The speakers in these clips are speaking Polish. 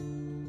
you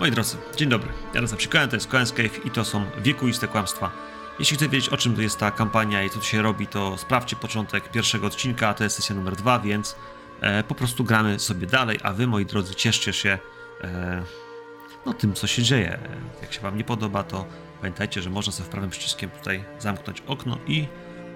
Moi drodzy, dzień dobry. Ja nazywam się Koen, to jest Koen's Cave i to są wiekuiste kłamstwa. Jeśli chcecie wiedzieć, o czym to jest ta kampania i co tu się robi, to sprawdźcie początek pierwszego odcinka, a to jest sesja numer dwa, więc e, po prostu gramy sobie dalej, a wy, moi drodzy, cieszcie się e, no, tym, co się dzieje. Jak się wam nie podoba, to pamiętajcie, że można sobie prawym przyciskiem tutaj zamknąć okno i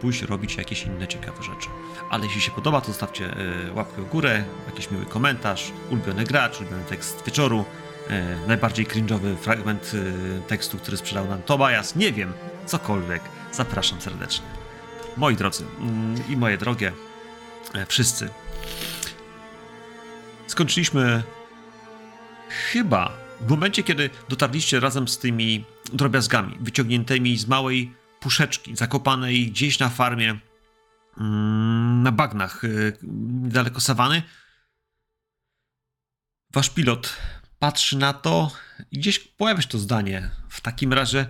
pójść robić jakieś inne ciekawe rzeczy. Ale jeśli się podoba, to zostawcie e, łapkę w górę, jakiś miły komentarz, ulubiony gracz, ulubiony tekst wieczoru, e, najbardziej cringe'owy fragment e, tekstu, który sprzedał nam Tobias, nie wiem, cokolwiek. Zapraszam serdecznie. Moi drodzy mm, i moje drogie, e, wszyscy. Skończyliśmy chyba w momencie, kiedy dotarliście razem z tymi drobiazgami wyciągniętymi z małej puszeczki, zakopanej gdzieś na farmie mm, na bagnach niedaleko sawany. Wasz pilot patrzy na to i gdzieś pojawia się to zdanie. W takim razie,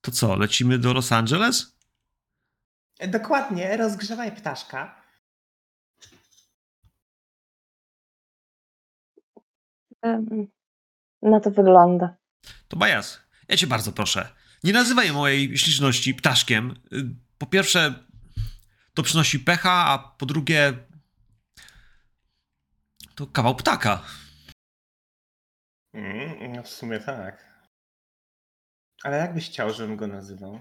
to co, lecimy do Los Angeles? Dokładnie, rozgrzewaj ptaszka. Na to wygląda. To Bajas, ja cię bardzo proszę. Nie nazywaj mojej śliczności ptaszkiem. Po pierwsze, to przynosi pecha, a po drugie, to kawał ptaka. Mm, no w sumie tak. Ale jak byś chciał, żebym go nazywał?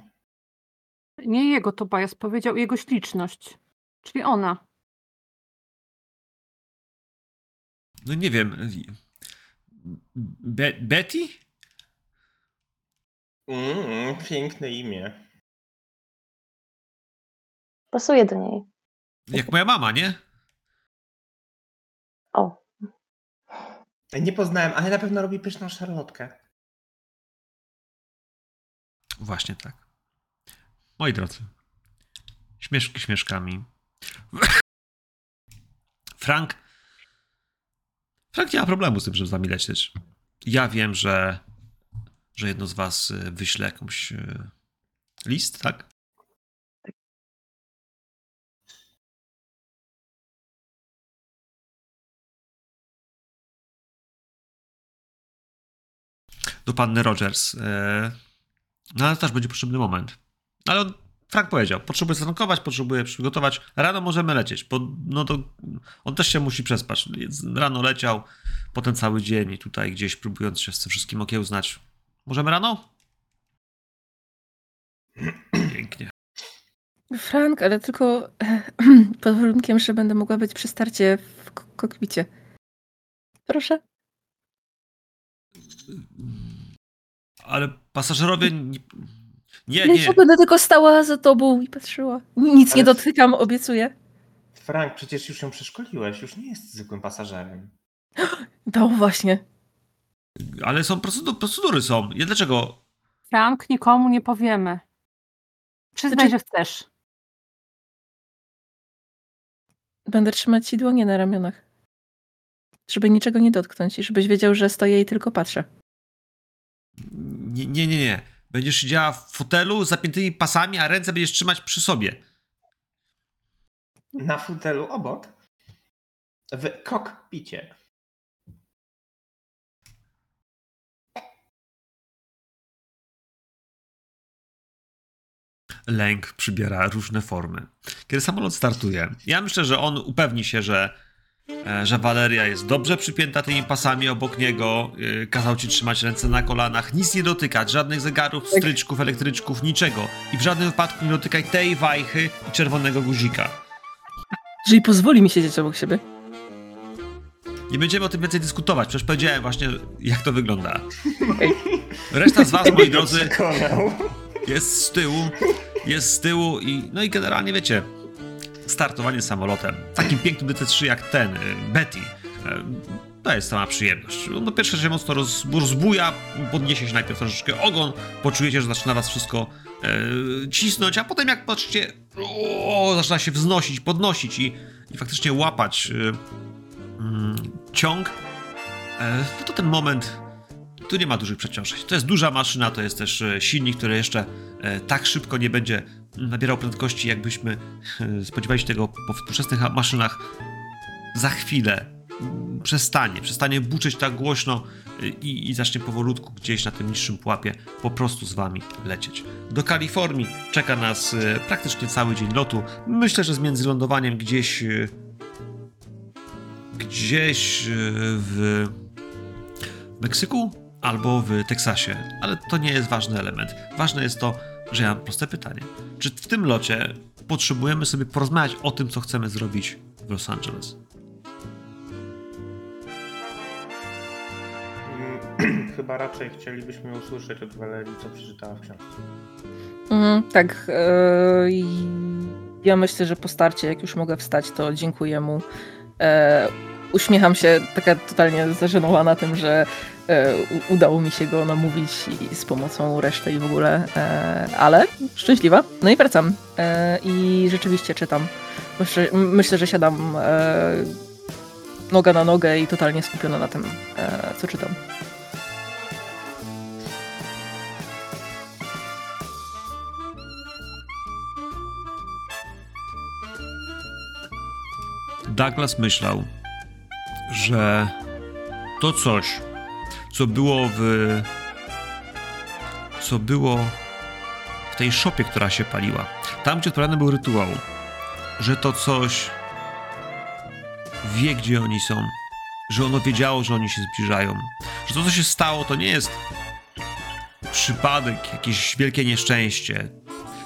Nie jego Tobias powiedział, jego śliczność. Czyli ona. No nie wiem. Be Betty? Mm, piękne imię. Pasuje do niej. Jak moja mama, nie? O, Nie poznałem, ale na pewno robi pyszną szarlotkę. Właśnie tak. Moi drodzy. Śmieszki śmieszkami. Frank. Frank nie ma problemu z tym, żeby z wami lecieć. Ja wiem, że, że jedno z was y, wyśle jakąś y, list, tak? Do panny Rogers. E, No ale też będzie potrzebny moment. Ale on, Frank powiedział, potrzebuję zatankować, potrzebuję przygotować. Rano możemy lecieć, bo no to on też się musi przespać. Rano leciał, potem cały dzień i tutaj gdzieś próbując się z tym wszystkim okiełznać. Możemy rano? Pięknie. Frank, ale tylko pod warunkiem, że będę mogła być przy starcie w kokpicie. Proszę. Ale pasażerowie nie, nie, Nie, nie. będę tylko stała za tobą i patrzyła. Nic nie Ale- dotykam, obiecuję. Frank, przecież już ją przeszkoliłeś, już nie jest zwykłym pasażerem. No właśnie. Ale są procedury, procedury są. Ja dlaczego? Frank, nikomu nie powiemy. Przyznaj, Znaczy- że chcesz. Będę trzymać ci dłonie na ramionach. Żeby niczego nie dotknąć i żebyś wiedział, że stoję i tylko patrzę. Nie, nie, nie, nie. Będziesz siedziała w fotelu z zapiętymi pasami, a ręce będziesz trzymać przy sobie. Na fotelu obok. W kokpicie. lęk przybiera różne formy. Kiedy samolot startuje, ja myślę, że on upewni się, że że Waleria jest dobrze przypięta tymi pasami obok niego, e, kazał ci trzymać ręce na kolanach, nic nie dotykać, żadnych zegarów, stryczków, elektryczków, niczego. I w żadnym wypadku nie dotykaj tej wajchy i czerwonego guzika. Jeżeli pozwoli mi siedzieć obok siebie. Nie będziemy o tym więcej dyskutować, przecież powiedziałem właśnie, jak to wygląda. Reszta z was, moi drodzy, jest z tyłu, jest z tyłu i no i generalnie wiecie, startowanie samolotem, takim pięknym DC-3 jak ten, y, Betty, y, to jest sama przyjemność. No pierwsze się mocno roz, rozbuja, podniesie się najpierw troszeczkę ogon, poczujecie, że zaczyna was wszystko e, cisnąć, a potem jak patrzycie, o, zaczyna się wznosić, podnosić i, i faktycznie łapać y, mm, ciąg, e, no to ten moment tu nie ma dużych przeciążeń. To jest duża maszyna, to jest też e, silnik, który jeszcze e, tak szybko nie będzie nabierał prędkości, jakbyśmy e, spodziewali się tego po współczesnych maszynach. Za chwilę przestanie, przestanie buczeć tak głośno e, i, i zacznie powolutku gdzieś na tym niższym pułapie po prostu z wami lecieć. Do Kalifornii czeka nas e, praktycznie cały dzień lotu. Myślę, że z międzylądowaniem gdzieś gdzieś w Meksyku albo w Teksasie, ale to nie jest ważny element. Ważne jest to, że ja mam proste pytanie. Czy w tym locie potrzebujemy sobie porozmawiać o tym, co chcemy zrobić w Los Angeles? Mm, Chyba raczej chcielibyśmy usłyszeć od Walerii, co przeczytała w książce. Mhm, tak. i ja myślę, że po starcie, jak już mogę wstać, to dziękuję mu. E, uśmiecham się, taka totalnie zażenowana tym, że e, udało mi się go namówić i z pomocą reszty i w ogóle, e, ale szczęśliwa. No i wracam. E, I rzeczywiście czytam. Myślę, myślę że siadam e, noga na nogę i totalnie skupiona na tym, e, co czytam. Douglas myślał, że to coś, co było w. co było w tej szopie, która się paliła, tam gdzie odprawiany był rytuał, że to coś wie, gdzie oni są, że ono wiedziało, że oni się zbliżają, że to, co się stało, to nie jest przypadek, jakieś wielkie nieszczęście.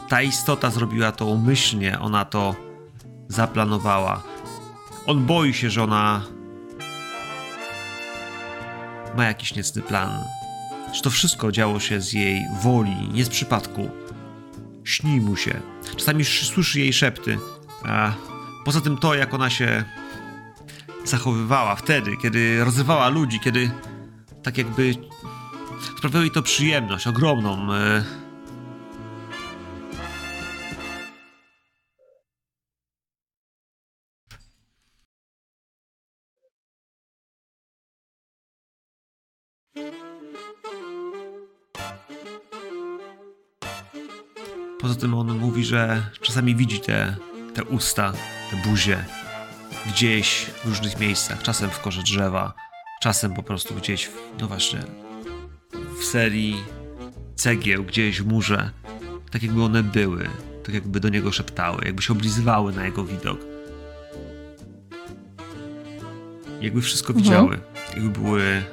Ta istota zrobiła to umyślnie, ona to zaplanowała. On boi się, że ona ma jakiś niecny plan. Że to wszystko działo się z jej woli, nie z przypadku. Śni mu się. Czasami sz- słyszy jej szepty. A poza tym to, jak ona się zachowywała wtedy, kiedy rozrywała ludzi, kiedy tak jakby sprawiało jej to przyjemność ogromną. E, że czasami widzi te, te usta, te buzie gdzieś w różnych miejscach. Czasem w korze drzewa, czasem po prostu gdzieś, w, no właśnie, w serii cegieł, gdzieś w murze. Tak jakby one były, tak jakby do niego szeptały, jakby się oblizywały na jego widok. Jakby wszystko Mhm. widziały, jakby były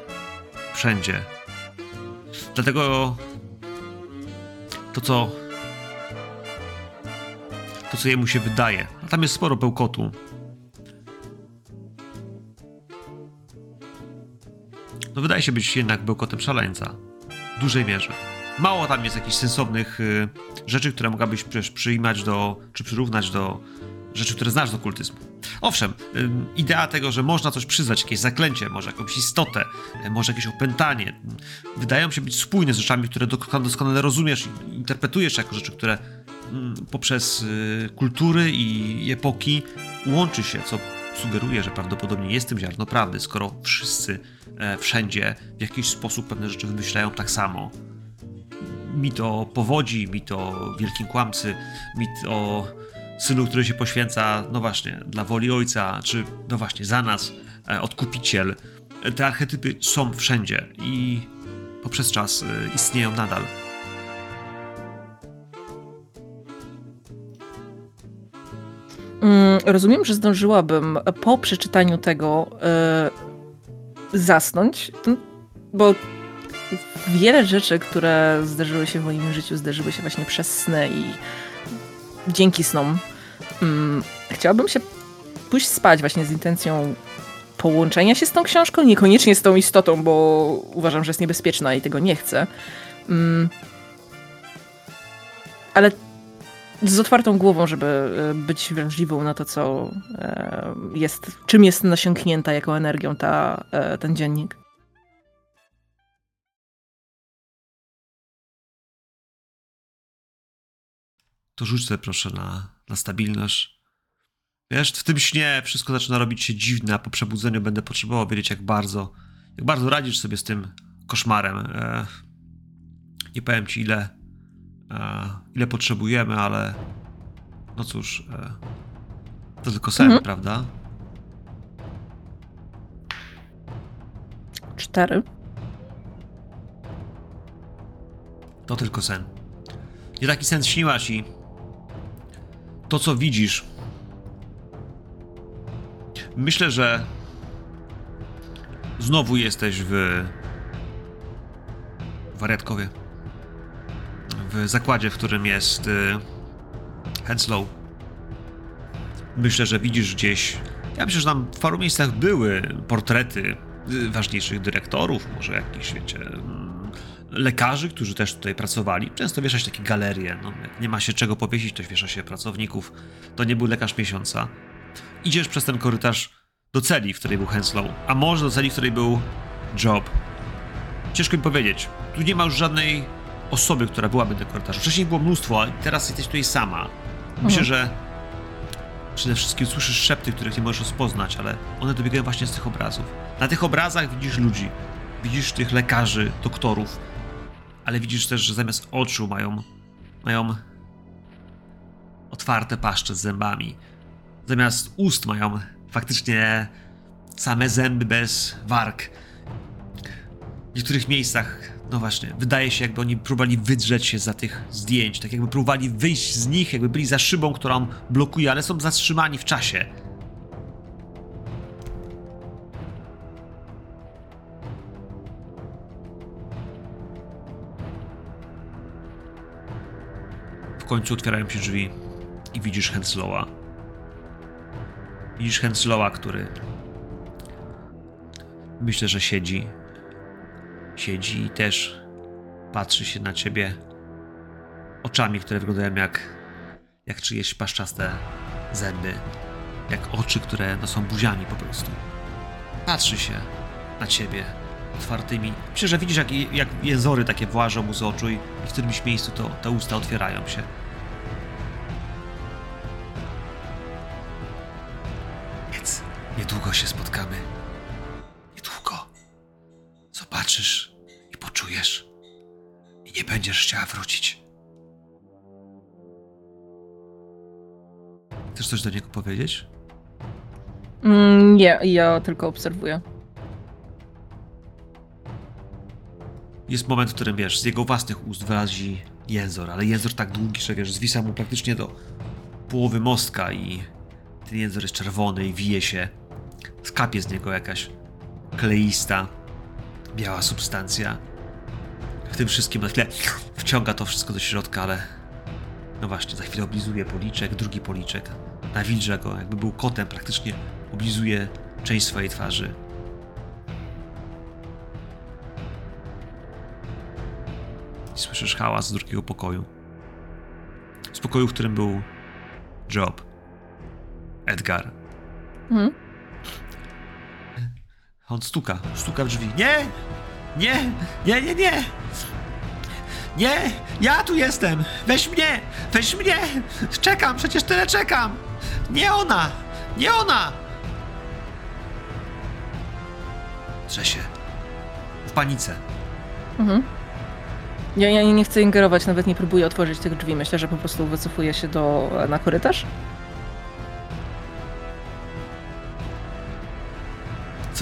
wszędzie. Dlatego to, co co jemu się wydaje. A tam jest sporo bełkotu. No wydaje się być jednak bełkotem szaleńca. W dużej mierze. Mało tam jest jakichś sensownych y, rzeczy, które mogłabyś przecież przyjmać do, czy przyrównać do rzeczy, które znasz z okultyzmu. Owszem, y, idea tego, że można coś przyznać, jakieś zaklęcie, może jakąś istotę, y, może jakieś opętanie, y, wydają się być spójne z rzeczami, które doskonale rozumiesz i interpretujesz jako rzeczy, które poprzez y, kultury i epoki łączy się, co sugeruje, że prawdopodobnie jest tym ziarno prawdy, skoro wszyscy e, wszędzie w jakiś sposób pewne rzeczy wymyślają tak samo. Mit o powodzi, mit o wielkim kłamcy, mit o synu, który się poświęca, no właśnie, dla woli ojca, czy no właśnie, za nas, e, odkupiciel. E, Te archetypy są wszędzie i poprzez czas istnieją nadal. Rozumiem, że zdążyłabym po przeczytaniu tego e, zasnąć, bo wiele rzeczy, które zdarzyły się w moim życiu, zdarzyły się właśnie przez sny i dzięki snom. Mm, chciałabym się pójść spać właśnie z intencją połączenia się z tą książką, niekoniecznie z tą istotą, bo uważam, że jest niebezpieczna i tego nie chcę. Mm, ale z otwartą głową, żeby e, być wrażliwą na to, co e, jest, czym jest nasiąknięta jako energią ta, e, ten dziennik. To rzuć sobie proszę na, na stabilność. Wiesz, w tym śnie wszystko zaczyna robić się dziwne, a po przebudzeniu będę potrzebował wiedzieć, jak bardzo, jak bardzo radzisz sobie z tym koszmarem. Nie powiem ci, ile, ile potrzebujemy, ale no cóż, e, to tylko sen, Mhm. prawda? Cztery. To tylko sen. Nie taki sen śniłaś i to, co widzisz. Myślę, że znowu jesteś w wariatkowie. W zakładzie, w którym jest y, Henslow. Myślę, że widzisz gdzieś. Ja myślę, że tam w paru miejscach były portrety y, ważniejszych dyrektorów, może jakichś, wiecie, mm, lekarzy, którzy też tutaj pracowali. Często wiesza się takie galerie. No, jak nie ma się czego powiesić, to wiesza się pracowników. To nie był lekarz miesiąca. Idziesz przez ten korytarz do celi, w której był Henslow, a może do celi, w której był Job. Ciężko mi powiedzieć. Tu nie ma już żadnej osoby, która byłaby na korytarzu. Wcześniej było mnóstwo, a teraz jesteś tutaj sama. Myślę, Mhm. że przede wszystkim słyszysz szepty, których nie możesz rozpoznać, ale one dobiegają właśnie z tych obrazów. Na tych obrazach widzisz ludzi. Widzisz tych lekarzy, doktorów, ale widzisz też, że zamiast oczu mają, mają otwarte paszcze z zębami. Zamiast ust mają faktycznie same zęby bez warg. W niektórych miejscach, no właśnie, wydaje się, jakby oni próbowali wydrzeć się za tych zdjęć, tak jakby próbowali wyjść z nich, jakby byli za szybą, którą blokuje, ale są zatrzymani w czasie. W końcu otwierają się drzwi i widzisz Henslowa. Widzisz Henslowa, który myślę, że siedzi. Siedzi i też patrzy się na ciebie oczami, które wyglądają jak, jak czyjeś paszczaste zęby. Jak oczy, które no, są buziami po prostu. Patrzy się na ciebie otwartymi. Myślę, że widzisz, jak, jak jęzory takie włażą mu z oczu i w którymś miejscu to, te usta otwierają się. Niedługo się spotkamy. Zobaczysz i poczujesz. I nie będziesz chciała wrócić. Chcesz coś do niego powiedzieć? Mm, nie, ja tylko obserwuję. Jest moment, w którym wiesz, z jego własnych ust wyrazi jęzor, ale jęzor tak długi, że wiesz, zwisa mu praktycznie do połowy mostka i ten jęzor jest czerwony i wije się. Skapie z niego jakaś kleista, biała substancja. W tym wszystkim na chwilę wciąga to wszystko do środka, ale no właśnie, za chwilę oblizuje policzek, drugi policzek. Nawilża go, jakby był kotem, praktycznie oblizuje część swojej twarzy. I słyszysz hałas z drugiego pokoju. Z pokoju, w którym był Job. Edgar. Mhm. On stuka, stuka w drzwi. Nie! Nie! Nie, nie, nie! Nie! Ja tu jestem! Weź mnie! Weź mnie! Czekam, przecież tyle czekam! Nie ona! Nie ona! Drze się. W panice. Mhm. Ja, ja nie chcę ingerować, nawet nie próbuję otworzyć tych drzwi. Myślę, że po prostu wycofuję się do, na korytarz.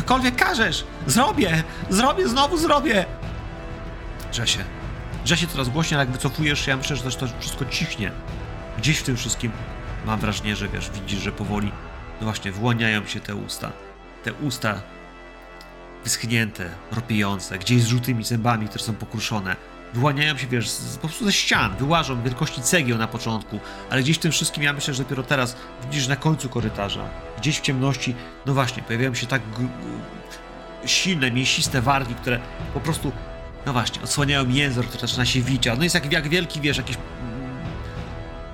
Cokolwiek każesz! Zrobię! Zrobię, znowu zrobię! Drze się coraz głośniej, jak wycofujesz się, ja myślę, że to wszystko cichnie. Gdzieś w tym wszystkim mam wrażenie, że wiesz, widzisz, że powoli, no właśnie, wyłaniają się te usta. Te usta wyschnięte, ropiejące, gdzieś z żółtymi zębami, które są pokruszone. Wyłaniają się, wiesz, po prostu ze ścian, wyłażą wielkości cegieł na początku, ale gdzieś w tym wszystkim ja myślę, że dopiero teraz widzisz na końcu korytarza, gdzieś w ciemności, no właśnie, pojawiają się tak silne, mięsiste wargi, które po prostu, no właśnie, odsłaniają język, który zaczyna się wić, a on jest jak, jak wielki, wiesz, jakiś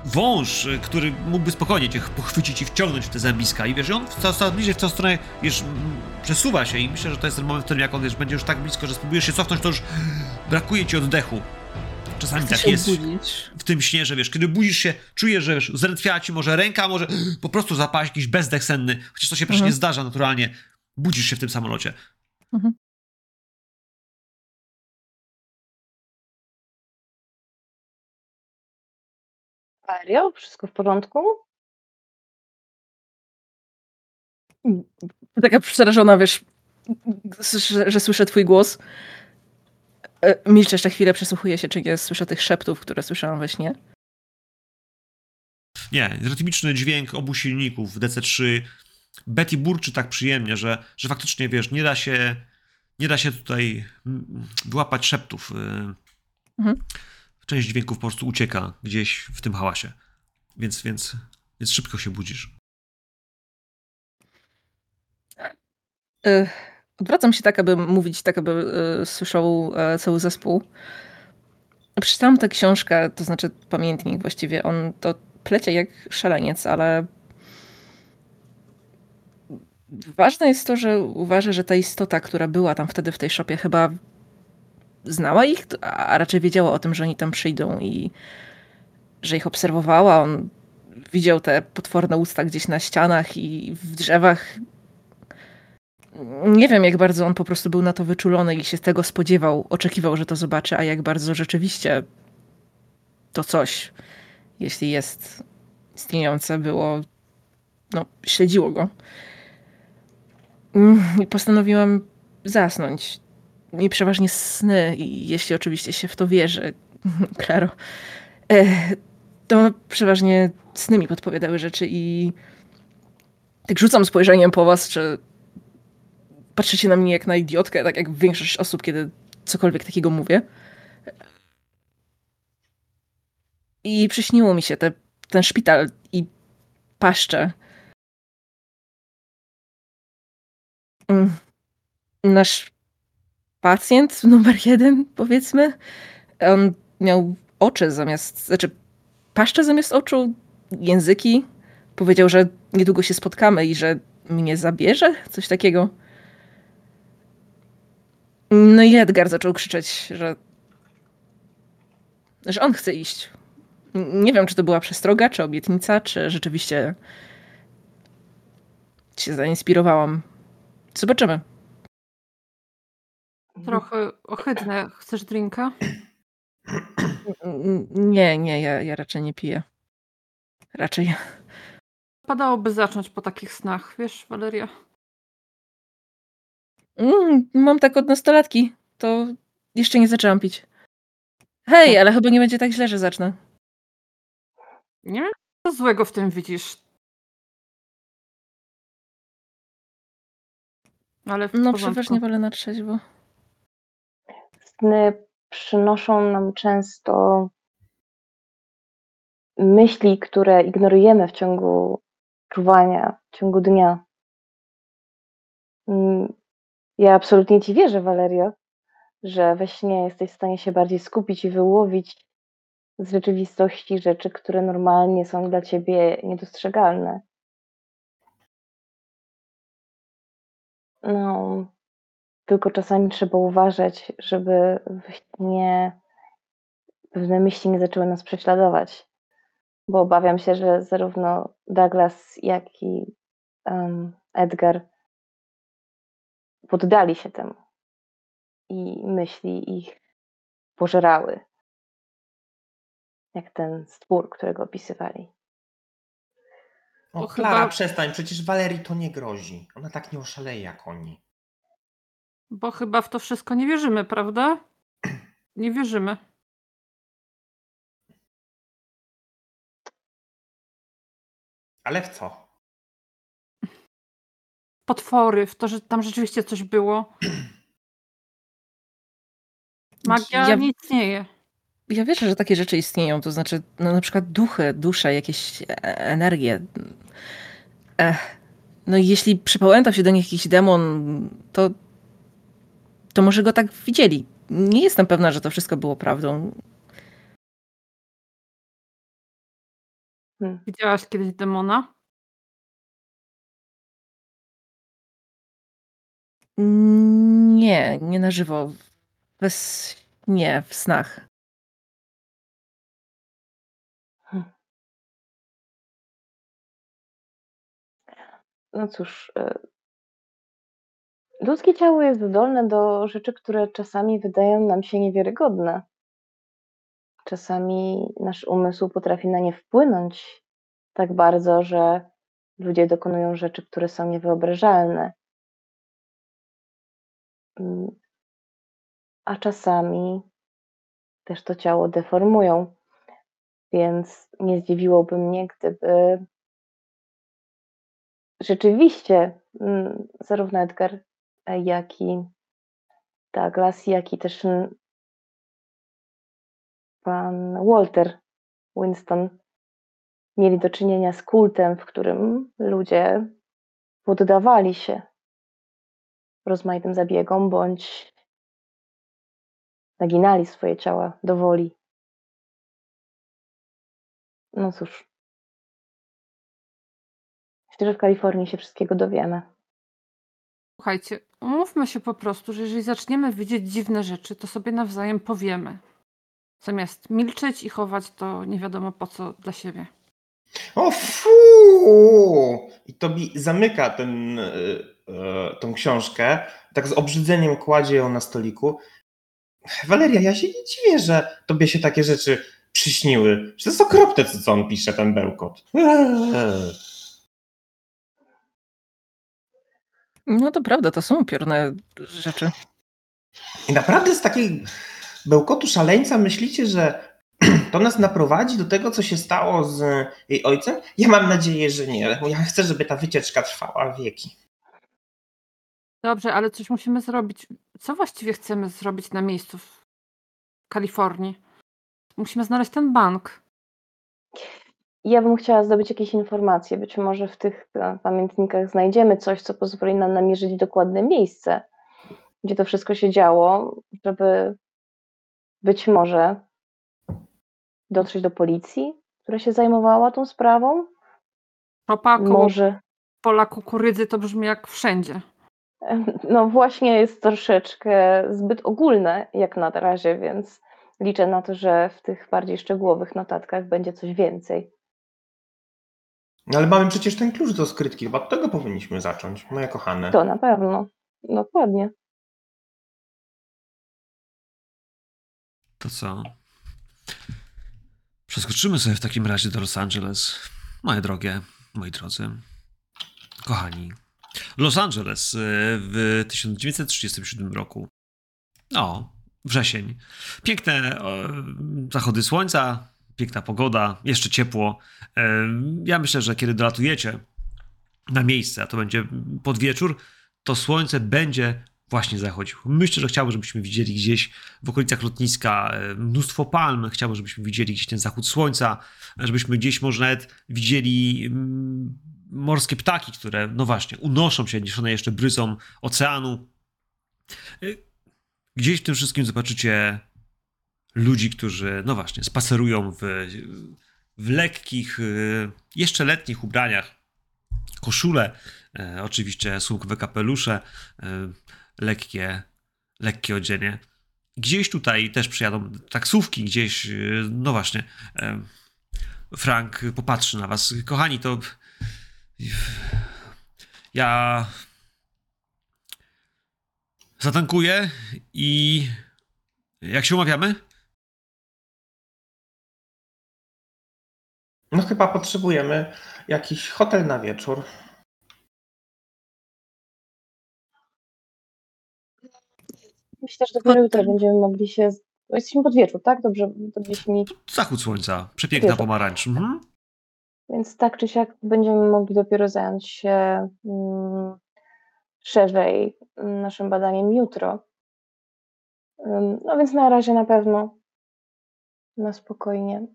wąż, y, który mógłby spokojnie cię pochwycić i wciągnąć w te zębiska i wiesz, i on coraz, coraz bliżej w tą stronę, wiesz, przesuwa się i myślę, że to jest ten moment, w którym jak on, wiesz, będzie już tak blisko, że spróbujesz się cofnąć, to już brakuje ci oddechu. Czasami Chcę tak jest obudzić. w tym śnie, że wiesz, kiedy budzisz się, czujesz, że wiesz, zdrętwiała ci może ręka, może po prostu zapaść jakiś bezdech senny, chociaż to się przecież Mhm. nie zdarza naturalnie. Budzisz się w tym samolocie. Mhm. Serio? Wszystko w porządku? Taka przerażona, wiesz, że, że słyszę twój głos. E, Milczę jeszcze chwilę, przysłuchuję się, czy nie słyszę tych szeptów, które słyszałam we śnie. Nie, rytmiczny dźwięk obu silników w DC3. Betty burczy tak przyjemnie, że, że faktycznie, wiesz, nie da się nie da się tutaj mm, wyłapać szeptów. y. Mhm. Część dźwięków po prostu ucieka gdzieś w tym hałasie. Więc, więc, więc szybko się budzisz. E, Odwracam się tak, aby mówić, tak aby e, słyszał e, cały zespół. Przeczytałam tę książkę, to znaczy pamiętnik właściwie. On to plecie jak szaleniec, ale ważne jest to, że uważa, że ta istota, która była tam wtedy w tej szopie, chyba znała ich, a raczej wiedziała o tym, że oni tam przyjdą i że ich obserwowała. On widział te potworne usta gdzieś na ścianach i w drzewach. Nie wiem, jak bardzo on po prostu był na to wyczulony i się tego spodziewał, oczekiwał, że to zobaczy, a jak bardzo rzeczywiście to coś, jeśli jest istniejące, było, no, śledziło go. Mm, I postanowiłam zasnąć. I przeważnie sny, i jeśli oczywiście się w to wierzy, Klaro, e, to przeważnie sny mi podpowiadały rzeczy i tak rzucam spojrzeniem po was, czy patrzycie na mnie jak na idiotkę, tak jak większość osób, kiedy cokolwiek takiego mówię. I przyśniło mi się te, ten szpital i paszcze. Mm. Nasz pacjent numer jeden, powiedzmy, on miał oczy zamiast, znaczy paszczę zamiast oczu, języki. Powiedział, że niedługo się spotkamy i że mnie zabierze, coś takiego. No i Edgar zaczął krzyczeć, że, że on chce iść. Nie wiem, czy to była przestroga, czy obietnica, czy rzeczywiście się zainspirowałam. Zobaczymy. Trochę ohydne. Chcesz drinka? Nie, nie, ja, ja raczej nie piję. Raczej. Padałoby zacząć po takich snach, wiesz, Waleria? Mm, mam tak od nastolatki. To jeszcze nie zaczęłam pić. Hej, ale chyba nie będzie tak źle, że zacznę. Nie co złego w tym widzisz. Ale w No, porządku. przeważnie wolę na trzeźwo. Sny przynoszą nam często myśli, które ignorujemy w ciągu czuwania, w ciągu dnia. Mm, Ja absolutnie ci wierzę, Valerio, że we śnie jesteś w stanie się bardziej skupić i wyłowić z rzeczywistości rzeczy, które normalnie są dla ciebie niedostrzegalne. No, tylko czasami trzeba uważać, żeby we śnie pewne myśli nie zaczęły nas prześladować, bo obawiam się, że zarówno Douglas, jak i em, Edgar poddali się temu i myśli ich pożerały, jak ten stwór, którego opisywali. O, Klara, chyba- przestań, przecież Walerii to nie grozi. Ona tak nie oszaleje jak oni. Bo chyba w to wszystko nie wierzymy, prawda? Nie wierzymy. Ale w co? Potwory, w to, że tam rzeczywiście coś było. Magia Ja- nie istnieje. Ja wierzę, że takie rzeczy istnieją, to znaczy no, na przykład duchy, dusze, jakieś e- energie. Ech. No i jeśli przypałętał się do nich jakiś demon, to, to może go tak widzieli. Nie jestem pewna, że to wszystko było prawdą. Hmm. Widziałaś kiedyś demona? Nie, nie na żywo. Bez... Nie, w snach. No cóż, e, ludzkie ciało jest zdolne do rzeczy, które czasami wydają nam się niewiarygodne. Czasami nasz umysł potrafi na nie wpłynąć tak bardzo, że ludzie dokonują rzeczy, które są niewyobrażalne. Mm, A czasami też to ciało deformują. Więc nie zdziwiłoby mnie, gdyby rzeczywiście mm, zarówno Edgar, jak i Douglas, jak i też pan Walter Winston mieli do czynienia z kultem, w którym ludzie poddawali się rozmaitym zabiegom bądź naginali swoje ciała do woli. No cóż. Myślę, że w Kalifornii się wszystkiego dowiemy. Słuchajcie, umówmy się po prostu, że jeżeli zaczniemy widzieć dziwne rzeczy, to sobie nawzajem powiemy. Zamiast milczeć i chować to nie wiadomo po co dla siebie. O fu! I Tobi zamyka ten, e, tą książkę, tak z obrzydzeniem kładzie ją na stoliku. Waleria, ja się nie dziwię, że tobie się takie rzeczy przyśniły. Że to jest okropne, co, co on pisze, ten bełkot. Eee. No to prawda, to są upiorne rzeczy. I naprawdę z takiej bełkotu szaleńca myślicie, że to nas naprowadzi do tego, co się stało z jej ojcem? Ja mam nadzieję, że nie. Bo ja chcę, żeby ta wycieczka trwała wieki. Dobrze, ale coś musimy zrobić. Co właściwie chcemy zrobić na miejscu w Kalifornii? Musimy znaleźć ten bank. Ja bym chciała zdobyć jakieś informacje. Być może w tych e, pamiętnikach znajdziemy coś, co pozwoli nam namierzyć dokładne miejsce, gdzie to wszystko się działo, żeby być może dotrzeć do policji, która się zajmowała tą sprawą. Koło Może. pola kukurydzy to brzmi jak wszędzie. No właśnie jest troszeczkę zbyt ogólne jak na razie, więc liczę na to, że w tych bardziej szczegółowych notatkach będzie coś więcej. No ale mamy przecież ten klucz do skrytki. Chyba od tego powinniśmy zacząć, moje kochane. To na pewno. Dokładnie. To co? Przeskoczymy sobie w takim razie do Los Angeles. Moje drogie, moi drodzy, kochani. Los Angeles e, w 1937 roku. O, wrzesień. Piękne e, zachody słońca, piękna pogoda, jeszcze ciepło. Ja myślę, że kiedy dolatujecie na miejsce, a to będzie pod wieczór, to słońce będzie właśnie zachodził. Myślę, że chciałbym, żebyśmy widzieli gdzieś w okolicach lotniska mnóstwo palm, chciałbym, żebyśmy widzieli gdzieś ten zachód słońca, żebyśmy gdzieś może nawet widzieli mm, morskie ptaki, które, no właśnie, unoszą się, niesione jeszcze bryzą oceanu. E, Gdzieś w tym wszystkim zobaczycie ludzi, którzy, no właśnie, spacerują w, w lekkich, e, jeszcze letnich ubraniach, koszule, e, oczywiście słomkowe kapelusze, e, lekkie, lekkie odzienie. Gdzieś tutaj też przyjadą taksówki, gdzieś, yy, no właśnie, em, Frank popatrzy na was. Kochani, to ja zatankuję i jak się umawiamy? No chyba potrzebujemy jakiś hotel na wieczór. Myślę, że dopiero jutro będziemy mogli się. bo Jesteśmy pod wieczór, tak? Dobrze, dobrze mi. Zachód słońca, przepiękna pomarańcz. Mhm. Więc tak czy siak będziemy mogli dopiero zająć się mm, szerzej naszym badaniem jutro. Ym, No więc na razie na pewno na spokojnie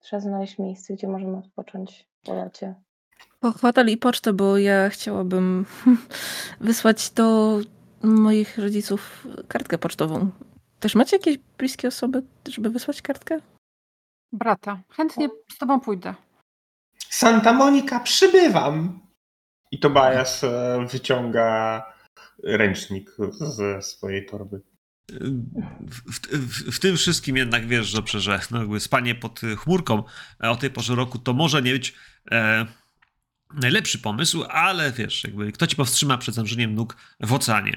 trzeba znaleźć miejsce, gdzie możemy odpocząć po locie. Po hotel i pocztę, bo ja chciałabym wysłać do moich rodziców kartkę pocztową. Też macie jakieś bliskie osoby, żeby wysłać kartkę? Brata, chętnie z tobą pójdę. Santa Monica, przybywam! I Tobias e, wyciąga ręcznik ze swojej torby. W, w, w, tym wszystkim jednak wiesz dobrze, że no jakby spanie pod chmurką e, o tej porze roku to może nie być e, najlepszy pomysł, ale wiesz, jakby kto ci powstrzyma przed zanurzeniem nóg w oceanie.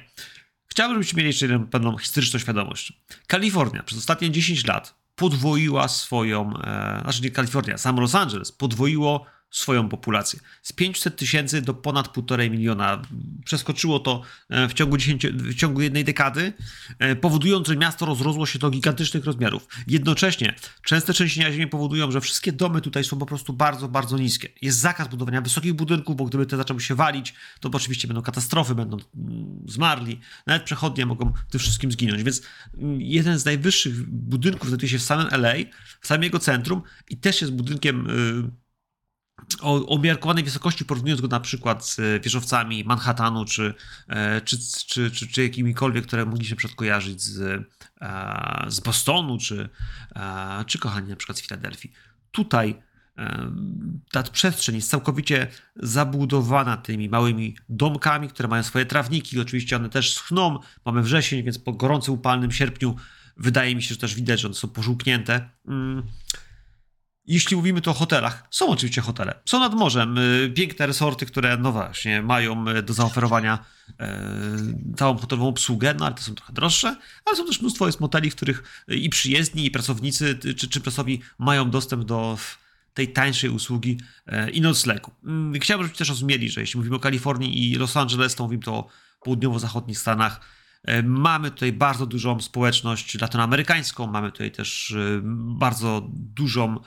Chciałbym, żebyście mieli jeszcze jedną pewną historyczną świadomość. Kalifornia przez ostatnie 10 lat podwoiła swoją, e, znaczy nie Kalifornia, sam Los Angeles podwoiło swoją populację. Z 500 tysięcy do ponad 1,5 miliona. Przeskoczyło to e, w ciągu, 10, w ciągu jednej dekady, e, powodując, że miasto rozrosło się do gigantycznych rozmiarów. Jednocześnie częste trzęsienia ziemi powodują, że wszystkie domy tutaj są po prostu bardzo, bardzo niskie. Jest zakaz budowania wysokich budynków, bo gdyby te zaczęły się walić, to oczywiście będą katastrofy, będą mm, zmarli. Nawet przechodnie mogą tym wszystkim zginąć. Więc mm, jeden z najwyższych budynków znajduje się w samym LA, w samym jego centrum i też jest budynkiem y, o umiarkowanej wysokości, porównując go na przykład z wieżowcami Manhattanu, czy, e, czy, czy, czy, czy jakimikolwiek, które mogliśmy przedkojarzyć z, e, z Bostonu, czy, e, czy kochani, na przykład z Filadelfii. Tutaj ta przestrzeń jest całkowicie zabudowana tymi małymi domkami, które mają swoje trawniki. Oczywiście one też schną. Mamy wrzesień, więc po gorącym, upalnym sierpniu wydaje mi się, że też widać, że one są pożółknięte. Jeśli mówimy tu o hotelach, są oczywiście hotele. Są nad morzem y, piękne resorty, które no właśnie mają y, do zaoferowania e, całą hotelową obsługę, no ale to są trochę droższe, ale są też mnóstwo jest moteli, w których i przyjezdni, i pracownicy, czy, czy pracowi mają dostęp do tej tańszej usługi i noclegu. Mm, chciałbym, żebyście też rozumieli, że jeśli mówimy o Kalifornii i Los Angeles, to mówimy to o południowo-zachodnich Stanach. Mamy tutaj bardzo dużą społeczność latynoamerykańską, mamy tutaj też bardzo dużą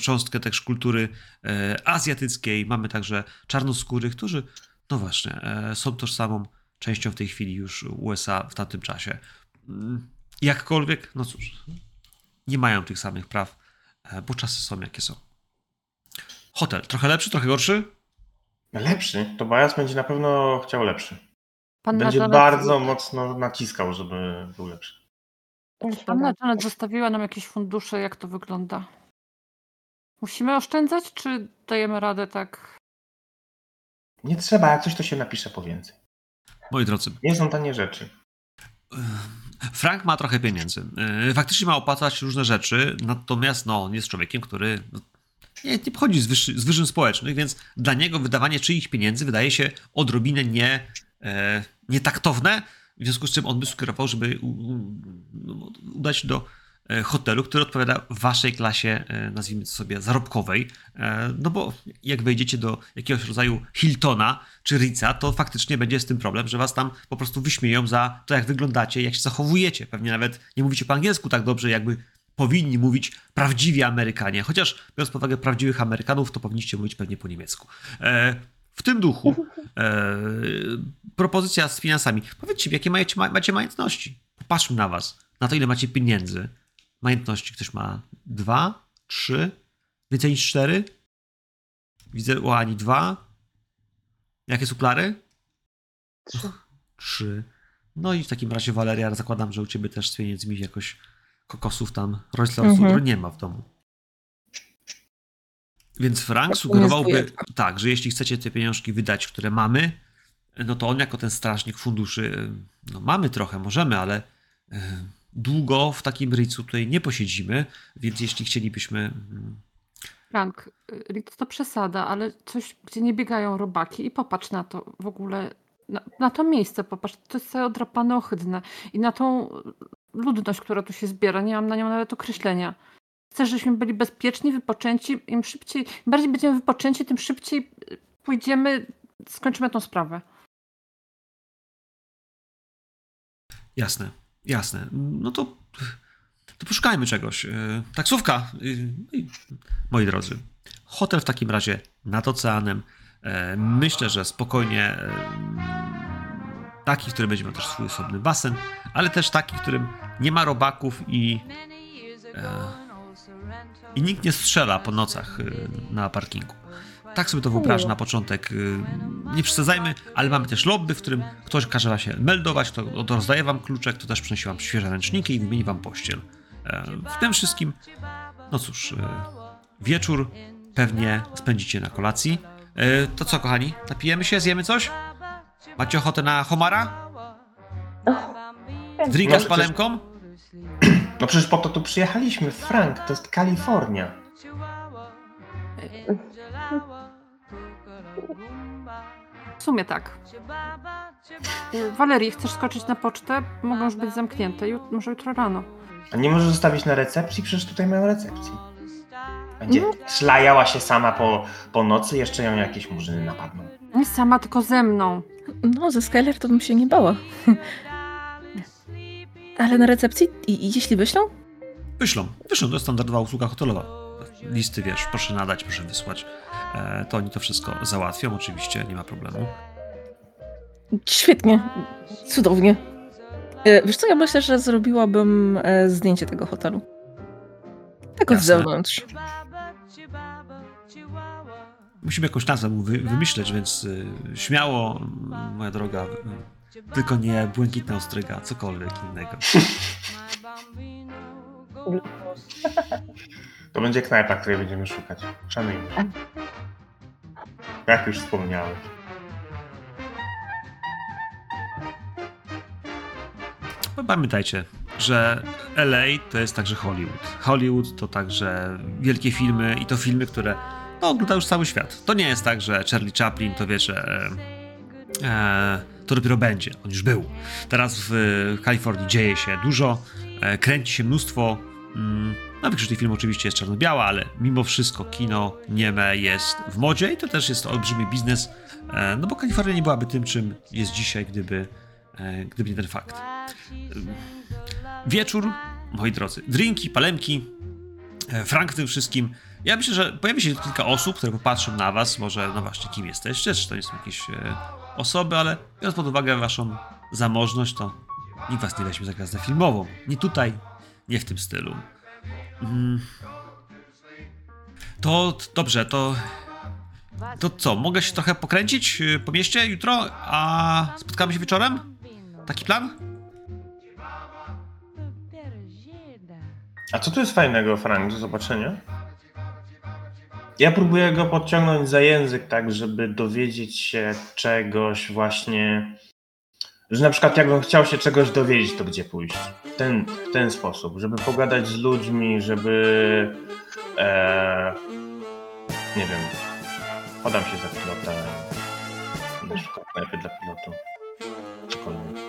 cząstkę też kultury e, azjatyckiej. Mamy także czarnoskórych, którzy, no właśnie, e, są tożsamą częścią w tej chwili już USA w tamtym czasie. Mm, jakkolwiek, no cóż, nie mają tych samych praw, bo czasy są jakie są. Hotel, trochę lepszy, trochę gorszy? Lepszy. Tobias będzie na pewno chciał lepszy. Pan będzie bardzo mocno naciskał, żeby był lepszy. Anna Janet zostawiła nam jakieś fundusze, jak to wygląda? Musimy oszczędzać, czy dajemy radę tak? Nie trzeba, jak coś to się napisze po więcej. Moi drodzy. Nie są tanie rzeczy. Frank ma trochę pieniędzy. E, faktycznie ma opłacać różne rzeczy, natomiast no, on jest człowiekiem, który no, nie, nie pochodzi z, wyższy, z wyżyn społecznych, więc dla niego wydawanie czyichś pieniędzy wydaje się odrobinę nie, e, nietaktowne, w związku z czym on by sugerował, żeby u, u, udać do E, hotelu, który odpowiada waszej klasie, e, nazwijmy to sobie, zarobkowej. E, no bo jak wejdziecie do jakiegoś rodzaju Hiltona czy Ritza, to faktycznie będzie z tym problem, że was tam po prostu wyśmieją za to, jak wyglądacie, jak się zachowujecie. Pewnie nawet nie mówicie po angielsku tak dobrze, jakby powinni mówić prawdziwi Amerykanie. Chociaż biorąc pod uwagę prawdziwych Amerykanów, to powinniście mówić pewnie po niemiecku. W tym duchu e, propozycja z finansami. Powiedzcie jakie macie, macie majątności. Popatrzmy na was, na to, ile macie pieniędzy, Majątności ktoś ma dwa, trzy, więcej niż cztery. Widzę u Ani dwa. Jakie są Klary? Trzy. Trzy. No i w takim razie Waleria, zakładam, że u ciebie też z pieniędzmi jakoś kokosów tam, Royce mhm. nie ma w domu. Więc Frank sugerowałby tak, że jeśli chcecie te pieniążki wydać, które mamy, no to on jako ten strażnik funduszy, no mamy trochę, możemy, ale e, długo w takim Ritzu tutaj nie posiedzimy, więc jeśli chcielibyśmy. Mm, Frank, Ritz to przesada, ale coś, gdzie nie biegają robaki i popatrz na to w ogóle, na, na to miejsce, popatrz, to jest całe odrapane, ohydne i na tą ludność, która tu się zbiera, nie mam na nią nawet określenia. Chcę, żebyśmy byli bezpieczni, wypoczęci, im szybciej, im bardziej będziemy wypoczęci, tym szybciej pójdziemy, skończymy tą sprawę. Jasne. Jasne. No to, to poszukajmy czegoś. E, taksówka. E, moi drodzy. hotel w takim razie nad oceanem. E, myślę, że spokojnie e, taki, w którym będzie miał też swój osobny basen, ale też taki, w którym nie ma robaków i, i nikt nie strzela po nocach na parkingu. Tak sobie to wyobrażę na początek. y, Nie przesadzajmy, ale mamy też lobby, w którym ktoś każe wam się meldować, kto rozdaje wam kluczek, kto też przynosi wam świeże ręczniki i wymieni wam pościel. E, W tym wszystkim, no cóż, y, wieczór pewnie spędzicie na kolacji. E, To co, kochani? Napijemy się? Zjemy coś? Macie ochotę na homara? Drinka No, z przecież- palemką? No przecież po to tu przyjechaliśmy, Frank, to jest Kalifornia. W sumie tak. Y, Walerii, chcesz skoczyć na pocztę? Mogą już być zamknięte. Jut- może jutro rano. A nie możesz zostawić na recepcji? Przecież tutaj mają recepcję. Będzie No. szlajała się sama po, po nocy, jeszcze ją jakieś murzyny napadną. Nie sama, tylko ze mną. No, ze Skyler to bym się nie bała. Ale na recepcji? I, i jeśli wyślą? Wyślą. Wyślą, to jest standardowa usługa hotelowa. Listy, wiesz, proszę nadać, proszę wysłać. E, To oni to wszystko załatwią, oczywiście, nie ma problemu. Świetnie. Cudownie. E, Wiesz co, ja myślę, że zrobiłabym e, zdjęcie tego hotelu. Tak od zewnątrz. Musimy jakąś nazwę mu wy, wymyśleć, więc y, śmiało, moja droga, tylko nie błękitna ostryga, cokolwiek innego. To będzie knajpa, której będziemy szukać. Szanujmy. Jak już wspomniałem. Pamiętajcie, że LA to jest także Hollywood. Hollywood to także wielkie filmy i to filmy, które no, ogląda już cały świat. To nie jest tak, że Charlie Chaplin to wie, że e, e, to dopiero będzie. On już był. Teraz w Kalifornii dzieje się dużo, e, kręci się mnóstwo. Mm, no, większość tych filmów oczywiście jest czarno-biała, ale mimo wszystko kino nieme jest w modzie i to też jest olbrzymi biznes, e, no bo Kalifornia nie byłaby tym, czym jest dzisiaj, gdyby, e, gdyby nie ten fakt. Wieczór, moi drodzy, drinki, palemki, e, Frank tym wszystkim. Ja myślę, że pojawi się kilka osób, które popatrzą na was, może, no właśnie, kim jesteście, czy to nie są jakieś e, osoby, ale biorąc pod uwagę waszą zamożność, to nikt was nie weźmie za gwiazdę filmową. Nie tutaj, nie w tym stylu. Mm. To dobrze, to. To co, mogę się trochę pokręcić y, po mieście jutro, a spotkamy się wieczorem? Taki plan? A co tu jest fajnego, Frank, do zobaczenia? Ja próbuję go podciągnąć za język, tak, żeby dowiedzieć się czegoś właśnie. Że na przykład jakbym chciał się czegoś dowiedzieć, to gdzie pójść? W ten, ten sposób, żeby pogadać z ludźmi, żeby. E, nie wiem. Podam się za pilota. Na przykład knajpy dla pilotu. Cokolwiek.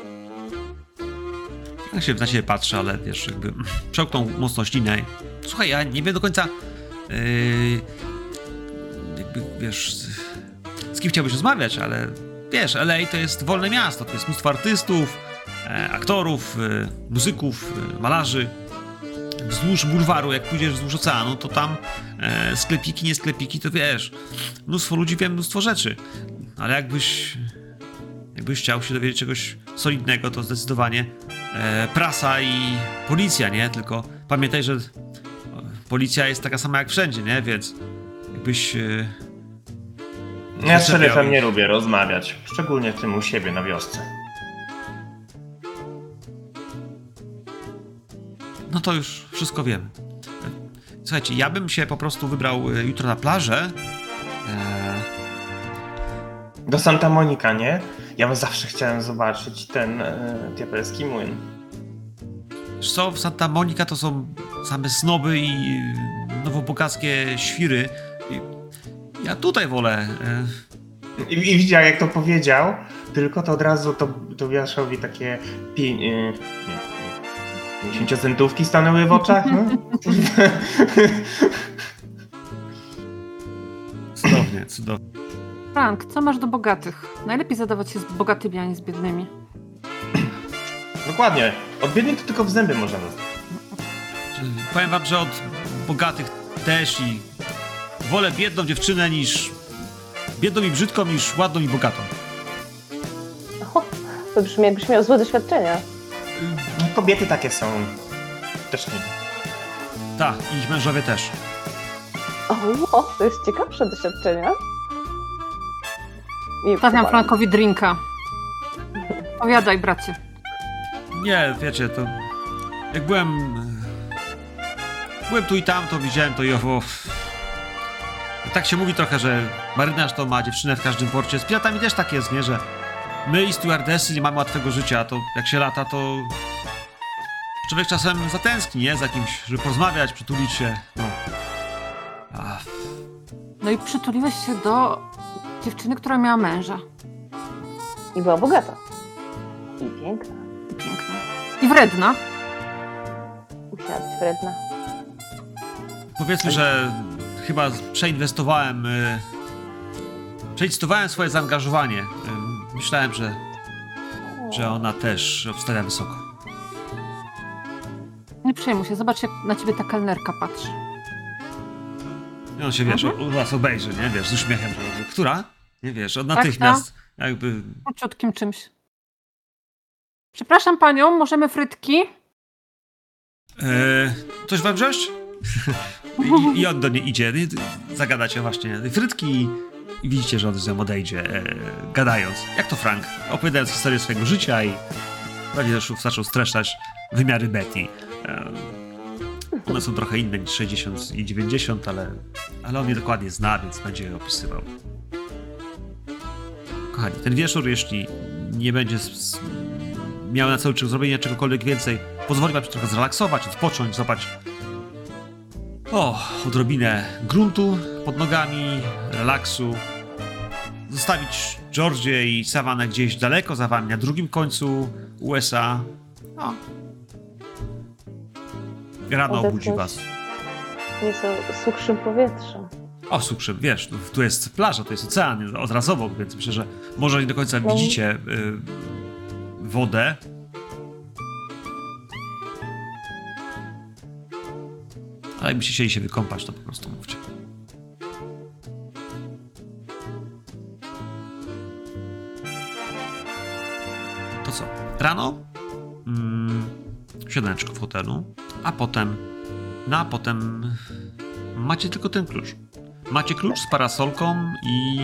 Ja się na ciebie patrzę, ale wiesz, jakby przełknął mocno ślinę. Słuchaj, ja nie wiem do końca. Yy, jakby wiesz, z kim chciałbyś rozmawiać, ale wiesz, LA to jest wolne miasto, to jest mnóstwo artystów, e, aktorów, e, muzyków, e, malarzy. Wzdłuż bulwaru, jak pójdziesz wzdłuż oceanu, to tam e, sklepiki, nie sklepiki, to wiesz, mnóstwo ludzi wie mnóstwo rzeczy. Ale jakbyś, jakbyś chciał się dowiedzieć czegoś solidnego, to zdecydowanie e, prasa i policja, nie? Tylko pamiętaj, że e, policja jest taka sama jak wszędzie, nie? Więc jakbyś... Ja z szeryfem nie lubię rozmawiać, szczególnie tym u siebie na wiosce. no to już wszystko wiemy. E, Słuchajcie, ja bym się po prostu wybrał e, jutro na plażę. E, Do Santa Monica, nie? Ja bym zawsze chciałem zobaczyć ten e, diabelski młyn. Wiesz co, w Santa Monica to są same snoby i e, nowobogackie świry. Ja tutaj wolę. E, I, I widział, jak to powiedział, tylko to od razu to Tobiaszowi takie pi, e, nie, nie, 50 centówki stanęły w oczach. No? cudownie, cudownie. Frank, co masz do bogatych? Najlepiej zadawać się z bogatymi, a nie z biednymi. Dokładnie. Od biednych to tylko w zęby można dostać. Powiem wam, że od bogatych też i wolę biedną dziewczynę niż... Biedną i brzydką niż ładną i bogatą. O, to brzmi jakbyś miał złe doświadczenia. Kobiety takie są. Też nie. Tak, i ich mężowie też. O, o, to jest ciekawsze doświadczenia. Nie Stawiam Frankowi drinka. Powiadaj, bracie. Nie, wiecie, to... Jak byłem... Byłem tu i tam, to widziałem to i owo... Tak się mówi trochę, że marynarz to ma dziewczynę w każdym porcie. Z piratami też tak jest, nie? Że my i stewardessy nie mamy łatwego życia, to jak się lata, to... Człowiek czasem zatęskni, nie? Za kimś, żeby porozmawiać, przytulić się, no. No i przytuliłeś się do dziewczyny, która miała męża. I była bogata. I piękna. I piękna. I wredna. Musiała być wredna. powiedzmy, że chyba przeinwestowałem... Y... Przeinwestowałem swoje zaangażowanie. Y... Myślałem, że że ona też obstawia wysoko. Nie przejmuj się, zobacz jak na ciebie ta kelnerka patrzy. I on się, wiesz, Mhm. u was obejrzy, nie? Wiesz, z uśmiechem, która? Nie wiesz, od natychmiast jakby... Króciutkim czymś. Przepraszam panią, możemy frytki? E, coś wam? I, I on do niej idzie, zagadacie właśnie frytki i widzicie, że on z nią odejdzie, e, gadając. Jak to Frank? Opowiadając historię swojego życia i prawie też zaczął streszczać wymiary Betty. E, one są trochę inne niż 60 i 90, ale, ale on je dokładnie zna, więc będzie je opisywał. Kochani, ten wieczór, jeśli nie będzie miał na celu czy zrobienie czegokolwiek więcej, pozwoli wam się trochę zrelaksować, odpocząć, złapać o, odrobinę gruntu pod nogami, relaksu, zostawić Georgię i Savannah gdzieś daleko za wami, na drugim końcu USA. O. Rano Odetchnąć. obudzi was. Nieco suchszym powietrzem. O, sukrze, wiesz, tu jest plaża, to jest ocean odrazowo, więc myślę, że może nie do końca No. widzicie y, wodę. Ale jakbyście chcieli się wykąpać, to po prostu mówcie. To co? Rano? Mm, siódemeczko w hotelu, a potem no a potem macie tylko ten klucz. Macie klucz z parasolką i...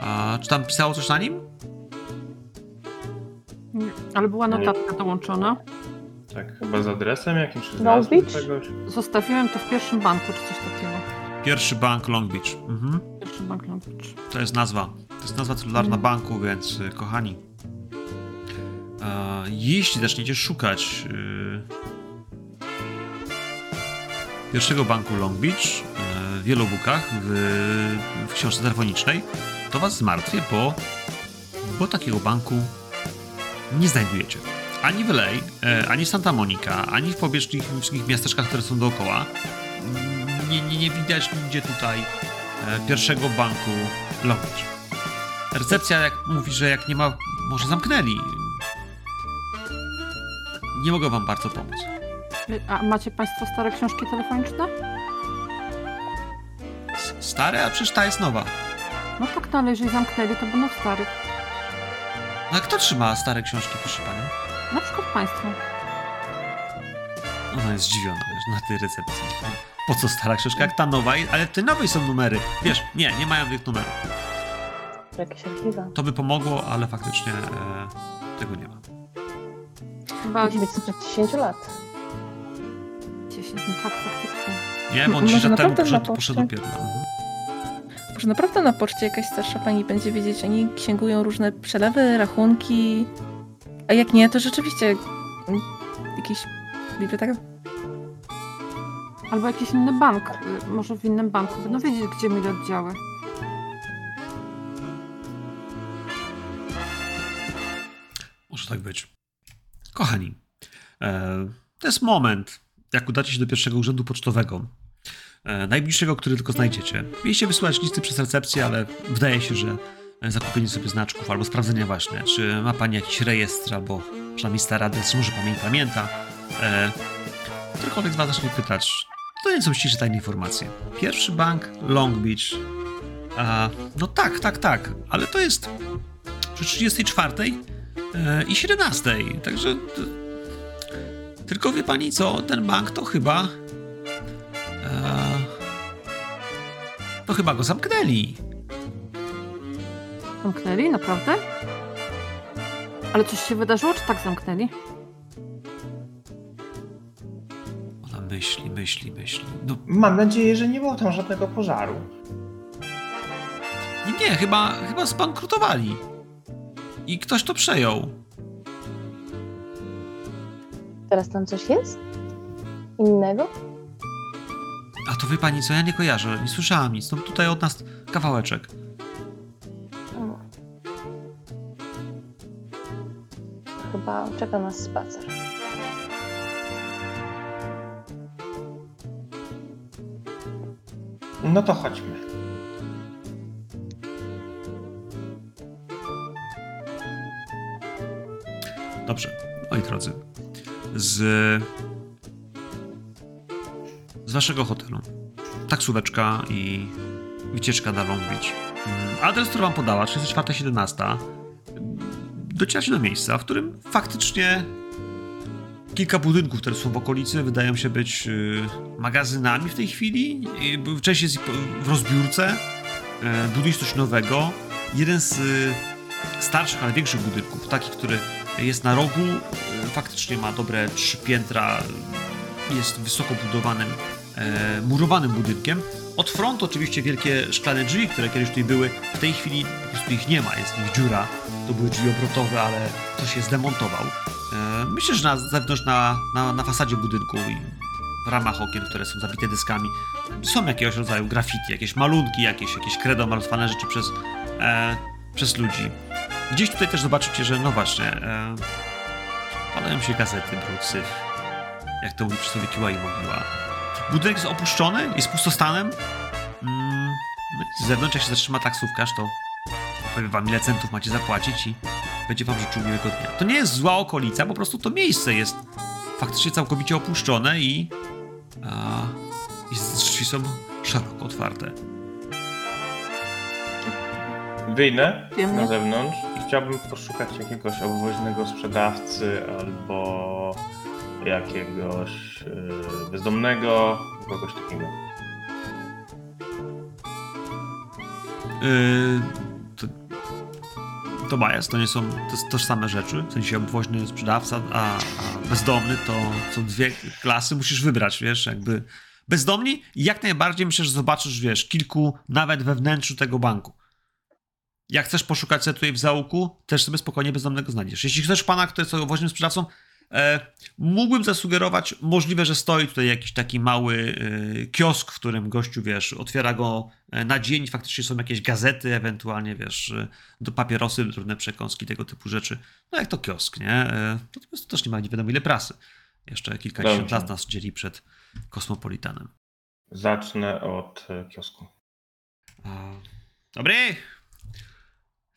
A, czy tam pisało coś na nim? Nie, Ale była notatka dołączona. Tak, chyba z adresem jakimś, czy z Long Beach? czegoś. Zostawiłem to w pierwszym banku, czy coś takiego. Pierwszy bank Long Beach. Mhm. Pierwszy bank Long Beach. To jest nazwa. To jest nazwa celularna Mhm. banku, więc y, kochani. E, jeśli zaczniecie szukać y, pierwszego banku Long Beach y, w Yellowbookach w, w książce telefonicznej, to was zmartwię, bo, bo takiego banku nie znajdujecie. Ani w e, ani w Santa Monica, ani w pobieżnych wszystkich miasteczkach, które są dookoła. Nie, nie, nie widać nigdzie tutaj e, pierwszego banku Beach. Recepcja jak mówi, że jak nie ma, może zamknęli. Nie mogę wam bardzo pomóc. A macie państwo stare książki telefoniczne? S- Stare, a przecież ta jest nowa. No tak, no ale jeżeli zamknęli, to będą starych. No a kto trzyma stare książki, proszę panią? Na przykład państwo. Ona jest zdziwiona, wiesz, na tej recepcji. Po co stara książka, jak ta nowa, ale te nowej są numery. Wiesz, nie, nie mają tych numerów. Jakieś archiwa. To by pomogło, ale faktycznie e, tego nie ma. Chyba Musi być sprzed 10 lat. 10, no tak, faktycznie. Nie, bo on Może 10 lat temu poszedł, poszedł poczcie? dopiero. Mhm. Może naprawdę na poczcie jakaś starsza pani będzie wiedzieć, oni księgują różne przelewy, rachunki. A jak nie, to rzeczywiście jakiś biblioteka. Albo jakiś inny bank. y, Może w innym banku będą wiedzieć, gdzie mieli oddziały. Może tak być. Kochani, e, to jest moment, jak udacie się do pierwszego urzędu pocztowego. E, najbliższego, który tylko znajdziecie. Mieliście wysłać listy przez recepcję, ale wydaje się, że e, zakupienie sobie znaczków albo sprawdzenie właśnie, czy ma pani jakiś rejestr, albo przynajmniej stary adres, może pani pamięta. E, którykolwiek z was zacznie pytać, To nie są ściśle tajne informacje. Pierwszy bank Long Beach. A, no tak, tak, tak, ale to jest przy 34 e, i 17. Także. Tylko wie pani co, ten bank to chyba. E, to chyba go zamknęli. Zamknęli? Naprawdę? Ale coś się wydarzyło, czy tak zamknęli? Ona myśli, myśli, myśli. No Mam nadzieję, że nie było tam żadnego pożaru. nie, nie chyba, chyba zbankrutowali. I ktoś to przejął. Teraz tam coś jest? Innego? A to wie pani co, ja nie kojarzę, nie słyszałam nic. No tutaj od nas kawałeczek. Chyba czeka nas spacer. No to chodźmy. Dobrze, moi drodzy. Z. Z waszego hotelu. Taksóweczka i wycieczka na Long Beach. Adres, który wam podała, 3417. Docieracie do miejsca, w którym faktycznie kilka budynków, które są w okolicy, wydają się być y, magazynami w tej chwili. I Część jest w rozbiórce. E, Buduje coś nowego. Jeden z y, starszych, ale większych budynków, taki, który jest na rogu, y, faktycznie ma dobre trzy piętra, y, jest wysoko budowanym, murowanym budynkiem. Od frontu oczywiście wielkie szklane drzwi, które kiedyś tutaj były, w tej chwili po prostu ich nie ma, jest w nich dziura. To były drzwi obrotowe, ale ktoś je zdemontował. E, myślę, że na zewnątrz, na, na, na fasadzie budynku i w ramach okien, które są zabite dyskami, są jakiegoś rodzaju graffiti, jakieś malunki, jakieś, jakieś credo malowane rzeczy przez, e, przez ludzi. Gdzieś tutaj też zobaczycie, że no właśnie, e, padają się gazety, brud, syf, jak to mówi przysłowie kiła i mogiła. Budynek jest opuszczony, jest pustostanem. Mm, no i z zewnątrz, jak się zatrzyma taksówkarz, to powie wam, ile centów macie zapłacić i będzie wam życzył miłego dnia. To nie jest zła okolica, po prostu to miejsce jest faktycznie całkowicie opuszczone i, a, i drzwi są szeroko otwarte. Wyjdę Wiemy. na zewnątrz i chciałbym poszukać jakiegoś obwoźnego sprzedawcy albo jakiegoś yy, bezdomnego, kogoś takiego. Yy, to, to bias, to nie są to tożsame rzeczy. W sensie obwoźny sprzedawca, a, a bezdomny to są dwie klasy, musisz wybrać, wiesz, jakby bezdomni jak najbardziej myślę, że zobaczysz, wiesz, kilku nawet we wnętrzu tego banku. Jak chcesz poszukać sobie tutaj w zaułku, też sobie spokojnie bezdomnego znajdziesz. Jeśli chcesz pana, który jest obwoźnym sprzedawcą, mógłbym zasugerować, możliwe, że stoi tutaj jakiś taki mały e, kiosk, w którym gościu, wiesz, otwiera go e, na dzień, faktycznie są jakieś gazety, ewentualnie, wiesz, e, do papierosy, trudne przekąski, tego typu rzeczy. No jak to kiosk, nie? E, Natomiast to też nie ma nie wiadomo ile prasy. Jeszcze kilkadziesiąt lat nas dzieli przed Kosmopolitanem. Zacznę od e, kiosku. Dobry!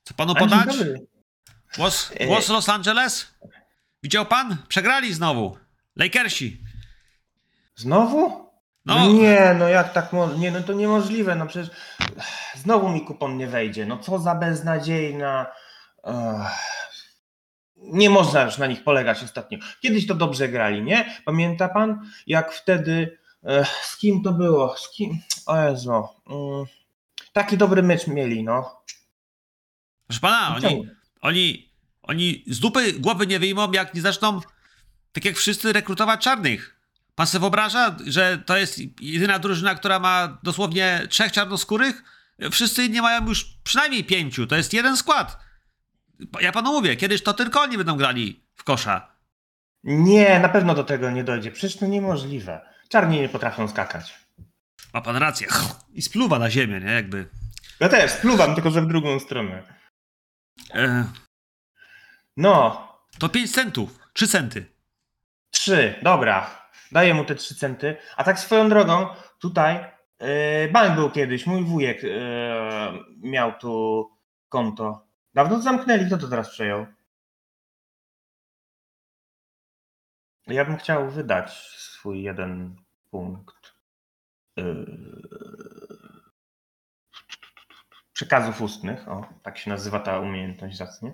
Co panu podać? E- głos Los Angeles? Widział pan? Przegrali znowu. Lakersi. Znowu? No, Nie, no jak tak mo- Nie, no to niemożliwe, no przecież znowu mi kupon nie wejdzie. No co za beznadziejna. Ech. Nie można już na nich polegać ostatnio. Kiedyś to dobrze grali, nie? Pamięta pan, jak wtedy. Ech, z kim to było? Z kim? O Jezu. Mm, taki dobry mecz mieli, no. proszę pana, oni, oni, oni z dupy głowy nie wyjmą, jak nie zaczną, tak jak wszyscy, rekrutować czarnych. Pan sobie wyobraża, że to jest jedyna drużyna, która ma dosłownie trzech czarnoskórych? Wszyscy inni mają już przynajmniej pięciu. To jest jeden skład. Ja panu mówię, kiedyś to tylko oni będą grali w kosza. Nie, na pewno do tego nie dojdzie. Przecież to niemożliwe. Czarni nie potrafią skakać. Ma pan rację. I spluwa na ziemię, nie? Jakby. Ja też, spluwam, tylko że w drugą stronę. E, No, to 5 centów. 3 centy. Trzy, dobra. Daję mu te trzy centy. A tak swoją drogą, tutaj yy, bank był kiedyś, mój wujek yy, miał tu konto. Dawno to zamknęli, kto to teraz przejął? Ja bym chciał wydać swój jeden punkt. yy, przekazów ustnych, o, tak się nazywa ta umiejętność zacnie,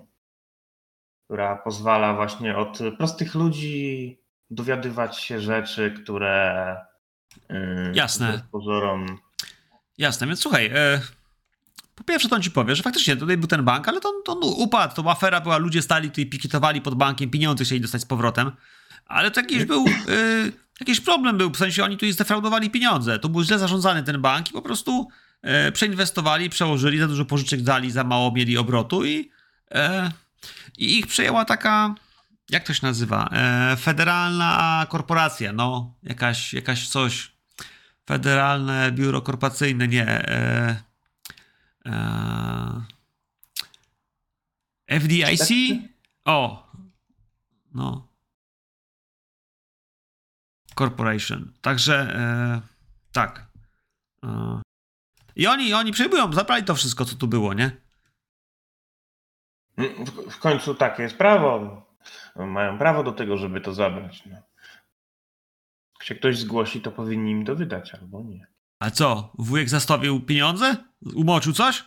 która pozwala właśnie od prostych ludzi dowiadywać się rzeczy, które yy, Jasne. pozorom Jasne, więc słuchaj, e, po pierwsze to on ci powie, że faktycznie tutaj był ten bank, ale to, to upadł, to afera była, ludzie stali tutaj, pikietowali pod bankiem, pieniądze chcieli dostać z powrotem, ale to jakiś był, e, jakiś problem był, w sensie oni tu zdefraudowali pieniądze, to był źle zarządzany ten bank i po prostu e, przeinwestowali, przełożyli, za dużo pożyczek dali, za mało mieli obrotu i, i ich przejęła taka, jak to się nazywa, e, federalna korporacja, no, jakaś, jakaś coś, Federalne Biuro Korporacyjne, nie. E, e, FDIC? O, no. Corporation. Także e, tak. E, I oni, oni przejmują, zabrali to wszystko, co tu było, nie? W, końcu takie jest prawo. Mają prawo do tego, żeby to zabrać. No. Jak się ktoś zgłosi, to powinni im to wydać, albo nie. A co, wujek zastawił pieniądze? Umoczył coś?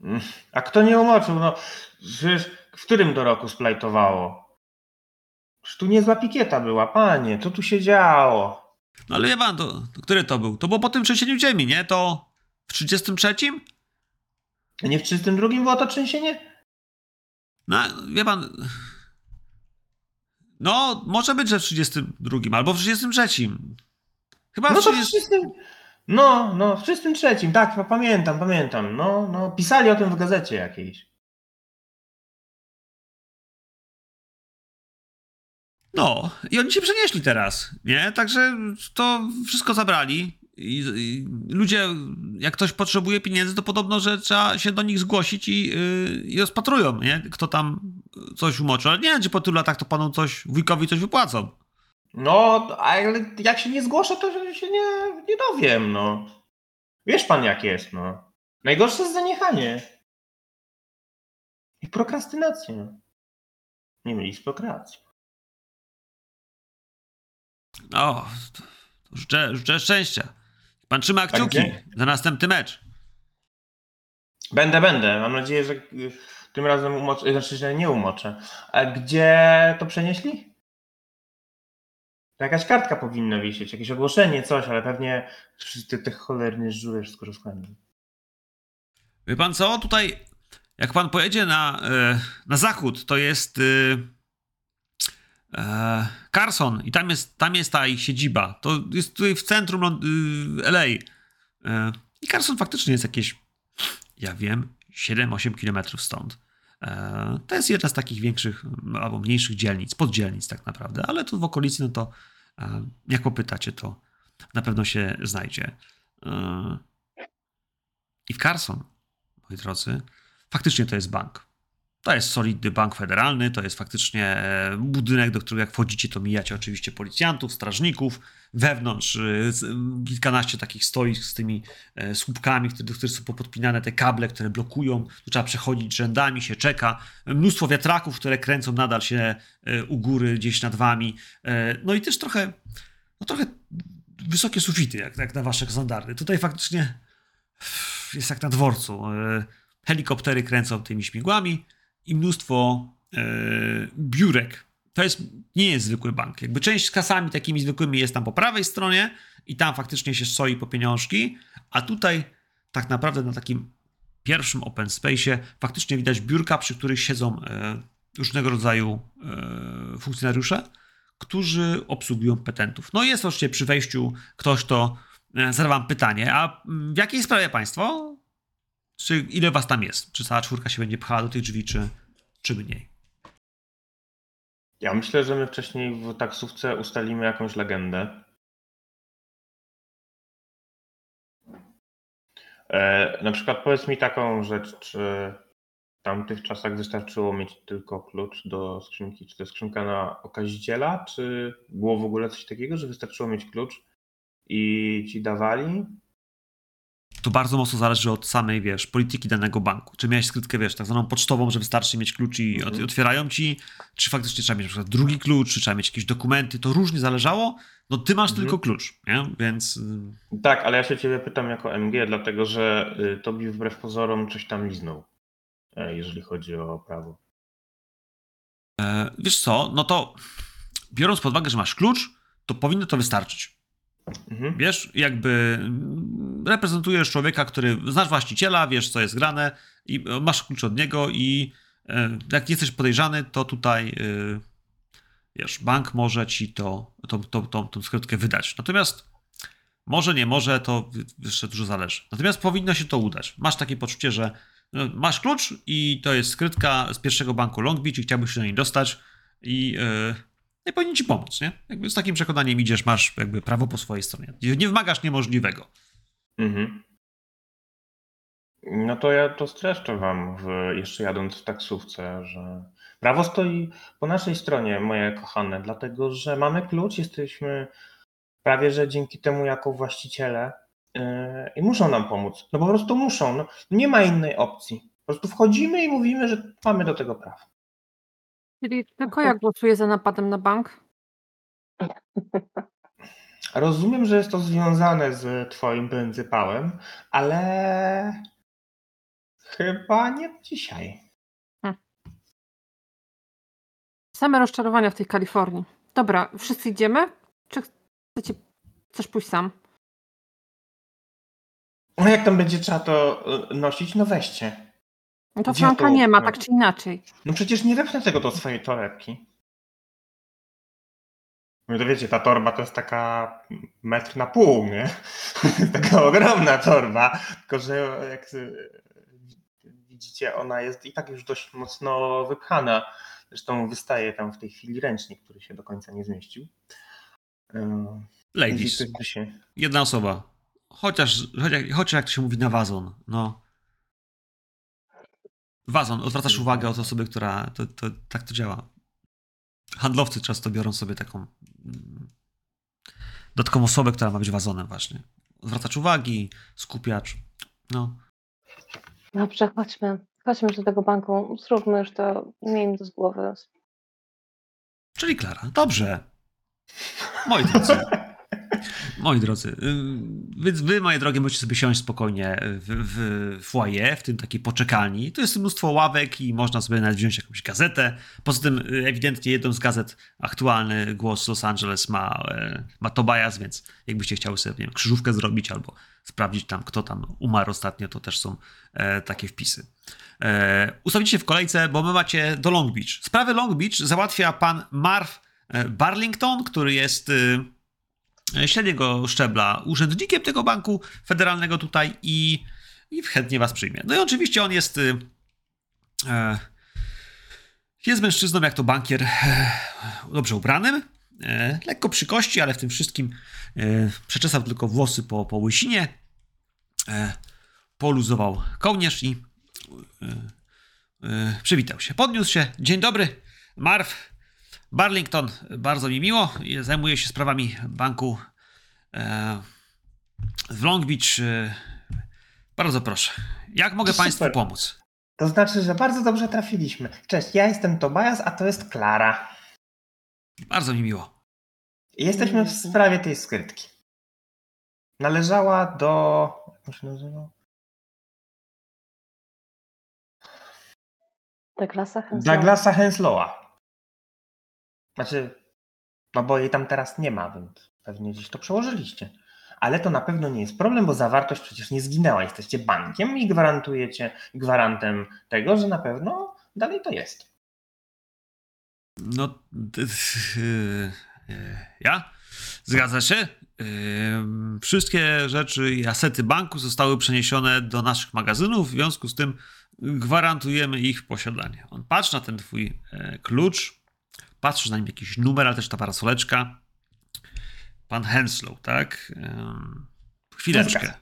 Mm, A kto nie umoczył? No, przecież w którym to roku splajtowało? Przecież tu niezła pikieta była, panie, co tu się działo? No ale wie pan, to, to który to był? To było po tym trzęsieniu ziemi, nie? To w 33? A Nie w 32 było to trzęsienie? No, wie pan. No, może być, że w 32 albo w 33. Chyba No w to w 30. 30... No, no, w 33, tak, no, pamiętam, pamiętam. No, no, pisali o tym w gazecie jakiejś. No, i oni się przenieśli teraz, nie? Także to wszystko zabrali. I, i ludzie, jak ktoś potrzebuje pieniędzy, to podobno, że trzeba się do nich zgłosić i, yy, i rozpatrują, nie? Kto tam coś umoczył. Ale nie wiem, czy po tylu latach to panu coś, wujkowi coś wypłacą. No, ale jak się nie zgłoszę, to się nie, nie dowiem, no. Wiesz pan jak jest, no. Najgorsze jest zaniechanie. I prokrastynacja. Nie myli z prokracją. O, życzę, życzę szczęścia. Pan trzyma kciuki gdzie? za następny mecz. Będę, będę. Mam nadzieję, że y, tym razem umoczę, znaczy, że nie umoczę. A gdzie to przenieśli? To jakaś kartka powinna wisieć, jakieś ogłoszenie, coś, ale pewnie wszyscy te cholerne żule wszystko rozkładają. Wie pan co? Tutaj, jak pan pojedzie na, e, na zachód, to jest Carson i tam jest, tam jest ta ich siedziba. To jest tutaj w centrum Lond- y, LA. E, I Carson faktycznie jest jakieś, ja wiem, 7-8 kilometrów stąd. E, to jest jedna z takich większych albo mniejszych dzielnic, poddzielnic tak naprawdę, ale tu w okolicy, no to e, jak popytacie, to na pewno się znajdzie. E, I w Carson moi drodzy, faktycznie to jest bank. To jest solidny bank federalny, to jest faktycznie e, budynek, do którego jak wchodzicie, to mijacie oczywiście policjantów, strażników. Wewnątrz e, kilkanaście takich stoisk z tymi e, słupkami, do których są popodpinane te kable, które blokują. Tu trzeba przechodzić rzędami, się czeka. Mnóstwo wiatraków, które kręcą nadal się u góry, gdzieś nad wami. No i też trochę, no trochę wysokie sufity, jak, jak na wasze standardy. Tutaj faktycznie jest jak na dworcu. Helikoptery kręcą tymi śmigłami i mnóstwo e, biurek. To jest, nie jest zwykły bank. Jakby część z kasami takimi zwykłymi jest tam po prawej stronie i tam faktycznie się stoi po pieniążki, a tutaj tak naprawdę na takim pierwszym open space'ie faktycznie widać biurka, przy których siedzą e, różnego rodzaju e, funkcjonariusze, którzy obsługują petentów. No i jest oczywiście przy wejściu ktoś, kto e, zada wam pytanie, a mm, w jakiej sprawie państwo? Czy ile was tam jest? Czy cała czwórka się będzie pchała do tych drzwi, czy, czy mniej? Ja myślę, że my wcześniej w taksówce ustalimy jakąś legendę. E, na przykład powiedz mi taką rzecz, czy w tamtych czasach wystarczyło mieć tylko klucz do skrzynki? Czy to skrzynka na okaziciela? Czy było w ogóle coś takiego, że wystarczyło mieć klucz i ci dawali? To bardzo mocno zależy od samej, wiesz, polityki danego banku. Czy miałeś skrytkę, wiesz, tak zwaną pocztową, że wystarczy mieć klucz i Mhm. ot- otwierają ci, czy faktycznie trzeba mieć na przykład drugi klucz, czy trzeba mieć jakieś dokumenty, to różnie zależało. No ty masz Mhm. tylko klucz, nie? Więc y, Tak, ale ja się ciebie pytam jako MG, dlatego że y, Tobi wbrew pozorom coś tam liznął, e, jeżeli chodzi o prawo. e, wiesz co, no to biorąc pod uwagę, że masz klucz, to powinno to wystarczyć. Mhm. Wiesz, jakby mm, reprezentujesz człowieka, który znasz właściciela, wiesz co jest grane i masz klucz od niego i e, jak jesteś podejrzany, to tutaj e, wiesz, bank może ci to, to, to, to, tą skrytkę wydać. Natomiast może, nie może, to jeszcze dużo zależy. Natomiast powinno się to udać. Masz takie poczucie, że no, masz klucz i to jest skrytka z pierwszego banku Long Beach i chciałbyś się do niej dostać i powinien ci pomóc, nie? Jakby z takim przekonaniem idziesz, masz jakby prawo po swojej stronie. Nie nie wymagasz niemożliwego. Mhm. No to ja to streszczę wam, w, jeszcze jadąc w taksówce, że prawo stoi po naszej stronie, moje kochane, dlatego że mamy klucz, jesteśmy prawie że dzięki temu jako właściciele yy, i muszą nam pomóc. No po prostu muszą, no, nie ma innej opcji. Po prostu wchodzimy i mówimy, że mamy do tego prawo. Czyli tylko ja głosuję za napadem na bank. Rozumiem, że jest to związane z twoim pryncypałem, ale chyba nie dzisiaj. Same rozczarowania w tej Kalifornii. Dobra, wszyscy idziemy? Czy chcecie chcesz pójść sam? No jak tam będzie trzeba to y, nosić, no weźcie. No to Gdzie Franka to nie ma, tak czy inaczej. No przecież nie wepnę tego do swojej torebki. No to wiecie, ta torba to jest taka metr na pół, nie? taka ogromna torba, tylko że jak y, widzicie, ona jest i tak już dość mocno wypchana. Zresztą wystaje tam w tej chwili ręcznik, który się do końca nie zmieścił. Y, Ladies, się... jedna osoba. Chociaż, chociaż, chociaż jak to się mówi na wazon, no. Wazon, odwracasz uwagę od osoby, która, to, to, tak to działa. Handlowcy często biorą sobie taką mm, dodatkową osobę, która ma być wazonem właśnie. Odwracacz uwagi, skupiacz, no. Dobrze, chodźmy. Chodźmy już do tego banku. Zróbmy już to. Miejmy to z głowy. Czyli Klara. Dobrze. Moi drodzy. Moi drodzy, y, wy, wy, moje drogie, możecie sobie siąść spokojnie w, w foyer, w tym takiej poczekalni. Tu jest mnóstwo ławek i można sobie nawet wziąć jakąś gazetę. Poza tym y, ewidentnie jedną z gazet aktualny głos Los Angeles ma, e, ma Tobias, więc jakbyście chciały sobie nie wiem, krzyżówkę zrobić albo sprawdzić tam, kto tam umarł ostatnio, to też są e, takie wpisy. E, ustawicie się w kolejce, bo my macie do Long Beach. Sprawę Long Beach załatwia pan Marv e, Barlington, który jest y, średniego szczebla urzędnikiem tego banku federalnego tutaj i, i chętnie was przyjmie. No i oczywiście on jest y, e, jest mężczyzną, jak to bankier, e, dobrze ubranym, e, lekko przy kości, ale w tym wszystkim e, przeczesał tylko włosy po, po łysinie, e, poluzował kołnierz i e, e, przywitał się. Podniósł się. Dzień dobry, Marv Barlington. Bardzo mi miło. Zajmuję się sprawami banku e, w Long Beach. E, bardzo proszę. Jak mogę To Państwu super. pomóc? To znaczy, że bardzo dobrze trafiliśmy. Cześć, ja jestem Tobias, a to jest Klara. Bardzo mi miło. Jesteśmy w sprawie tej skrytki. Należała do. Jak się nazywa? Douglasa Henslowa. Douglasa Henslowa. Znaczy, no bo jej tam teraz nie ma, więc pewnie gdzieś to przełożyliście. Ale to na pewno nie jest problem, bo zawartość przecież nie zginęła. Jesteście bankiem i gwarantujecie gwarantem tego, że na pewno dalej to jest. No, d- e, ja? Zgadza się. E, Wszystkie rzeczy i asety banku zostały przeniesione do naszych magazynów, w związku z tym gwarantujemy ich posiadanie. On patrzy na ten twój e, klucz, patrzy na nim jakiś numer, ale też ta parasoleczka. Pan Henslow, tak? Chwileczkę.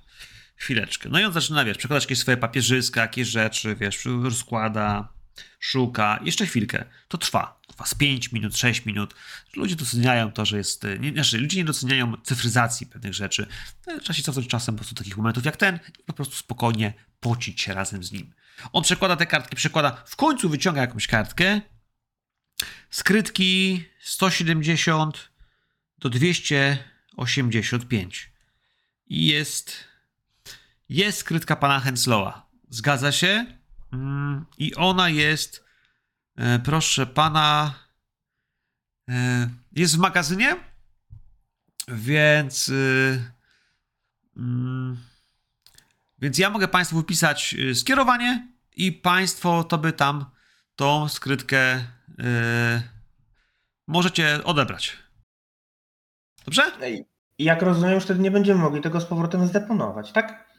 Chwileczkę. No i on zaczyna, wiesz, przekładać jakieś swoje papierzyska, jakieś rzeczy, wiesz, rozkłada, szuka. Jeszcze chwilkę. To trwa. was 5 minut, 6 minut. Ludzie doceniają to, że jest. Nie, znaczy, ludzie nie doceniają cyfryzacji pewnych rzeczy. Trzeba się cofnąć czasem po prostu takich momentów jak ten i po prostu spokojnie pocić się razem z nim. On przekłada te kartki, przekłada, w końcu wyciąga jakąś kartkę. Skrytki 170 do 285. I jest. Jest skrytka pana Henslowa. Zgadza się? Mm, I ona jest. E, proszę pana. E, jest w magazynie. Więc. y, mm, więc ja mogę Państwu wypisać skierowanie i Państwo to by tam tą skrytkę y, możecie odebrać. Dobrze? Jak rozumiem, już wtedy nie będziemy mogli tego z powrotem zdeponować, tak?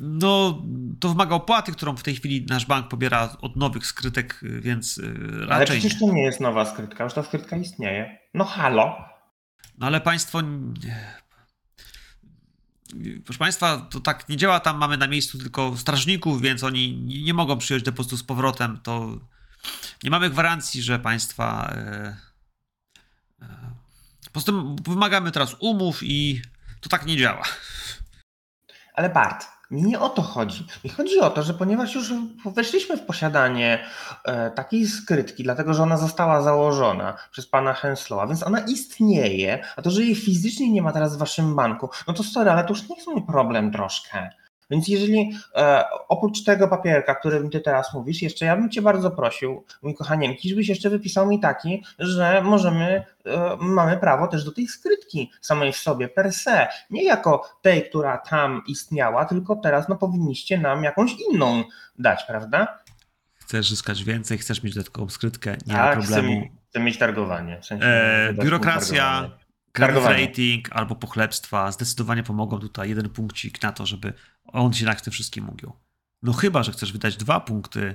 No, to wymaga opłaty, którą w tej chwili nasz bank pobiera od nowych skrytek, więc y, Ale raczej przecież nie. to nie jest nowa skrytka, już ta skrytka istnieje. No halo. No ale państwo. Proszę Państwa, to tak nie działa. Tam mamy na miejscu tylko strażników, więc oni nie, nie mogą przyjąć depozytu z powrotem. To nie mamy gwarancji, że Państwa. E, e, poza tym wymagamy teraz umów i to tak nie działa. Ale Bart, mi nie o to chodzi. Mi chodzi o to, że ponieważ już weszliśmy w posiadanie e, takiej skrytki, dlatego że ona została założona przez pana Henslowa, więc ona istnieje, a to, że jej fizycznie nie ma teraz w waszym banku, no to sorry, ale to już nie jest mój problem troszkę. Więc jeżeli e, oprócz tego papierka, którym ty teraz mówisz, jeszcze ja bym cię bardzo prosił, mój kochanieńki, żebyś jeszcze wypisał mi taki, że możemy, e, mamy prawo też do tej skrytki samej w sobie per se. Nie jako tej, która tam istniała, tylko teraz no powinniście nam jakąś inną dać, prawda? Chcesz zyskać więcej, chcesz mieć dodatkową skrytkę, nie ma tak, chcę, problemu. mi- chcę mieć targowanie. W sensie E, biurokracja, targowanie. Credit Targowanie. rating albo pochlebstwa zdecydowanie pomogą tutaj jeden punkcik na to, żeby on się nad tym wszystkim ugiął. No chyba, że chcesz wydać dwa punkty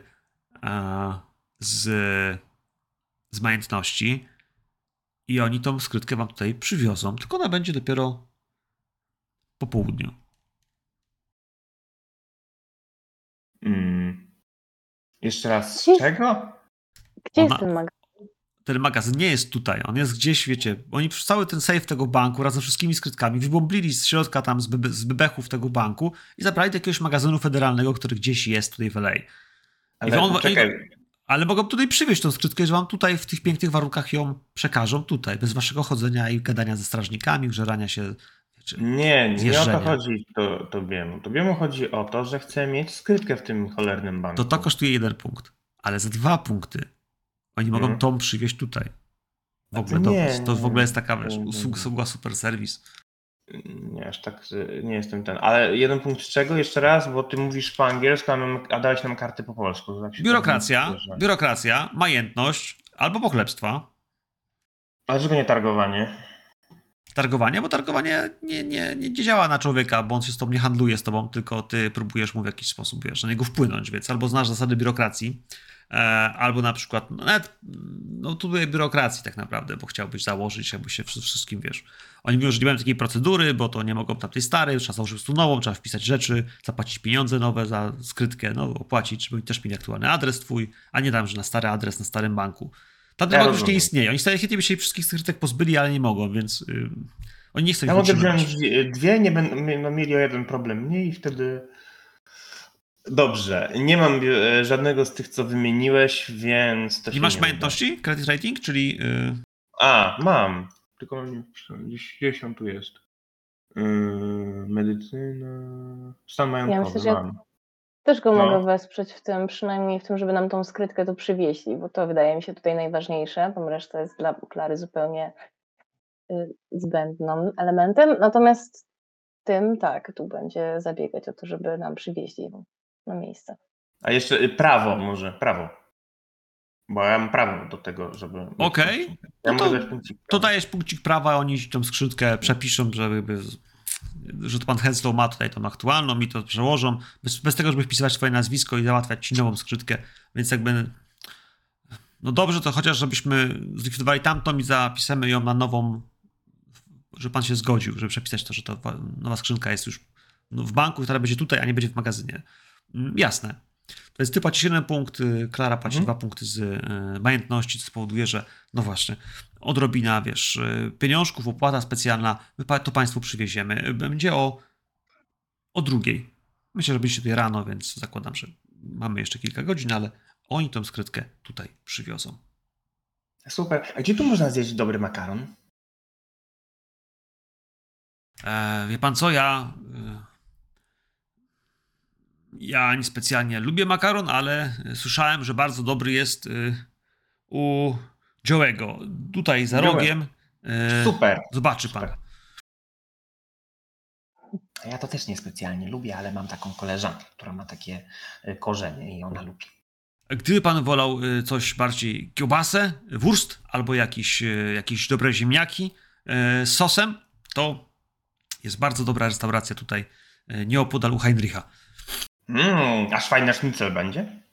e, z, z majątności i oni tą skrytkę wam tutaj przywiozą, tylko ona będzie dopiero po południu. Mm. Jeszcze raz, z czego? Gdzie Ona- jest ten magazyn? Ten magazyn nie jest tutaj, on jest gdzieś, wiecie, oni cały ten safe tego banku razem z wszystkimi skrytkami wybomblili z środka tam z, bebe, z bebechów tego banku i zabrali do jakiegoś magazynu federalnego, który gdzieś jest tutaj w LA. Ale on- czekaj, Ale mogą tutaj przywieźć tą skrytkę, że wam tutaj w tych pięknych warunkach ją przekażą tutaj, bez waszego chodzenia i gadania ze strażnikami, grzerania się. Nie, nie o to chodzi to, Tobiemu. Tobiemu chodzi o to, że chce mieć skrytkę w tym cholernym banku. To to kosztuje jeden punkt, ale za dwa punkty oni mogą Mhm. tą przywieźć tutaj. W ogóle to to, nie, to w nie, ogóle jest taka wiesz, usługa, super serwis. Nie, aż tak nie jestem ten. Ale jeden punkt z czego? Jeszcze raz, bo ty mówisz po angielsku, a, dałeś nam karty po polsku. Tak Biurokracja, tak biurokracja, majętność albo pochlebstwa. Ale dlaczego nie targowanie? Targowanie, bo targowanie nie, nie, nie działa na człowieka, bo on się z tobą nie handluje z tobą, tylko ty próbujesz mu w jakiś sposób, wiesz, na niego wpłynąć, więc albo znasz zasady biurokracji, albo na przykład, no nawet, no tu były biurokracji tak naprawdę, bo chciałbyś założyć, jakby się wszystkim, wiesz, oni mówią, że nie mają takiej procedury, bo to nie mogą tamtej starej, trzeba założyć prostu nową, trzeba wpisać rzeczy, zapłacić pieniądze nowe za skrytkę, no opłacić, żeby też mieli aktualny adres twój, a nie tam, że na stary adres na starym banku. Tamten Ja bank już nie istnieje. Oni stale chętnie by się wszystkich skrytek pozbyli, ale nie mogą, więc y, oni nie chcą Ja ich mogę utrzymać. wziąć dwie- dwie, nie będą no, mieli o jeden problem mniej i wtedy. Dobrze, nie mam e, żadnego z tych, co wymieniłeś, więc. To Nie się masz uda. majątności? Credit rating, czyli y, A, mam. Tylko mam nie gdzieś, gdzieś on tu jest. Yy, medycyna. Stan majątkowy myślę, że ja- mam. Też go No. mogę wesprzeć w tym, przynajmniej w tym, żeby nam tą skrytkę tu przywieźli, bo to wydaje mi się tutaj najważniejsze, bo reszta jest dla Klary zupełnie y, zbędnym elementem. Natomiast tym, tak, tu będzie zabiegać o to, żeby nam przywieźli na miejsce. A jeszcze y, prawo może, prawo. Bo ja mam prawo do tego, żeby. Okej. punkcik. Ja No to- dać to dajesz punkcik prawa, oni ci tą skrzydkę przepiszą, żeby, że to pan Henslow ma tutaj tą aktualną i to przełożą, bez, bez tego, żeby wpisywać swoje nazwisko i załatwiać ci nową skrzydkę, więc jakby no dobrze, to chociaż żebyśmy zlikwidowali tamtą i zapisamy ją na nową, że pan się zgodził, żeby przepisać to, że ta wa- nowa skrzynka jest już no, w banku, która będzie tutaj, a nie będzie w magazynie. Mm, Jasne. Więc ty płacisz jeden punkt, y, Klara płaci Mhm. dwa punkty z y, majątności, co spowoduje, że no właśnie, odrobina, wiesz, y, pieniążków, opłata specjalna, my to państwu przywieziemy. Y, Będzie o, o drugiej. Myślę, że byliście tutaj rano, więc zakładam, że mamy jeszcze kilka godzin, ale oni tą skrytkę tutaj przywiozą. Super. A gdzie tu można zjeść dobry makaron? E, wie pan co, ja. E, ja niespecjalnie lubię makaron, ale słyszałem, że bardzo dobry jest e, u Joe'ego. Tutaj za rogiem. E, Super. Zobaczy pan. Super. A Ja to też niespecjalnie lubię, ale mam taką koleżankę, która ma takie korzenie i ona lubi. Gdyby pan wolał e, coś bardziej kiełbasę, wurst albo jakieś, e, jakieś dobre ziemniaki e, z sosem, to jest bardzo dobra restauracja tutaj e, nieopodal u Heinricha. Mmm, aż fajny sznicel będzie?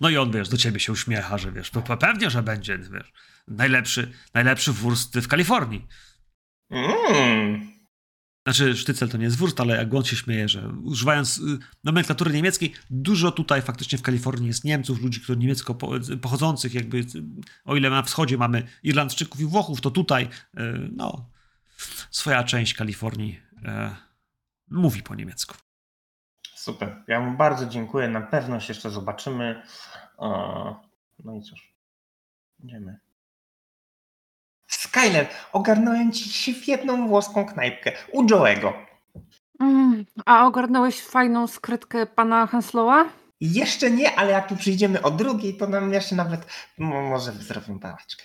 No i on, wiesz, do ciebie się uśmiecha, że wiesz, pe- pewnie, że będzie, wiesz, najlepszy, najlepszy wurst w Kalifornii. Mmm. Znaczy, sztycel to nie jest wurst, ale jak on się śmieje, że używając y, nomenklatury niemieckiej, dużo tutaj faktycznie w Kalifornii jest Niemców, ludzi, którzy niemiecko po- pochodzących, jakby, o ile na wschodzie mamy Irlandczyków i Włochów, to tutaj, y, no, swoja część Kalifornii y, mówi po niemiecku. Super. Ja mu bardzo dziękuję. Na pewno się jeszcze zobaczymy. No i cóż. Idziemy. Skyler, ogarnąłem ci świetną włoską knajpkę u Joe'ego. Mm, a ogarnąłeś fajną skrytkę pana Henslowa? Jeszcze nie, ale jak tu przyjdziemy o drugiej, to nam jeszcze nawet mo- może zrobimy pałaczkę.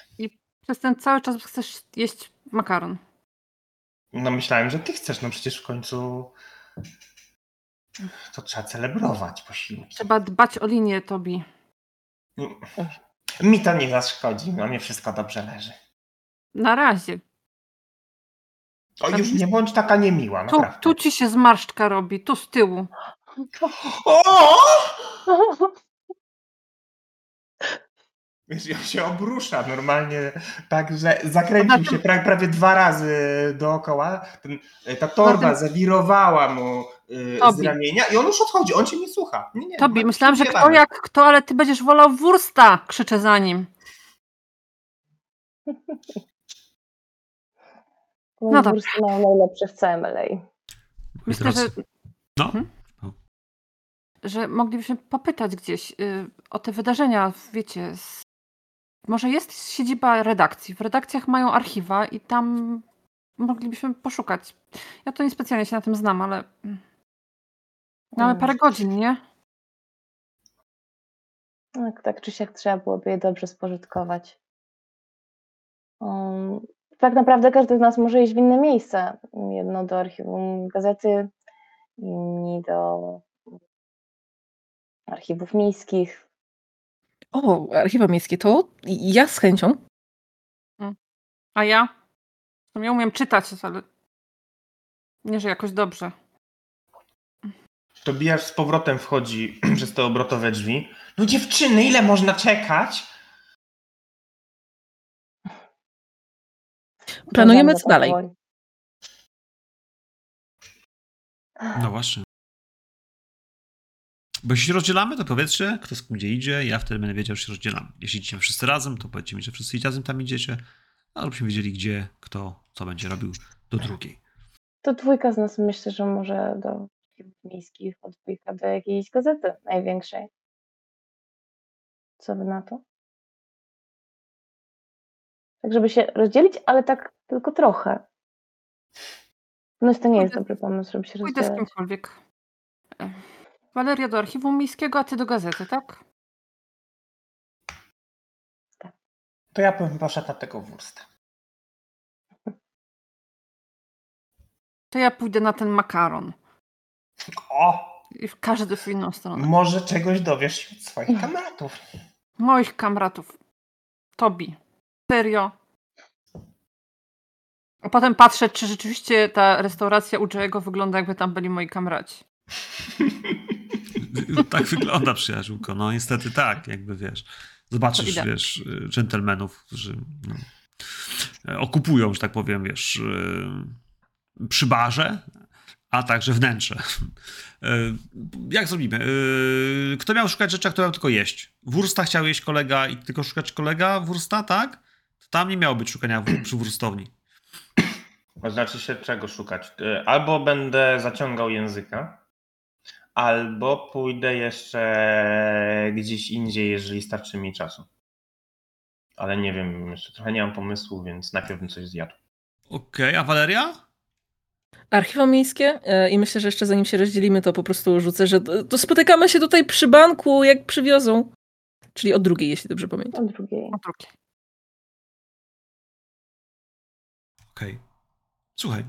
Przez ten cały czas chcesz jeść makaron. No myślałem, że ty chcesz, no przecież w końcu to trzeba celebrować posiłki. Trzeba dbać o linię, Tobi. Mi to nie zaszkodzi, no mnie wszystko dobrze leży. Na razie. O, już nie bądź taka niemiła, Tu, naprawdę. tu ci się zmarszczka robi, tu z tyłu. O! Wiesz, ja się obrusza normalnie, tak, że zakręcił się pra, prawie dwa razy dookoła. Ten, ta torba tym- zawirowała mu y, z ramienia i on już odchodzi, on cię nie słucha. Nie, nie, Tobi, myślałam, że kto jak kto, ale ty będziesz wolał wursta, krzyczę za nim. No dobra. Bursy mają najlepsze w całym LA. Myślę, że, No, Mhm. że moglibyśmy popytać gdzieś y, o te wydarzenia, wiecie. Z... Może jest siedziba redakcji. W redakcjach mają archiwa i tam moglibyśmy poszukać. Ja to niespecjalnie się na tym znam, ale mm, mamy parę godzin, nie? Tak, tak czy siak trzeba byłoby je dobrze spożytkować. Um, tak naprawdę każdy z nas może iść w inne miejsce. Jedno do archiwum gazety, inni do archiwów miejskich. O, archiwa miejskie, to ja z chęcią. A ja? Sumie umiem czytać, ale nie, że jakoś dobrze. Tobiasz z powrotem wchodzi przez te obrotowe drzwi. No dziewczyny, ile można czekać? Planujemy co dalej. no właśnie. Bo jeśli się rozdzielamy, to powiedzcie, kto z kim gdzie idzie, ja wtedy będę wiedział, że się rozdzielamy. Jeśli idziemy wszyscy razem, to powiedzcie mi, że wszyscy razem tam idziecie, albo byśmy wiedzieli, gdzie, kto, co będzie robił do drugiej. To dwójka z nas myślę, że może do miejskich, a dwójka do jakiejś gazety największej. Co wy na to? Tak, żeby się rozdzielić, ale tak tylko trochę. No to nie jest dobry pomysł, żeby się Pójdę z kimkolwiek. Waleria do archiwum miejskiego, a ty do gazety, tak? To ja bym poszedł tego wursta. To ja pójdę na ten makaron. O! I każdy w inną stronę. Może czegoś dowiesz się od swoich kamratów. Moich kamratów. Tobi. Serio. A potem patrzę, czy rzeczywiście ta restauracja u Joe'ego wygląda, jakby tam byli moi kamraci. Tak wygląda, przyjaciółko. No niestety tak, jakby wiesz. Zobaczysz, wiesz, y, dżentelmenów, którzy no, okupują, że tak powiem, wiesz, y, przy barze, a także wnętrze. E, jak zrobimy? E, kto miał szukać rzeczy, a kto miał tylko jeść? Wursta chciał jeść kolega i tylko szukać kolega wursta, tak? To tam nie miało być szukania przy wurstowni. Znaczy się czego szukać? Albo będę zaciągał języka, albo pójdę jeszcze gdzieś indziej, jeżeli starczy mi czasu. Ale nie wiem, jeszcze trochę nie mam pomysłu, więc najpierw bym coś zjadł. Okej, okay, a Waleria? Archiwa miejskie e, i myślę, że jeszcze zanim się rozdzielimy, to po prostu rzucę, że to spotykamy się tutaj przy banku, jak przywiozą. Czyli o drugiej, jeśli dobrze pamiętam. O drugiej. O drugiej. Okej. Okay. Słuchaj,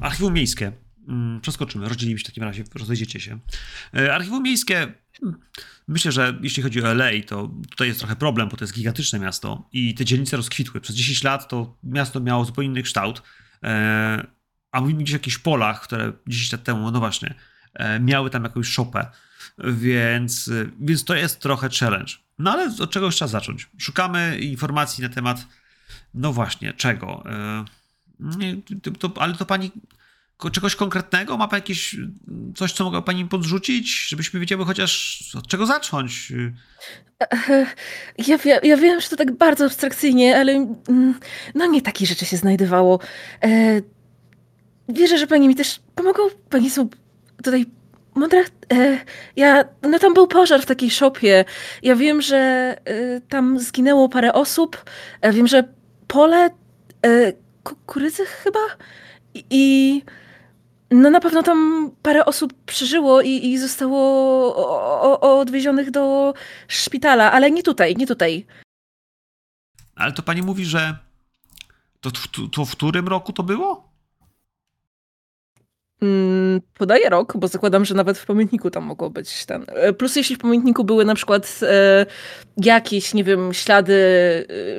archiwum miejskie. Mm, przeskoczymy, rozdzielimy się w takim razie, rozejdziecie się. E, archiwum miejskie, myślę, że jeśli chodzi o LA, to tutaj jest trochę problem, bo to jest gigantyczne miasto i te dzielnice rozkwitły. Przez 10 lat to miasto miało zupełnie inny kształt, e, a mówimy gdzieś o jakichś polach, które 10 lat temu, no właśnie, e, miały tam jakąś szopę, więc, więc to jest trochę challenge. No ale od czegoś trzeba zacząć. Szukamy informacji na temat, no właśnie, czego. To, ale to pani czegoś konkretnego? Ma pani jakieś coś, co mogła pani podrzucić, żebyśmy wiedziały chociaż od czego zacząć? Ja, ja, ja wiem, że to tak bardzo abstrakcyjnie, ale mm, no nie takie rzeczy się znajdowało. E, wierzę, że pani mi też pomogą. Pani są tutaj mądra. E, ja, no tam był pożar w takiej szopie. Ja wiem, że e, tam zginęło parę osób. E, wiem, że pole kukurydzy chyba i no na pewno tam parę osób przeżyło i, i zostało o, o, odwiezionych do szpitala, ale nie tutaj, nie tutaj. Ale to pani mówi, że to, to, to w którym roku to było? Podaję rok, bo zakładam, że nawet w pamiętniku tam mogło być ten. E, plus jeśli w pamiętniku były na przykład e, jakieś, nie wiem, ślady,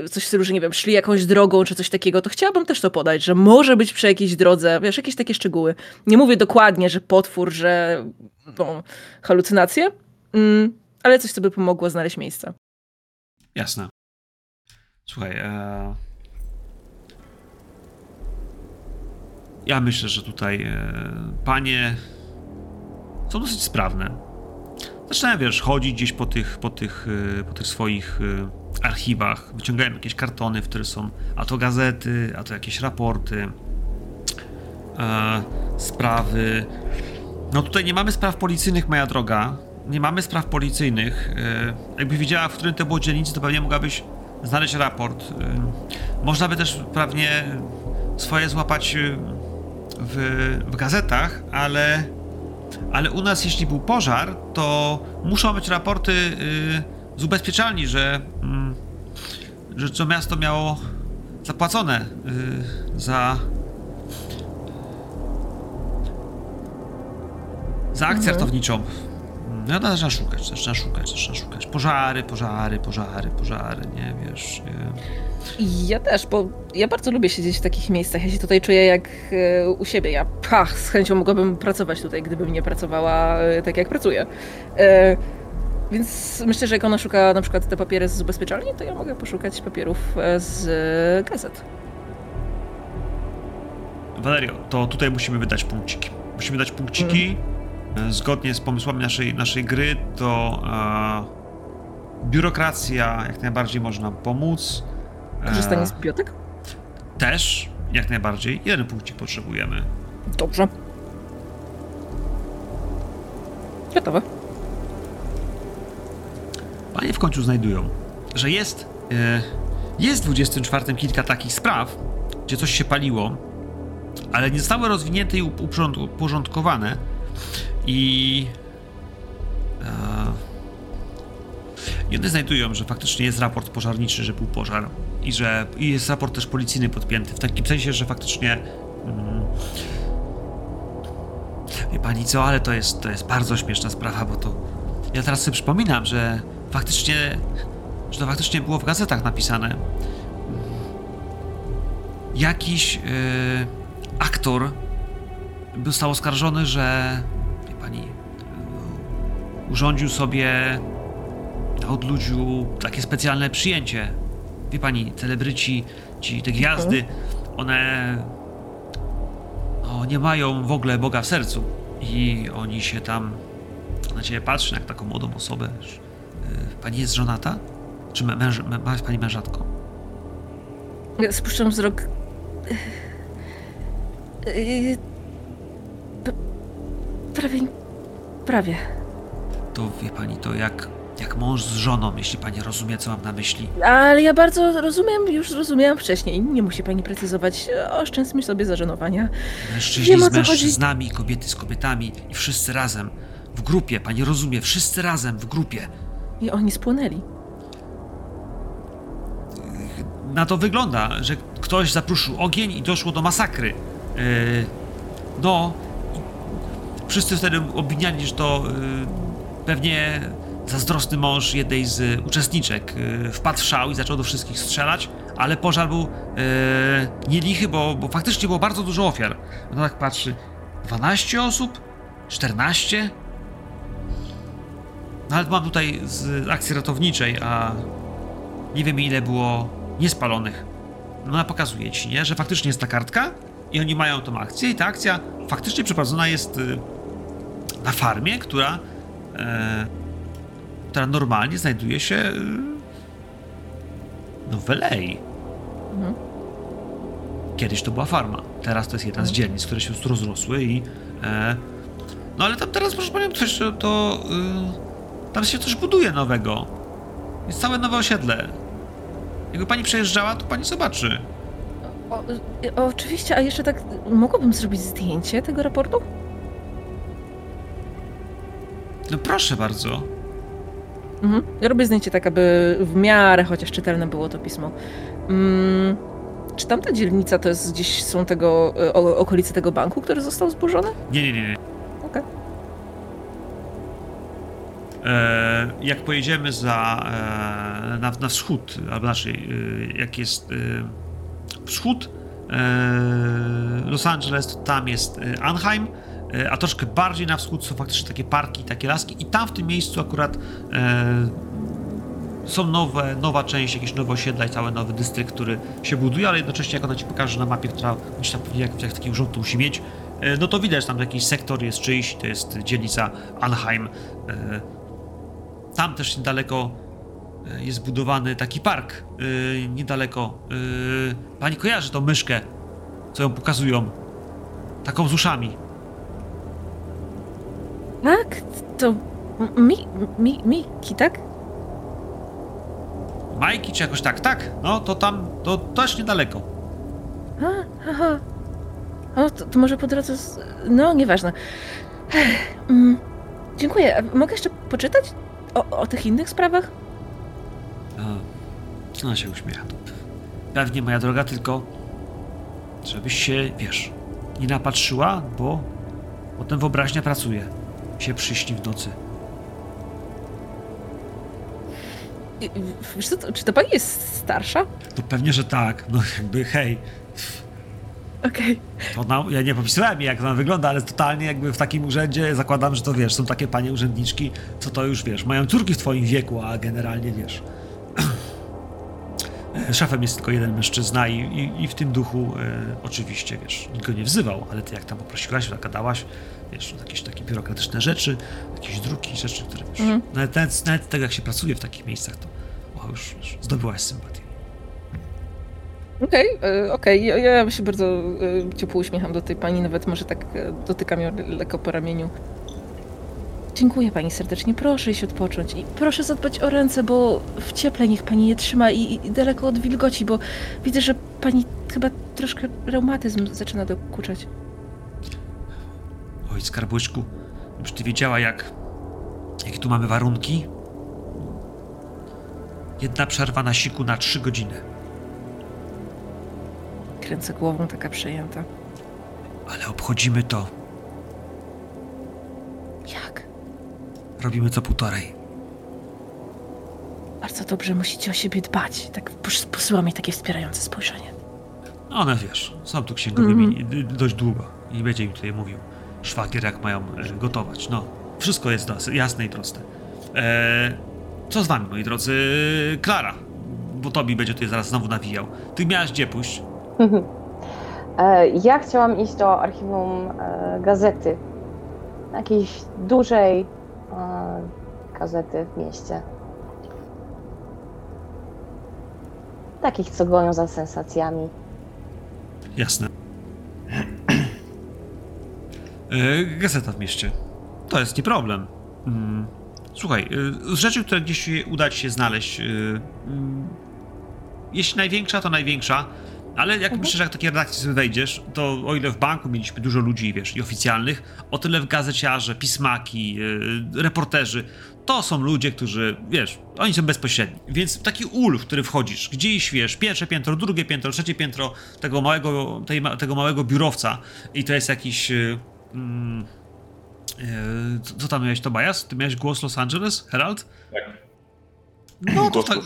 e, coś w stylu, że nie wiem, szli jakąś drogą czy coś takiego, to chciałabym też to podać, że może być przy jakiejś drodze, wiesz, jakieś takie szczegóły. Nie mówię dokładnie, że potwór, że no, halucynacje, mm, ale coś, co by pomogło znaleźć miejsce. Jasne. Słuchaj, e Ja myślę, że tutaj e, panie są dosyć sprawne. Zaczynają, wiesz, chodzić gdzieś po tych, po tych, e, po tych swoich e, archiwach, wyciągają jakieś kartony, w których są a to gazety, a to jakieś raporty, sprawy. No tutaj nie mamy spraw policyjnych, moja droga. Nie mamy spraw policyjnych. Jakby wiedziała, w którym to było dzielnicy, to pewnie mogłabyś znaleźć raport. Można by też pewnie swoje złapać w, w gazetach, ale, ale u nas, jeśli był pożar, to muszą być raporty y, z ubezpieczalni, że, y, że co miasto miało zapłacone y, za za akcję mhm. ratowniczą. No, zaczyna szukać, zaczyna szukać, zaczyna szukać. Pożary, pożary, pożary, pożary, nie wiesz. Nie. Ja też, bo ja bardzo lubię siedzieć w takich miejscach. Ja się tutaj czuję jak e, u siebie. Ja pach, z chęcią mogłabym pracować tutaj, gdybym nie pracowała e, tak, jak pracuję. E, więc myślę, że jak ona szuka na przykład te papiery z ubezpieczalni, to ja mogę poszukać papierów z gazet. Valerio, to tutaj musimy wydać punkciki. Musimy dać punkciki. E, zgodnie z pomysłami naszej, naszej gry, to e, biurokracja jak najbardziej może nam pomóc. E, Korzystanie z bibliotek? Też, jak najbardziej. Jeden punkcik potrzebujemy. Dobrze. Gotowe. Panie w końcu znajdują, że jest, e, jest w 24 kilka takich spraw, gdzie coś się paliło, ale nie zostały rozwinięte i uporządkowane i. E, one znajdują, że faktycznie jest raport pożarniczy, że był pożar i że i jest raport też policyjny podpięty, w takim sensie, że faktycznie. Mm, wie pani co, ale to jest, to jest bardzo śmieszna sprawa, bo to. Ja teraz sobie przypominam, że faktycznie. że to faktycznie było w gazetach napisane. Jakiś yy, aktor został oskarżony, że pani urządził sobie na odludziu takie specjalne przyjęcie. Wie pani, celebryci, ci, te gwiazdy, one no, nie mają w ogóle Boga w sercu. I oni się tam na ciebie patrzą jak taką młodą osobę. Y, Pani jest żonata? Czy mę- męż, ma pani mężatką? Ja Spuszczam wzrok. Yy, p- Prawie. Prawie. To wie pani, to jak, jak mąż z żoną, jeśli pani rozumie, co mam na myśli. Ale ja bardzo rozumiem, już zrozumiałam wcześniej. Nie musi pani precyzować. Oszczędźmy sobie zażenowania. Mężczyźni Wiem, z chodzi. mężczyznami, kobiety z kobietami i wszyscy razem. W grupie, pani rozumie, wszyscy razem, w grupie. I oni spłonęli. Na to wygląda, że ktoś zapruszył ogień i doszło do masakry. Yy, no, wszyscy wtedy obwiniali, że to yy, pewnie zazdrosny mąż jednej z uczestniczek yy, wpadł w szał i zaczął do wszystkich strzelać, ale pożar był yy, nielichy, bo, bo faktycznie było bardzo dużo ofiar. No tak patrzy, 12 osób? 14? Nawet mam tutaj z akcji ratowniczej, a nie wiem ile było niespalonych. No ona pokazuje ci, nie? Że faktycznie jest ta kartka i oni mają tą akcję i ta akcja faktycznie przeprowadzona jest y, na farmie, która e, która normalnie znajduje się y, no w. Mhm. Kiedyś to była farma, teraz to jest jedna z dzielnic, które się rozrosły i e, no ale tam teraz proszę panią coś to, to y, tam się coś buduje nowego. Jest całe nowe osiedle. Jakby pani przejeżdżała, to pani zobaczy. O, y, oczywiście, a jeszcze tak. Mogłabym zrobić zdjęcie tego raportu? No proszę bardzo. Mhm. Ja robię zdjęcie tak, aby w miarę chociaż czytelne było to pismo. Mm, czy tamta dzielnica to jest gdzieś są tego, y, o, okolice tego banku, który został zburzony? Nie, nie, nie. nie. Okej. E, jak pojedziemy za, e, na, na wschód, albo inaczej, e, jak jest e, wschód e, Los Angeles, to tam jest e, Anaheim, e, a troszkę bardziej na wschód są faktycznie takie parki, takie laski i tam w tym miejscu akurat e, są nowe, nowa część, jakieś nowe osiedla i cały nowy dystrykt, który się buduje, ale jednocześnie jak ona ci pokaże na mapie, która gdzieś tam jak, jak taki urząd to musi mieć, e, no to widać, tam jakiś sektor jest czyjś, to jest dzielnica Anaheim. e, Tam też niedaleko e, jest budowany taki park, e, niedaleko. e, Pani kojarzy tą myszkę, co ją pokazują, taką z uszami. Tak? To mi, mi, Miki, tak? Majki czy jakoś tak, tak, no to tam, to też niedaleko. A, aha. O, to, to może po drodze. Z... No, nieważne. Ech, mm, dziękuję. A Mogę jeszcze poczytać o, o tych innych sprawach? A, Ona się uśmiecha. To pewnie, moja droga, tylko żebyś się, wiesz, nie napatrzyła, bo potem wyobraźnia pracuje. Się przyśni w nocy. Wiesz co, to, czy to pani jest starsza? To pewnie, że tak. No jakby, hej, Okej. to ona, ja nie popisywałem jej, jak ona wygląda, ale totalnie jakby w takim urzędzie zakładam, że to wiesz, są takie panie urzędniczki, co to już wiesz, mają córki w twoim wieku, a generalnie wiesz. Szefem jest tylko jeden mężczyzna i, i, i w tym duchu e, oczywiście, wiesz, nikt go nie wzywał, ale ty jak tam poprosiłaś, gadałaś, wiesz, jakieś takie biurokratyczne rzeczy, jakieś druki, rzeczy, które wiesz, Mhm. nawet, nawet, nawet tego jak się pracuje w takich miejscach, to o, już wiesz, zdobyłaś sympatię. Okej, e, okej. Ja, ja się bardzo e, ciepło uśmiecham do tej pani, nawet może tak dotykam ją le- lekko po ramieniu. Dziękuję pani serdecznie, proszę iść odpocząć i proszę zadbać o ręce, bo w cieple niech pani je trzyma i, i daleko od wilgoci, bo widzę, że pani chyba troszkę reumatyzm zaczyna dokuczać. Oj, skarbłyczku, już ty wiedziała, jak. jakie tu mamy warunki? Jedna przerwa na siku na trzy godziny. Kręcę głową taka przejęta. Ale obchodzimy to. Robimy co półtorej. Bardzo dobrze, musicie o siebie dbać. Tak pos- posyła mi takie wspierające spojrzenie. One wiesz, są tu księgowymi Mhm. d- dość długo i będzie im tutaj mówił szwagier, jak mają e, gotować. No, wszystko jest jasne i proste. E, co z wami, moi drodzy? Klara, bo Tobi będzie tutaj zaraz znowu nawijał. Ty miałaś gdzie pójść? E, Ja chciałam iść do archiwum e, gazety. Jakiejś dużej gazety w mieście. Takich, co gonią za sensacjami. Jasne. E, Gazeta w mieście. To jest nie problem. Mm, Słuchaj, e, z rzeczy, które gdzieś uda ci się znaleźć, e, mm, jeśli największa, to największa, ale jak myślę, że jak takie redakcje sobie wejdziesz, to o ile w banku mieliśmy dużo ludzi, wiesz, i oficjalnych, o tyle w gazeciarze, pismaki, e, reporterzy, to są ludzie, którzy, wiesz, oni są bezpośredni. Więc taki ul, w który wchodzisz, gdzieś, wiesz, pierwsze piętro, drugie piętro, trzecie piętro tego małego, tej, tego małego biurowca i to jest jakiś... e, co, co tam miałeś, Tobias? Ty miałeś głos Los Angeles, Herald? Tak. No to, tak,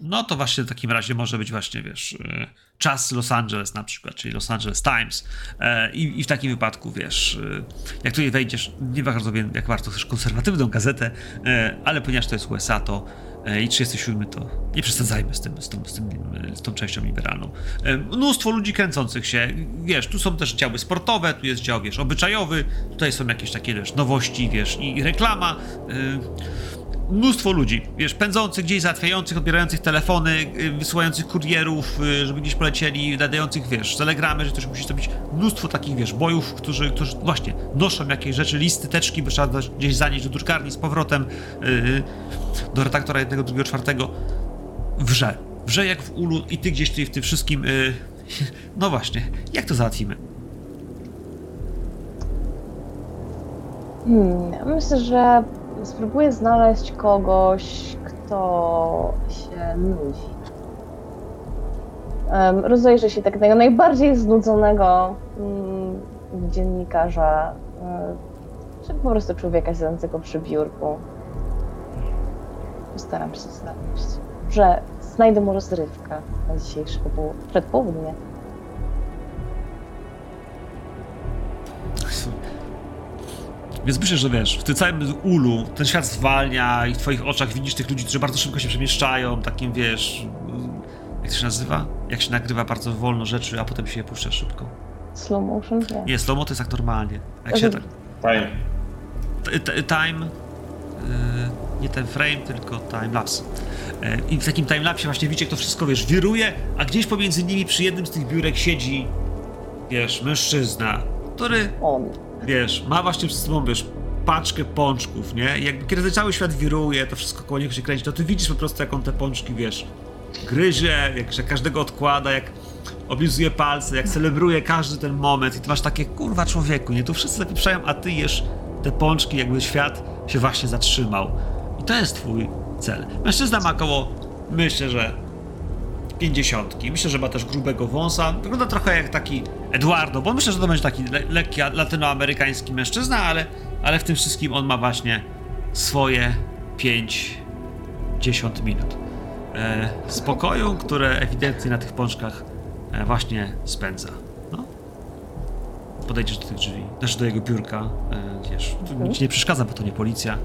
no to właśnie w takim razie może być właśnie, wiesz, e, czas Los Angeles na przykład, czyli Los Angeles Times E, i, i w takim wypadku, wiesz, e, jak tutaj wejdziesz, nie bardzo wiem, jak bardzo chcesz konserwatywną gazetę, e, ale ponieważ to jest USA, to e, i 37 to nie przesadzajmy z, tym, z, tym, z, tym, z tą częścią liberalną. Mnóstwo ludzi kręcących się, wiesz, tu są też działy sportowe, tu jest dział, wiesz, obyczajowy, tutaj są jakieś takie, wiesz, nowości, wiesz, i, reklama. Mnóstwo ludzi, wiesz, pędzących gdzieś, załatwiających, odbierających telefony, y, wysyłających kurierów, y, żeby gdzieś polecieli, nadających, wiesz, telegramy, że też musi to być mnóstwo takich, wiesz, bojów, którzy, którzy właśnie noszą jakieś rzeczy, listy, teczki, bo trzeba gdzieś zanieść do drukarni z powrotem y, do redaktora jednego, drugiego, czwartego. Wrze. Wrze jak w ulu i ty gdzieś tutaj w tym wszystkim, y, no właśnie, jak to załatwimy? Hmm, myślę, że spróbuję znaleźć kogoś, kto się nudzi. Um, rozejrzę się tak tego najbardziej znudzonego mm, dziennikarza, czy po prostu człowieka siedzącego przy biurku. Postaram się znaleźć. Że znajdę mu rozrywkę na dzisiejsze połu- przedpołudnie. Więc myślę, że wiesz, w tym całym ulu ten świat zwalnia i w twoich oczach widzisz tych ludzi, którzy bardzo szybko się przemieszczają, takim wiesz, jak to się nazywa? Jak się nagrywa bardzo wolno rzeczy, a potem się je puszcza szybko. Slow motion? Nie. Nie, slow to jest tak normalnie. Jak się tak... Fajnie. t- t- Time... Yy, nie ten frame, tylko timelapse. Yy, I w takim timelapsie właśnie widzicie, jak to wszystko, wiesz, wiruje, a gdzieś pomiędzy nimi przy jednym z tych biurek siedzi, wiesz, mężczyzna, który On. Wiesz, ma właśnie przed sobą, wiesz, paczkę pączków, nie? I jakby kiedy cały świat wiruje, to wszystko koło niego się kręci, to ty widzisz po prostu, jak on te pączki, wiesz, gryzie, jak że każdego odkłada, jak oblizuje palce, jak celebruje każdy ten moment i ty masz takie, kurwa człowieku, nie? Tu wszyscy zapieprzają, a ty jesz te pączki, jakby świat się właśnie zatrzymał. I to jest twój cel. Mężczyzna ma około, myślę, że pięćdziesiątki. Myślę, że ma też grubego wąsa. Wygląda trochę jak taki Eduardo, bo myślę, że to będzie taki le lekki latynoamerykański mężczyzna, ale, ale w tym wszystkim on ma właśnie swoje 5-10 minut e, spokoju, które ewidentnie na tych pączkach e, właśnie spędza. No. Podejdziesz do tych drzwi, znaczy do jego biurka, e, wiesz, nic ci nie przeszkadza, bo to nie policja.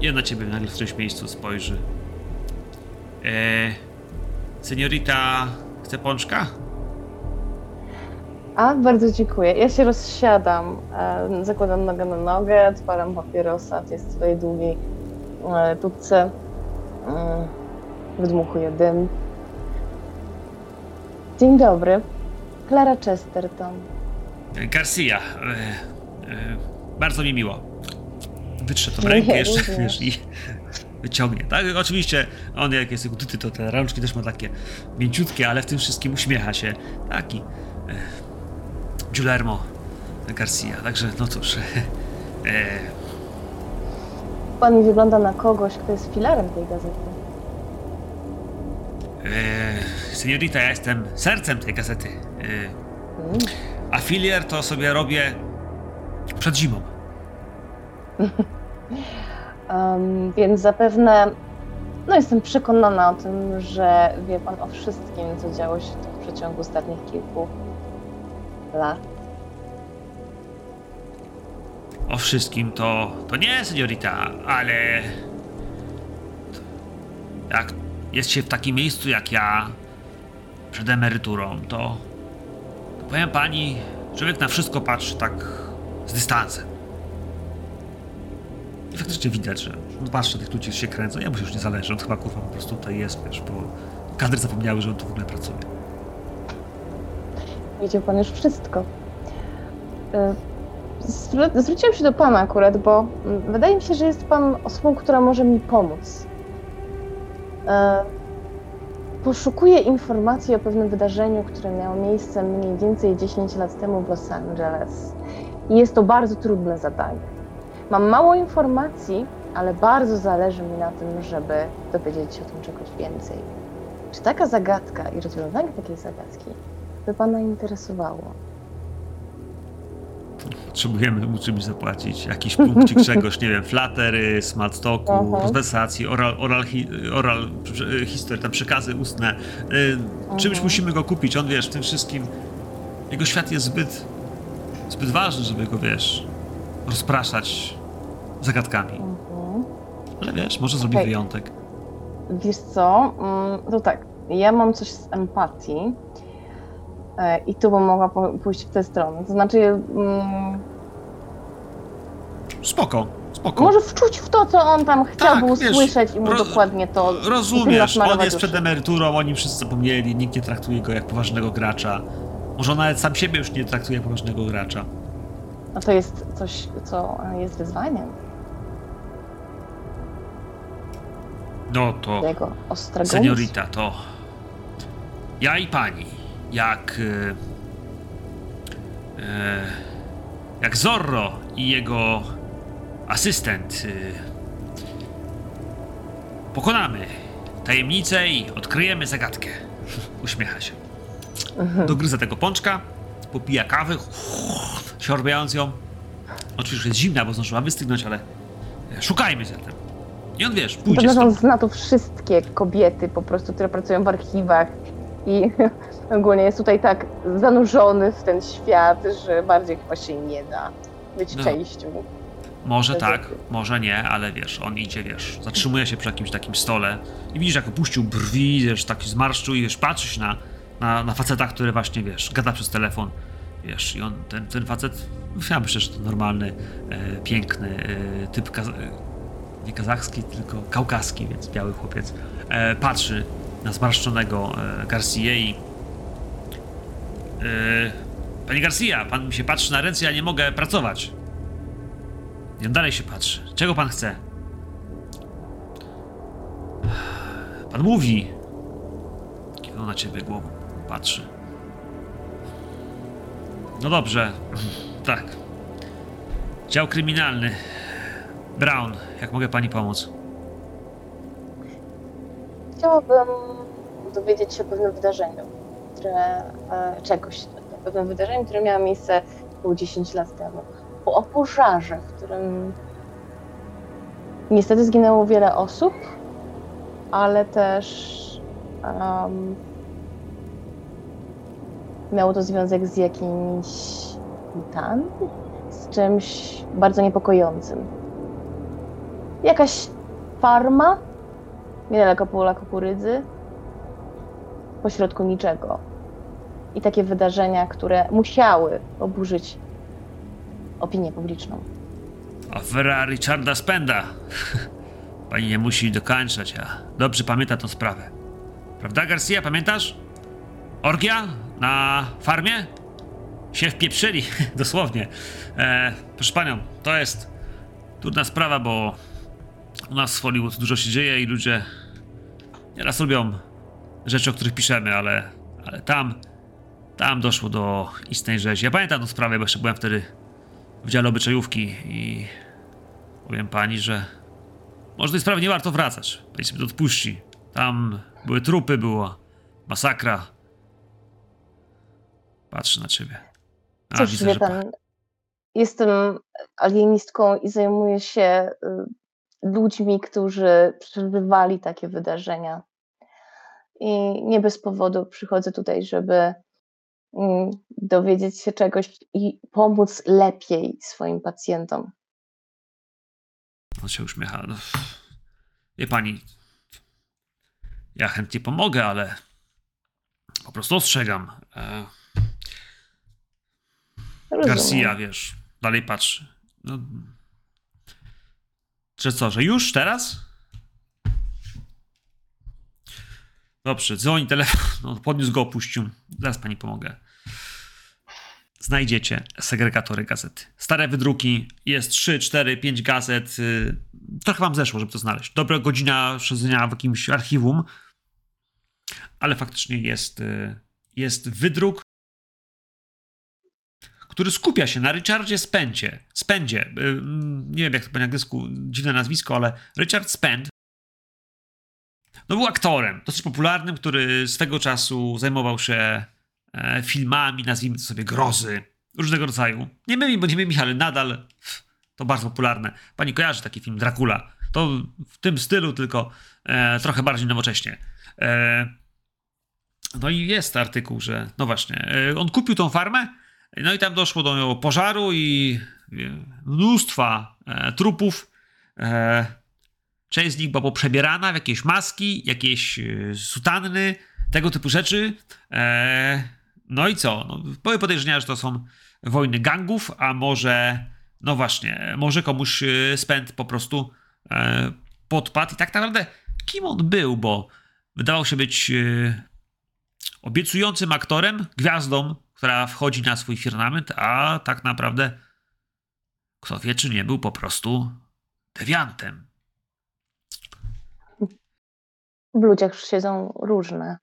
I on na ciebie nagle w którymś miejscu spojrzy. E, Seniorita chce pączka? A, bardzo dziękuję. Ja się rozsiadam, zakładam nogę na nogę, odpalam papierosa, jest w swojej długiej e, tubce. E, wydmuchuję dym. Dzień dobry. Clara Chesterton. Garcia. E, e, bardzo mi miło. Wytrze tą rękę jeszcze, wiesz, i wyciągnie. Tak, oczywiście on jak jest utyty, to te rączki też ma takie mięciutkie, ale w tym wszystkim uśmiecha się. Taki. E, Guillermo Garcia. Także, no cóż. E, Pan wygląda na kogoś, kto jest filarem tej gazety. e, seniorita, ja jestem sercem tej gazety. E, Mm. a filier to sobie robię przed zimą. Em, więc zapewne, no jestem przekonana o tym, że wie pan o wszystkim, co działo się w przeciągu ostatnich kilku lat. O wszystkim to, to nie, seniorita, ale jak jest się w takim miejscu jak ja przed emeryturą, to, to powiem pani, człowiek na wszystko patrzy tak z dystansem. I faktycznie widać, że on patrzy na tych ludzi, się kręcą. Ja mu się już nie zależy, on chyba kurwa po prostu tutaj jest, wiesz, bo kadry zapomniały, że on tu w ogóle pracuje. Wiedział pan już wszystko. Zwró- Zwróciłam się do pana akurat, bo wydaje mi się, że jest pan osobą, która może mi pomóc. E, Poszukuję informacji o pewnym wydarzeniu, które miało miejsce mniej więcej 10 lat temu w Los Angeles. I jest to bardzo trudne zadanie. Mam mało informacji, ale bardzo zależy mi na tym, żeby dowiedzieć się o tym czegoś więcej. Czy taka zagadka i rozwiązanie takiej zagadki by Pana interesowało? Potrzebujemy mu czymś zapłacić, jakiś punkcik czegoś, nie wiem, flatery, smart talku, konwersacji, oral, oral, oral historii, tam przekazy ustne. Y, czymś Aha. musimy go kupić, on wiesz, w tym wszystkim, jego świat jest zbyt, zbyt ważny, żeby go, wiesz, rozpraszać zagadkami. Mhm. Ale wiesz, może zrobi Okej. wyjątek. Wiesz co? To tak, ja mam coś z empatii e, i tu bym mogła pójść w tę stronę. To znaczy, mm, Spoko, spoko. może wczuć w to, co on tam chciałby Tak, wiesz, usłyszeć i mu dokładnie to. Rozumiesz, on jest przed emeryturą, oni wszyscy zapomnieli, nikt nie traktuje go jak poważnego gracza. Może on nawet sam siebie już nie traktuje jak poważnego gracza. No to jest coś, co jest wyzwaniem No to, dla jego ostrego seniorita, to ja i pani, jak e, e, jak Zorro i jego asystent e, pokonamy tajemnicę i odkryjemy zagadkę. Uśmiecha się. Mhm. Dogryza tego pączka, popija kawy, siorbając ją. Oczywiście jest zimna, bo zdążyła wystygnąć, ale szukajmy zatem. I on wiesz, pójdzie stąd. zna tu wszystkie kobiety po prostu, które pracują w archiwach i ogólnie jest tutaj tak zanurzony w ten świat, że bardziej chyba się nie da być No. częścią. Może tak, może nie, ale wiesz, on idzie, wiesz, zatrzymuje się przy jakimś takim stole i widzisz, jak opuścił brwi, wiesz, taki zmarszczył i wiesz, patrzysz na, na, na faceta, który właśnie, wiesz, gada przez telefon, wiesz, i on, ten, ten facet, ja myślę, że to normalny, e, piękny e, typ, e, nie kazachski, tylko kaukaski, więc biały chłopiec, e, patrzy na zmarszczonego e, Garcia i e, Panie Garcia, pan mi się patrzy na ręce, ja nie mogę pracować. I on dalej się patrzy. Czego pan chce? Pan mówi. Kiwał na ciebie głową. Patrzy. No dobrze. Tak. Dział kryminalny. Brown, jak mogę pani pomóc? Chciałabym dowiedzieć się o pewnym wydarzeniu, które, e, czegoś, o pewnym wydarzeniu, które miało miejsce około 10 lat temu. O, pożarze, w którym niestety zginęło wiele osób, ale też em, miało to związek z jakimiś mitami, z czymś bardzo niepokojącym. Jakaś farma niedaleko pola kukurydzy, pośrodku niczego. I takie wydarzenia, które musiały oburzyć opinię publiczną. Afera Richarda Spenda. Pani nie musi dokończać, ja dobrze pamiętam tą sprawę. Prawda, Garcia, pamiętasz? Orgia na farmie? Się wpieprzyli, dosłownie. E, proszę panią, to jest trudna sprawa, bo u nas w Hollywood dużo się dzieje i ludzie nieraz lubią rzeczy, o których piszemy, ale, ale tam, tam doszło do istnej rzezi. Ja pamiętam tę sprawę, bo jeszcze byłem wtedy w dziale obyczajówki i powiem pani, że może tej sprawy nie warto wracać. Pani sobie to odpuści. Tam były trupy, była masakra. Patrzę na ciebie. A, Cóż, widzę, wie pan, jestem alienistką i zajmuję się y, ludźmi, którzy przeżywali takie wydarzenia. I nie bez powodu przychodzę tutaj, żeby mm, dowiedzieć się czegoś i pomóc lepiej swoim pacjentom. On się uśmiecha. No, wie pani, ja chętnie pomogę, ale po prostu ostrzegam. E, Rozumiem. Garcia, wiesz, dalej patrzy. No. Że co, że już teraz? Dobrze, dzwoni telefon. No, podniósł go, opuścił. Zaraz pani pomogę. Znajdziecie segregatory gazety. Stare wydruki, jest 3, 4, 5 gazet. y, Trochę wam zeszło, żeby to znaleźć. Dobra godzina siedzenia w jakimś archiwum, ale faktycznie jest, y, jest wydruk, który skupia się na Richardzie Spendzie. Spendzie. y, Nie wiem, jak to po angielsku, dziwne nazwisko, ale Richard Spend no był aktorem, dosyć popularnym, który swego czasu zajmował się e, filmami, nazwijmy to sobie grozy, różnego rodzaju. Nie mymi, bo nie mymi, ale nadal to bardzo popularne. Pani kojarzy taki film Dracula. To w tym stylu, tylko e, trochę bardziej nowocześnie. E, no i jest artykuł, że no właśnie, e, on kupił tą farmę, no i tam doszło do pożaru i mnóstwa e, trupów. E, Część z nich była poprzebierana w jakieś maski, jakieś e, sutanny, tego typu rzeczy. E, no i co? No, były podejrzenia, że to są wojny gangów, a może, no właśnie, może komuś e, spęd po prostu e, podpadł. I tak naprawdę, kim on był, bo wydawał się być obiecującym aktorem, gwiazdą, która wchodzi na swój firmament, a tak naprawdę kto wie, czy nie był po prostu dewiantem. W ludziach siedzą różne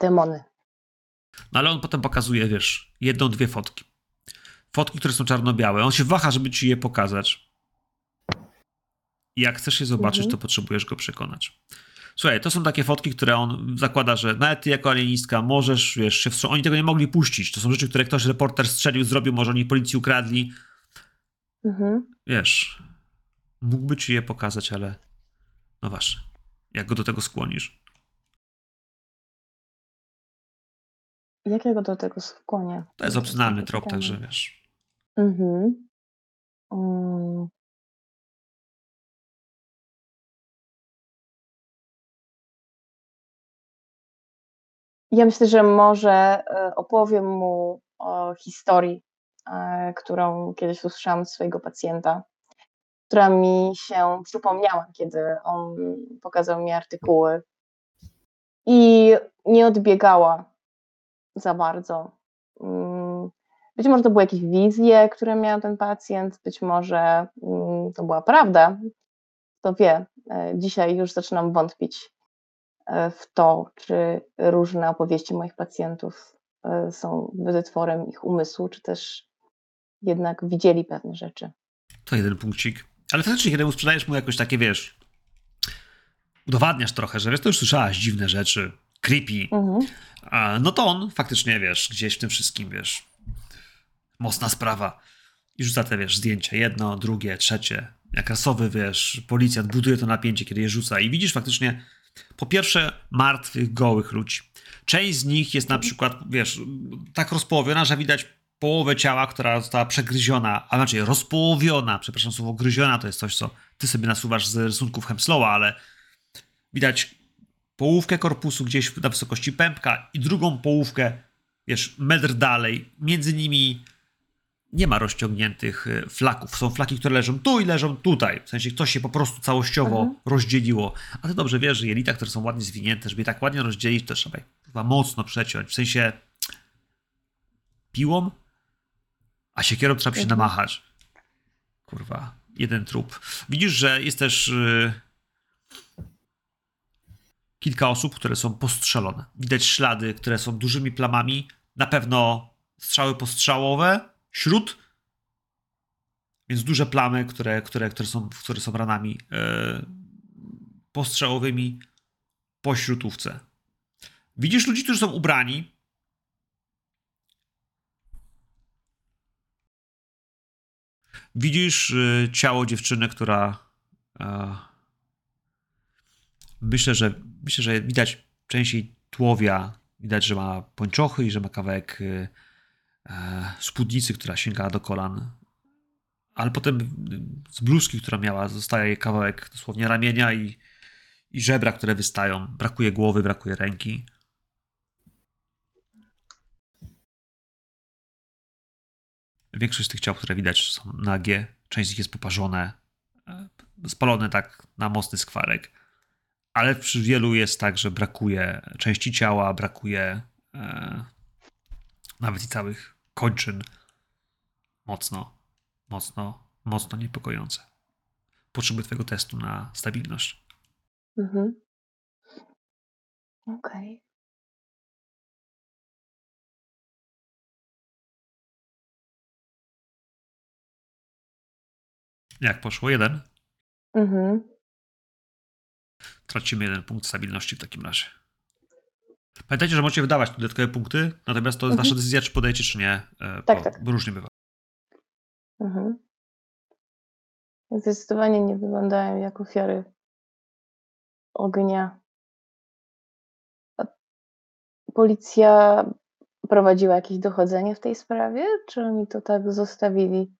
demony. No ale on potem pokazuje, wiesz, jedną, dwie fotki. Fotki, które są czarno-białe. On się waha, żeby ci je pokazać. I jak chcesz je zobaczyć, Mhm. to potrzebujesz go przekonać. Słuchaj, to są takie fotki, które on zakłada, że nawet ty jako alienistka możesz, wiesz, się wstrząsnąć. Oni tego nie mogli puścić. To są rzeczy, które ktoś, reporter strzelił, zrobił, może oni policji ukradli. Mhm. Wiesz, mógłby ci je pokazać, ale no właśnie, jak go do tego skłonisz? Jak ja go do tego skłonię? To jest opcjonalny trop, także wiesz. Mhm. Mm. Ja myślę, że może e, opowiem mu o historii, e, którą kiedyś usłyszałam od swojego pacjenta, która mi się przypomniała, kiedy on pokazał mi artykuły i nie odbiegała za bardzo. Mm, Być może to były jakieś wizje, które miał ten pacjent, być może mm, to była prawda. Kto wie, E, dzisiaj już zaczynam wątpić w to, czy różne opowieści moich pacjentów e, są wytworem ich umysłu, czy też jednak widzieli pewne rzeczy. To jeden punkcik. Ale faktycznie, kiedy mu sprzedajesz mu jakoś takie, wiesz, udowadniasz trochę, że wiesz, to już słyszałaś dziwne rzeczy, creepy, Mhm. no to on faktycznie, wiesz, gdzieś w tym wszystkim, wiesz, mocna sprawa. I rzuca te, wiesz, zdjęcia, jedno, drugie, trzecie. Jak rasowy, wiesz, policjant buduje to napięcie, kiedy je rzuca i widzisz faktycznie, po pierwsze, martwych, gołych ludzi. Część z nich jest na przykład, wiesz, tak rozpołowiona, że widać połowę ciała, która została przegryziona, a znaczy rozpołowiona, przepraszam, słowo gryziona to jest coś, co ty sobie nasuwasz z rysunków Hemslowa, ale widać połówkę korpusu gdzieś na wysokości pępka i drugą połówkę, wiesz, metr dalej. Między nimi nie ma rozciągniętych y, flaków. Są flaki, które leżą tu i leżą tutaj. W sensie ktoś się po prostu całościowo Mhm. rozdzieliło. A ty dobrze wiesz, że jelita, które są ładnie zwinięte, żeby je tak ładnie rozdzielić, to trzeba je chyba mocno przeciąć. W sensie piłą, a siekierą trzeba się Mhm. namachać. Kurwa, jeden trup. Widzisz, że jest też y, kilka osób, które są postrzelone. Widać ślady, które są dużymi plamami. Na pewno strzały postrzałowe, śród, więc duże plamy, które, które, które, są, które są ranami e, postrzałowymi po śrutówce. Widzisz ludzi, którzy są ubrani. Widzisz y, ciało dziewczyny, która e, myślę, że myślę, że widać część jej tułowia. Widać, że ma pończochy i że ma kawałek e, spódnicy, która sięga do kolan. Ale potem z bluzki, która miała, zostaje jej kawałek dosłownie ramienia i, i żebra, które wystają. Brakuje głowy, brakuje ręki. większość z tych ciał, które widać, są nagie. Część z nich jest poparzone, e, spalone tak na mocny skwarek. Ale przy wielu jest tak, że brakuje części ciała, brakuje e, nawet i całych kończyn. Mocno, mocno, mocno niepokojące. Potrzebuję twojego testu na stabilność. Mhm. Okej. Jak poszło? Jeden? Mhm. Tracimy jeden punkt stabilności w takim razie. Pamiętajcie, że możecie wydawać dodatkowe punkty, natomiast to jest Mhm. wasza decyzja, czy podajecie, czy nie. Tak, bo, tak. bo różnie bywa. Mhm. Zdecydowanie nie wyglądają jak ofiary ognia. A policja prowadziła jakieś dochodzenie w tej sprawie, czy oni to tak zostawili?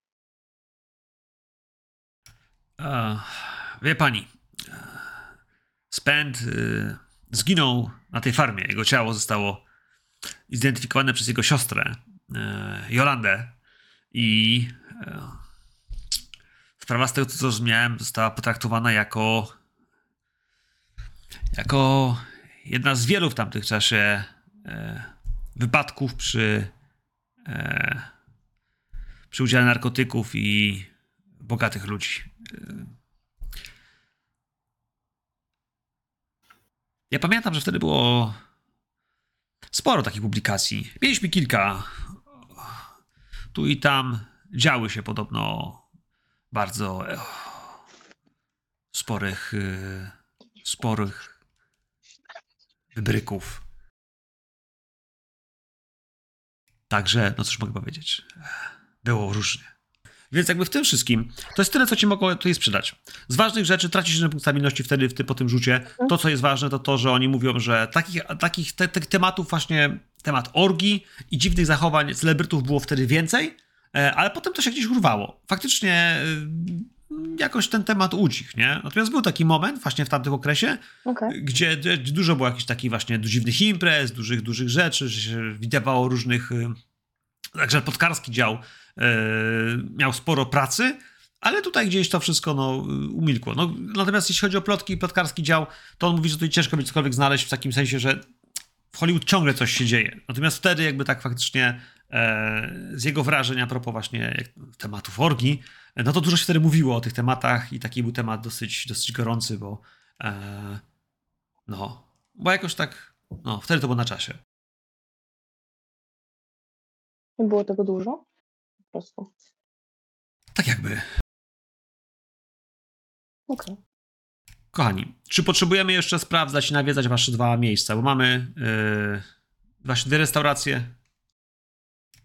E, wie pani, e, Spend e, zginął na tej farmie. Jego ciało zostało zidentyfikowane przez jego siostrę, e, Jolandę. I e, sprawa z tego, co zrozumiałem, została potraktowana jako jako jedna z wielu w tamtym czasie e, wypadków przy przy udziale narkotyków i bogatych ludzi. Ja pamiętam, że wtedy było sporo takich publikacji. Mieliśmy kilka. Tu i tam działy się podobno bardzo e, sporych, e, sporych wybryków. Także, no cóż mogę powiedzieć, było różnie. Więc jakby w tym wszystkim, to jest tyle, co ci mogą tutaj sprzedać. Z ważnych rzeczy tracisz jeden punkt stabilności wtedy w ty, po tym rzucie. To, co jest ważne, to to, że oni mówią, że takich, takich te, te tematów właśnie, temat orgii i dziwnych zachowań celebrytów było wtedy więcej, e, ale potem to się gdzieś urwało. Faktycznie e, jakoś ten temat ucichł, nie? Natomiast był taki moment właśnie w tamtym okresie, Okej. gdzie dużo było jakichś takich właśnie dziwnych imprez, dużych, dużych rzeczy, że się widywało różnych... y, Także podkarski dział miał sporo pracy, ale tutaj gdzieś to wszystko no, umilkło. No, natomiast jeśli chodzi o plotki i plotkarski dział, to on mówi, że tutaj ciężko będzie cokolwiek znaleźć w takim sensie, że w Hollywood ciągle coś się dzieje. Natomiast wtedy jakby tak faktycznie e, z jego wrażeń a propos właśnie tematów orgii, e, no to dużo się wtedy mówiło o tych tematach i taki był temat dosyć, dosyć gorący, bo e, no, bo jakoś tak, no wtedy to było na czasie. Było tego dużo? Prostu. Tak jakby. Okej. Kochani, czy potrzebujemy jeszcze sprawdzać i nawiedzać wasze dwa miejsca? Bo mamy yy, właśnie dwie restauracje.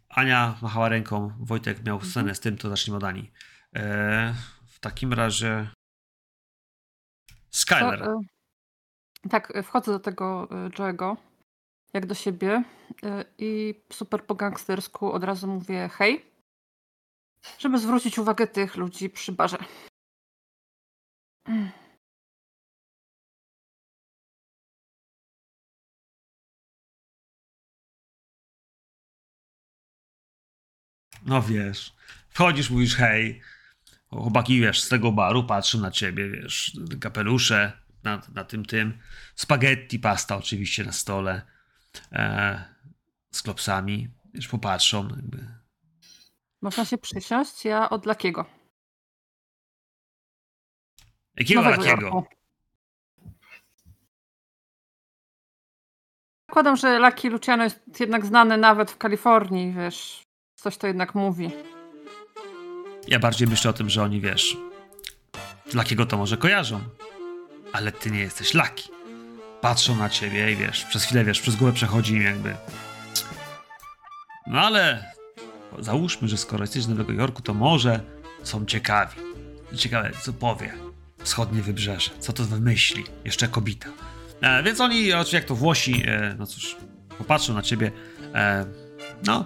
Ania machała ręką, Wojtek miał scenę z tym, to zacznijmy od Ani. Yy, w takim razie... Skyler. To, e, tak, wchodzę do tego e, Joe'ego, jak do siebie e, i super po gangstersku od razu mówię hej, żeby zwrócić uwagę tych ludzi przy barze. No wiesz, wchodzisz, mówisz hej, chłopaki, wiesz, z tego baru patrzą na ciebie, wiesz, kapelusze na, na tym, tym, spaghetti, pasta oczywiście na stole, e, z klopsami, wiesz, popatrzą, jakby. Można się przysiąść, ja od Lakiego. Jakiego Nowego takiego? Jorku. Zakładam, że Lucky Luciano jest jednak znany nawet w Kalifornii, wiesz, coś to jednak mówi. Ja bardziej myślę o tym, że oni, wiesz, Lakiego to może kojarzą, ale ty nie jesteś Laki. Patrzą na ciebie i wiesz, przez chwilę, wiesz, przez głowę przechodzi im jakby. No ale załóżmy, że skoro jesteś z Nowego Jorku, to może są ciekawi. Ciekawe, co powie wschodnie wybrzeże, co to wymyśli, jeszcze kobita. E, więc oni, oczywiście jak to Włosi, e, no cóż, popatrzą na ciebie, e, no,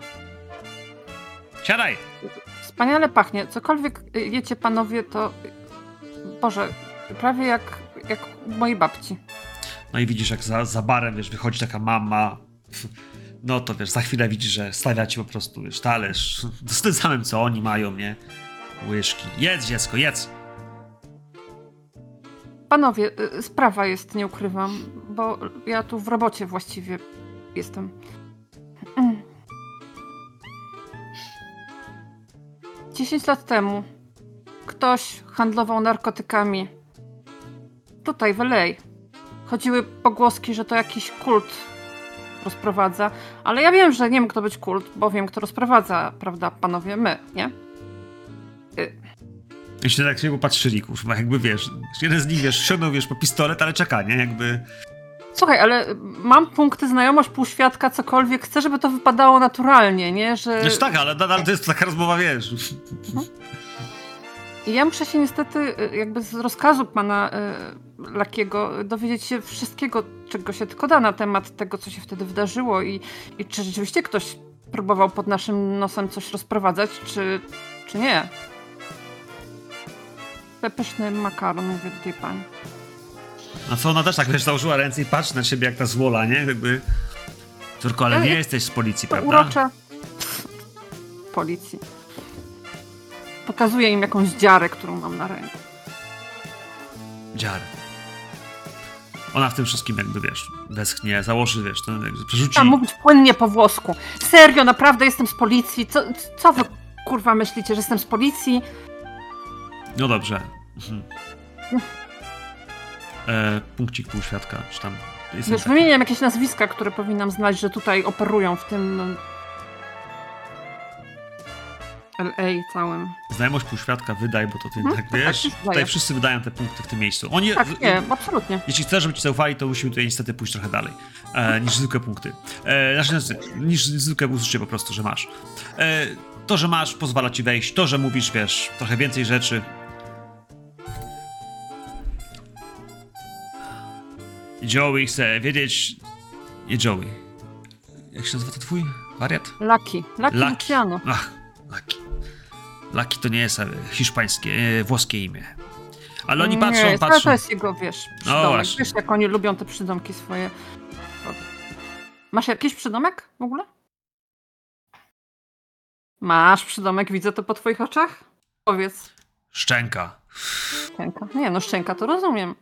siadaj, Wspaniale pachnie. Cokolwiek y, jecie panowie, to y, Boże, prawie jak, jak mojej babci. No i widzisz, jak za, za barem, wiesz, wychodzi taka mama, no to wiesz, za chwilę widzisz, że stawia ci po prostu, wiesz, talerz z tym samym, co oni mają, nie? Łyżki. Jedz, dziecko, jedz! Panowie, y, sprawa jest, nie ukrywam, bo ja tu w robocie właściwie jestem. 10 lat temu ktoś handlował narkotykami. Tutaj w LA. Chodziły pogłoski, że to jakiś kult rozprowadza, ale ja wiem, że nie mógł to być kult, bo wiem, kto rozprowadza, prawda, panowie, my, nie? Jeśli tak się popatrzyli, kurwa, jakby wiesz, jeden z nich, wiesz, sięgnął, wiesz, po pistolet, ale czeka, nie? Jakby... Słuchaj, ale mam punkty, znajomość, półświadka, cokolwiek. Chcę, żeby to wypadało naturalnie, nie? Że... Wiesz, tak, ale nadal to jest taka rozmowa, wiesz. I ja muszę się niestety y, jakby z rozkazu pana y, Lakiego dowiedzieć się wszystkiego, czego się tylko da na temat tego, co się wtedy wydarzyło i, i czy rzeczywiście ktoś próbował pod naszym nosem coś rozprowadzać, czy, czy nie. Pyszny makaron, mówię do tej pani. A co ona też tak, wiesz, założyła ręce i patrzy na siebie jak ta zwola, nie? Jakby... Córko, ale Ale nie jesteś z policji, prawda? urocze. Policji. Pokazuję im jakąś dziarę, którą mam na ręku. Dziary. Ona w tym wszystkim jakby, wiesz, westchnie, założy, wiesz, ten, jakby przerzuci... Trzeba mówić płynnie po włosku. Serio, naprawdę jestem z policji. Co, co wy kurwa myślicie, że jestem z policji? No dobrze. Mhm. E, punkcik półświadka, czy tam... Jest Wiesz, wymieniam jakieś nazwiska, które powinnam znać, że tutaj operują w tym... LA całym. Znajomość półświadka wydaj, bo to ty tak tak, wiesz. tak, tutaj wszyscy wydają te punkty w tym miejscu. Oni, Tak, nie, absolutnie. Jeśli chcesz, żeby ci zaufali, to musimy tutaj niestety pójść trochę dalej e, niż zwykłe punkty. E, znaczy, znaczy, niż zwykłe użycie po prostu, że masz. E, to, że masz, pozwala ci wejść. To, że mówisz, wiesz, trochę więcej rzeczy. Joey chce wiedzieć... Nie Joey. Jak się nazywa to twój wariat? Lucky. Lucky Lucky. Luciano. Ach, Lucky. Lucky to nie jest e, hiszpańskie, e, włoskie imię. Ale oni patrzą, nie, patrzą. To jest jego, wiesz, przydomek. właśnie. wiesz, jak oni lubią te przydomki swoje. Masz jakiś przydomek w ogóle? Masz przydomek, widzę to po twoich oczach? Powiedz. Szczęka. Szczęka. Nie, no szczęka to rozumiem.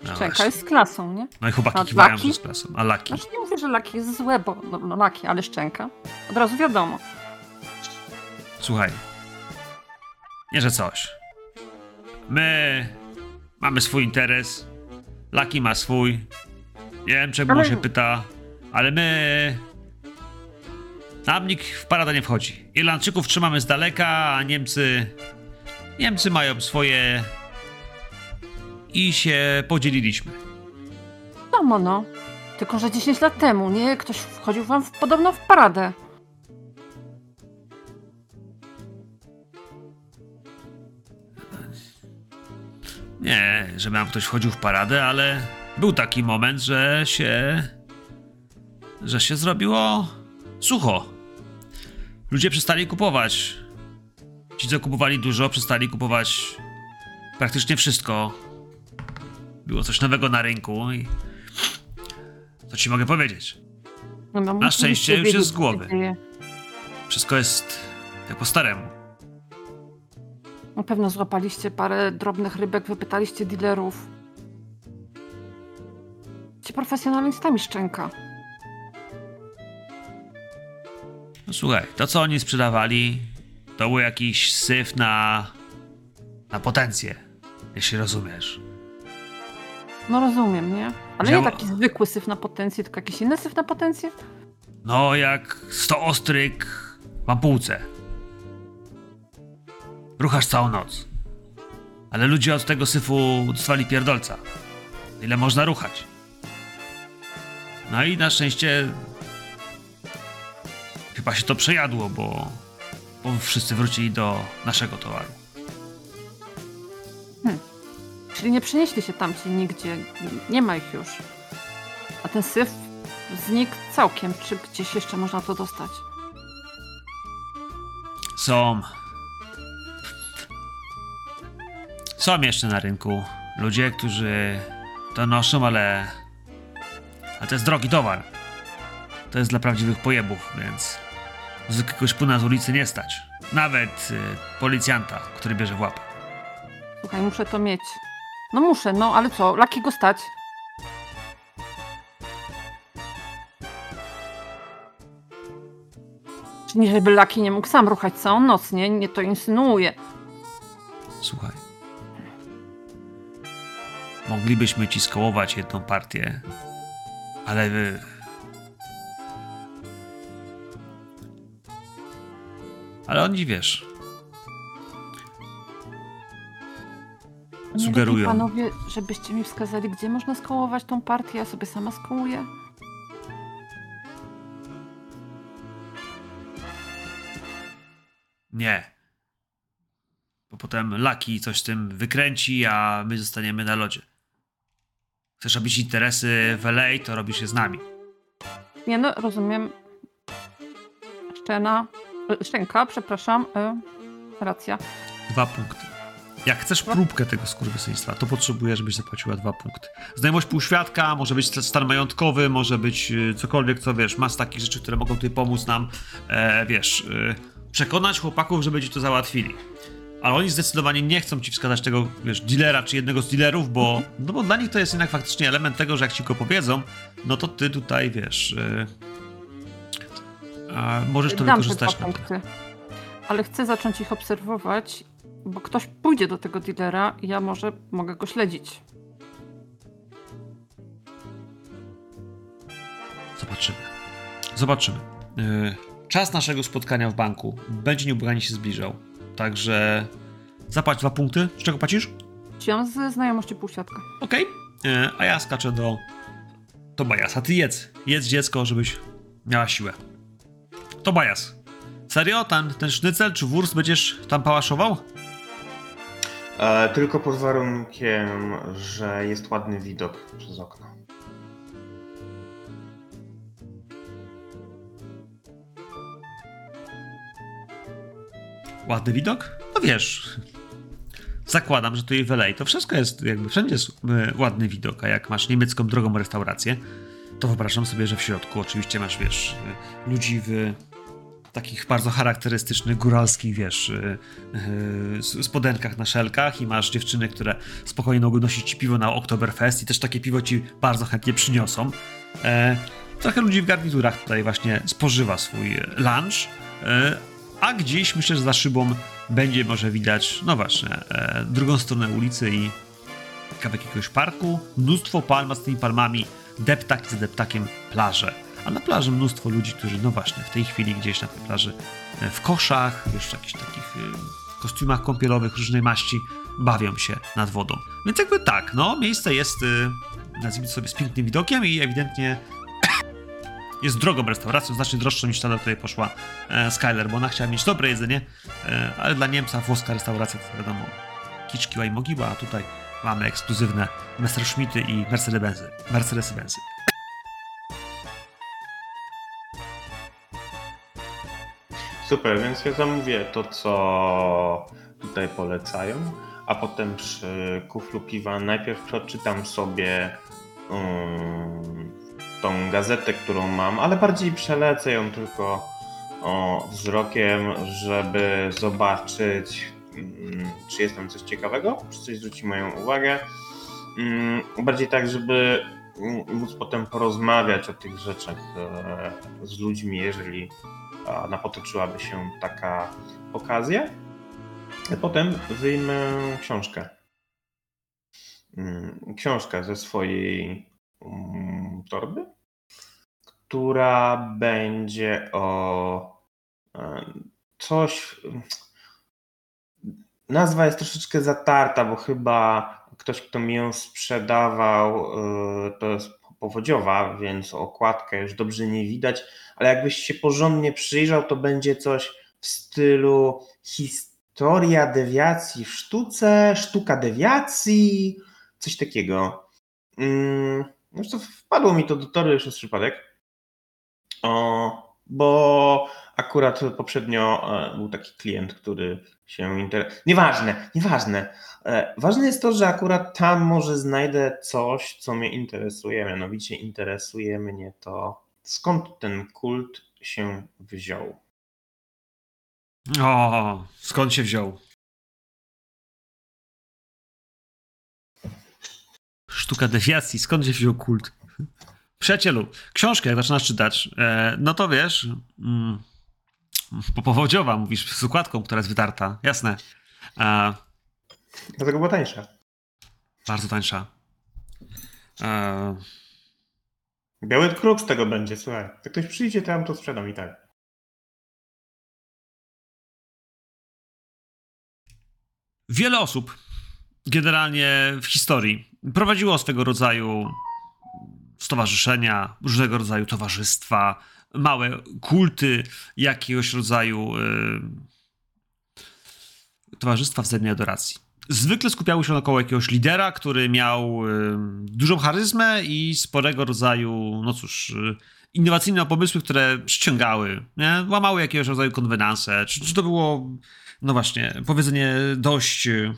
No Szczęka właśnie. jest z klasą, nie? No i chłopaki A kiwają, że z klasą. A Lucky? Znaczy nie mówię, że laki jest złe, bo no, no laki, ale szczęka. Od razu wiadomo. Słuchaj. Nie, że coś. My mamy swój interes. Lucky ma swój. Nie wiem, czemu Ale- się pyta, ale my... Nam nikt w paradę nie wchodzi. Irlandczyków trzymamy z daleka, a Niemcy... Niemcy mają swoje... I się podzieliliśmy. Wiadomo, no. Tylko, że 10 lat temu, nie? Ktoś wchodził wam w, podobno w paradę. Nie, że nam ktoś wchodził w paradę, ale był taki moment, że się. że się zrobiło sucho. Ludzie przestali kupować. Ci, co kupowali dużo, przestali kupować praktycznie wszystko. Było coś nowego na rynku i. Co ci mogę powiedzieć? No, no, Na szczęście już jest z głowy. Wszystko jest jak po staremu. Na pewno złapaliście parę drobnych rybek, wypytaliście dealerów. Ci profesjonalistami szczęka. No słuchaj, to co oni sprzedawali, to był jakiś syf na. na potencję, jeśli rozumiesz. No rozumiem, nie? Ale Działa- nie taki zwykły syf na potencję, tylko jakiś inny syf na potencję? No, jak 100 ostryk w ampułce. Ruchasz całą noc. Ale ludzie od tego syfu dostali pierdolca. Ile można ruchać? No i na szczęście chyba się to przejadło, bo, bo wszyscy wrócili do naszego towaru. Czyli nie przenieśli się tamci nigdzie, nie ma ich już. A ten syf znikł całkiem. Czy gdzieś jeszcze można to dostać? Są. Są jeszcze na rynku ludzie, którzy to noszą, ale. A to jest drogi towar. to jest dla prawdziwych pojebów, więc zwykłego szpuna z ulicy nie stać. Nawet y, policjanta, który bierze w łapę. Słuchaj, muszę to mieć. No muszę, no ale co? Laki go stać. Czy nie, żeby Laki nie mógł sam ruchać całą noc, nie? Nie to insynuuje. Słuchaj. Moglibyśmy ci skołować jedną partię, ale wy... Ale oni, wiesz, Sugerują. panowie, żebyście mi wskazali, gdzie można skołować tą partię, ja sobie sama skołuję. nie. Bo potem Laki coś z tym wykręci, a my zostaniemy na lodzie. Chcesz robić interesy w LA, to robisz je z nami. Nie no, rozumiem. Szczena. e, Szczęka, przepraszam. E, racja. Dwa punkty. Jak chcesz próbkę tego skurwysyństwa, to potrzebuję, żebyś zapłaciła dwa punkty. Znajomość półświadka, może być stan majątkowy, może być y, cokolwiek, co wiesz, masz takich rzeczy, które mogą tutaj pomóc nam, e, wiesz, y, przekonać chłopaków, żeby ci to załatwili. Ale oni zdecydowanie nie chcą ci wskazać tego, wiesz, dealera czy jednego z dealerów, bo, no bo dla nich to jest jednak faktycznie element tego, że jak ci go powiedzą, no to ty tutaj, wiesz, y, a możesz to Dam wykorzystać na punkty. Ale chcę zacząć ich obserwować, bo ktoś pójdzie do tego dealera i ja może mogę go śledzić. Zobaczymy. Zobaczymy. Yy, czas naszego spotkania w banku będzie nieubłaganie się zbliżał. Także zapłać dwa punkty. Z czego płacisz? Wziąłem ze znajomości półświadka. Okej. Yy, a ja skaczę do Tobajasa. Ty jedz. Jedz dziecko, żebyś miała siłę. Tobajas. Serio? Ten, ten sznycel czy wurst będziesz tam pałaszował? E, tylko pod warunkiem, że jest ładny widok przez okno. Ładny widok? No wiesz. Zakładam, że tu i w to wszystko jest, jakby wszędzie jest e, ładny widok, a jak masz niemiecką drogą restaurację, to wyobrażam sobie, że w środku oczywiście masz, wiesz, e, ludzi w takich bardzo charakterystycznych, góralskich, wiesz, s- spodenkach na szelkach i masz dziewczyny, które spokojnie mogą nosić ci piwo na Oktoberfest i też takie piwo ci bardzo chętnie przyniosą. E, trochę ludzi w garniturach tutaj właśnie spożywa swój lunch, a gdzieś myślę, że za szybą będzie może widać, no właśnie, e, drugą stronę ulicy i kawałek jakiegoś parku, mnóstwo palm, a z tymi palmami deptak z deptakiem plaże. A na plaży mnóstwo ludzi, którzy, no właśnie, w tej chwili gdzieś na tej plaży e, w koszach, wiesz, w jakichś takich e, kostiumach kąpielowych różnej maści bawią się nad wodą. Więc jakby tak, no, miejsce jest, e, nazwijmy sobie, z pięknym widokiem i ewidentnie jest drogą restauracją, znacznie droższą niż ta, do której poszła e, Skyler, bo ona chciała mieć dobre jedzenie, e, ale dla Niemca włoska restauracja to wiadomo kiczkiła i mogiła, a tutaj mamy ekskluzywne Messerschmitty i Mercedes-Benzy. Mercedes-Benzy. Super, więc ja zamówię to, co tutaj polecają, a potem przy kuflu piwa najpierw przeczytam sobie um, tą gazetę, którą mam, ale bardziej przelecę ją tylko o, wzrokiem, żeby zobaczyć, mm, czy jest tam coś ciekawego, czy coś zwróci moją uwagę. Mm, bardziej tak, żeby mm, móc potem porozmawiać o tych rzeczach e, z ludźmi, jeżeli napotoczyłaby się taka okazja. Potem wyjmę książkę. Książkę ze swojej torby, która będzie o e, coś. Nazwa jest troszeczkę zatarta, bo chyba ktoś, kto mi ją sprzedawał, e, to jest powodziowa, więc okładkę już dobrze nie widać, ale jakbyś się porządnie przyjrzał, to będzie coś w stylu historia dewiacji w sztuce, sztuka dewiacji, coś takiego. To wpadło mi to do toru już przez przypadek, o, bo akurat poprzednio e, był taki klient, który się interesował. Nieważne, nieważne. E, Ważne jest to, że akurat tam może znajdę coś, co mnie interesuje, mianowicie interesuje mnie to skąd ten kult się wziął? O, skąd się wziął? Sztuka dewiacji, skąd się wziął kult? Przyjacielu, książkę jak zaczynasz czytać, e, no to wiesz, mm, popowodziowa, mówisz, z układką, która jest wytarta, jasne. E, Dlatego była tańsza. bardzo tańsza. E, Biały kruk z tego będzie, słuchaj. Jak ktoś przyjdzie, mu to sprzedam i tak. wiele osób generalnie w historii prowadziło swego rodzaju stowarzyszenia, różnego rodzaju towarzystwa, małe kulty jakiegoś rodzaju y, towarzystwa wzajemnej adoracji. Zwykle skupiały się około jakiegoś lidera, który miał y, dużą charyzmę i sporego rodzaju, no cóż, y, innowacyjne pomysły, które przyciągały, nie? łamały jakiegoś rodzaju konwenanse. Czy, czy to było, no właśnie, powiedzenie dość y,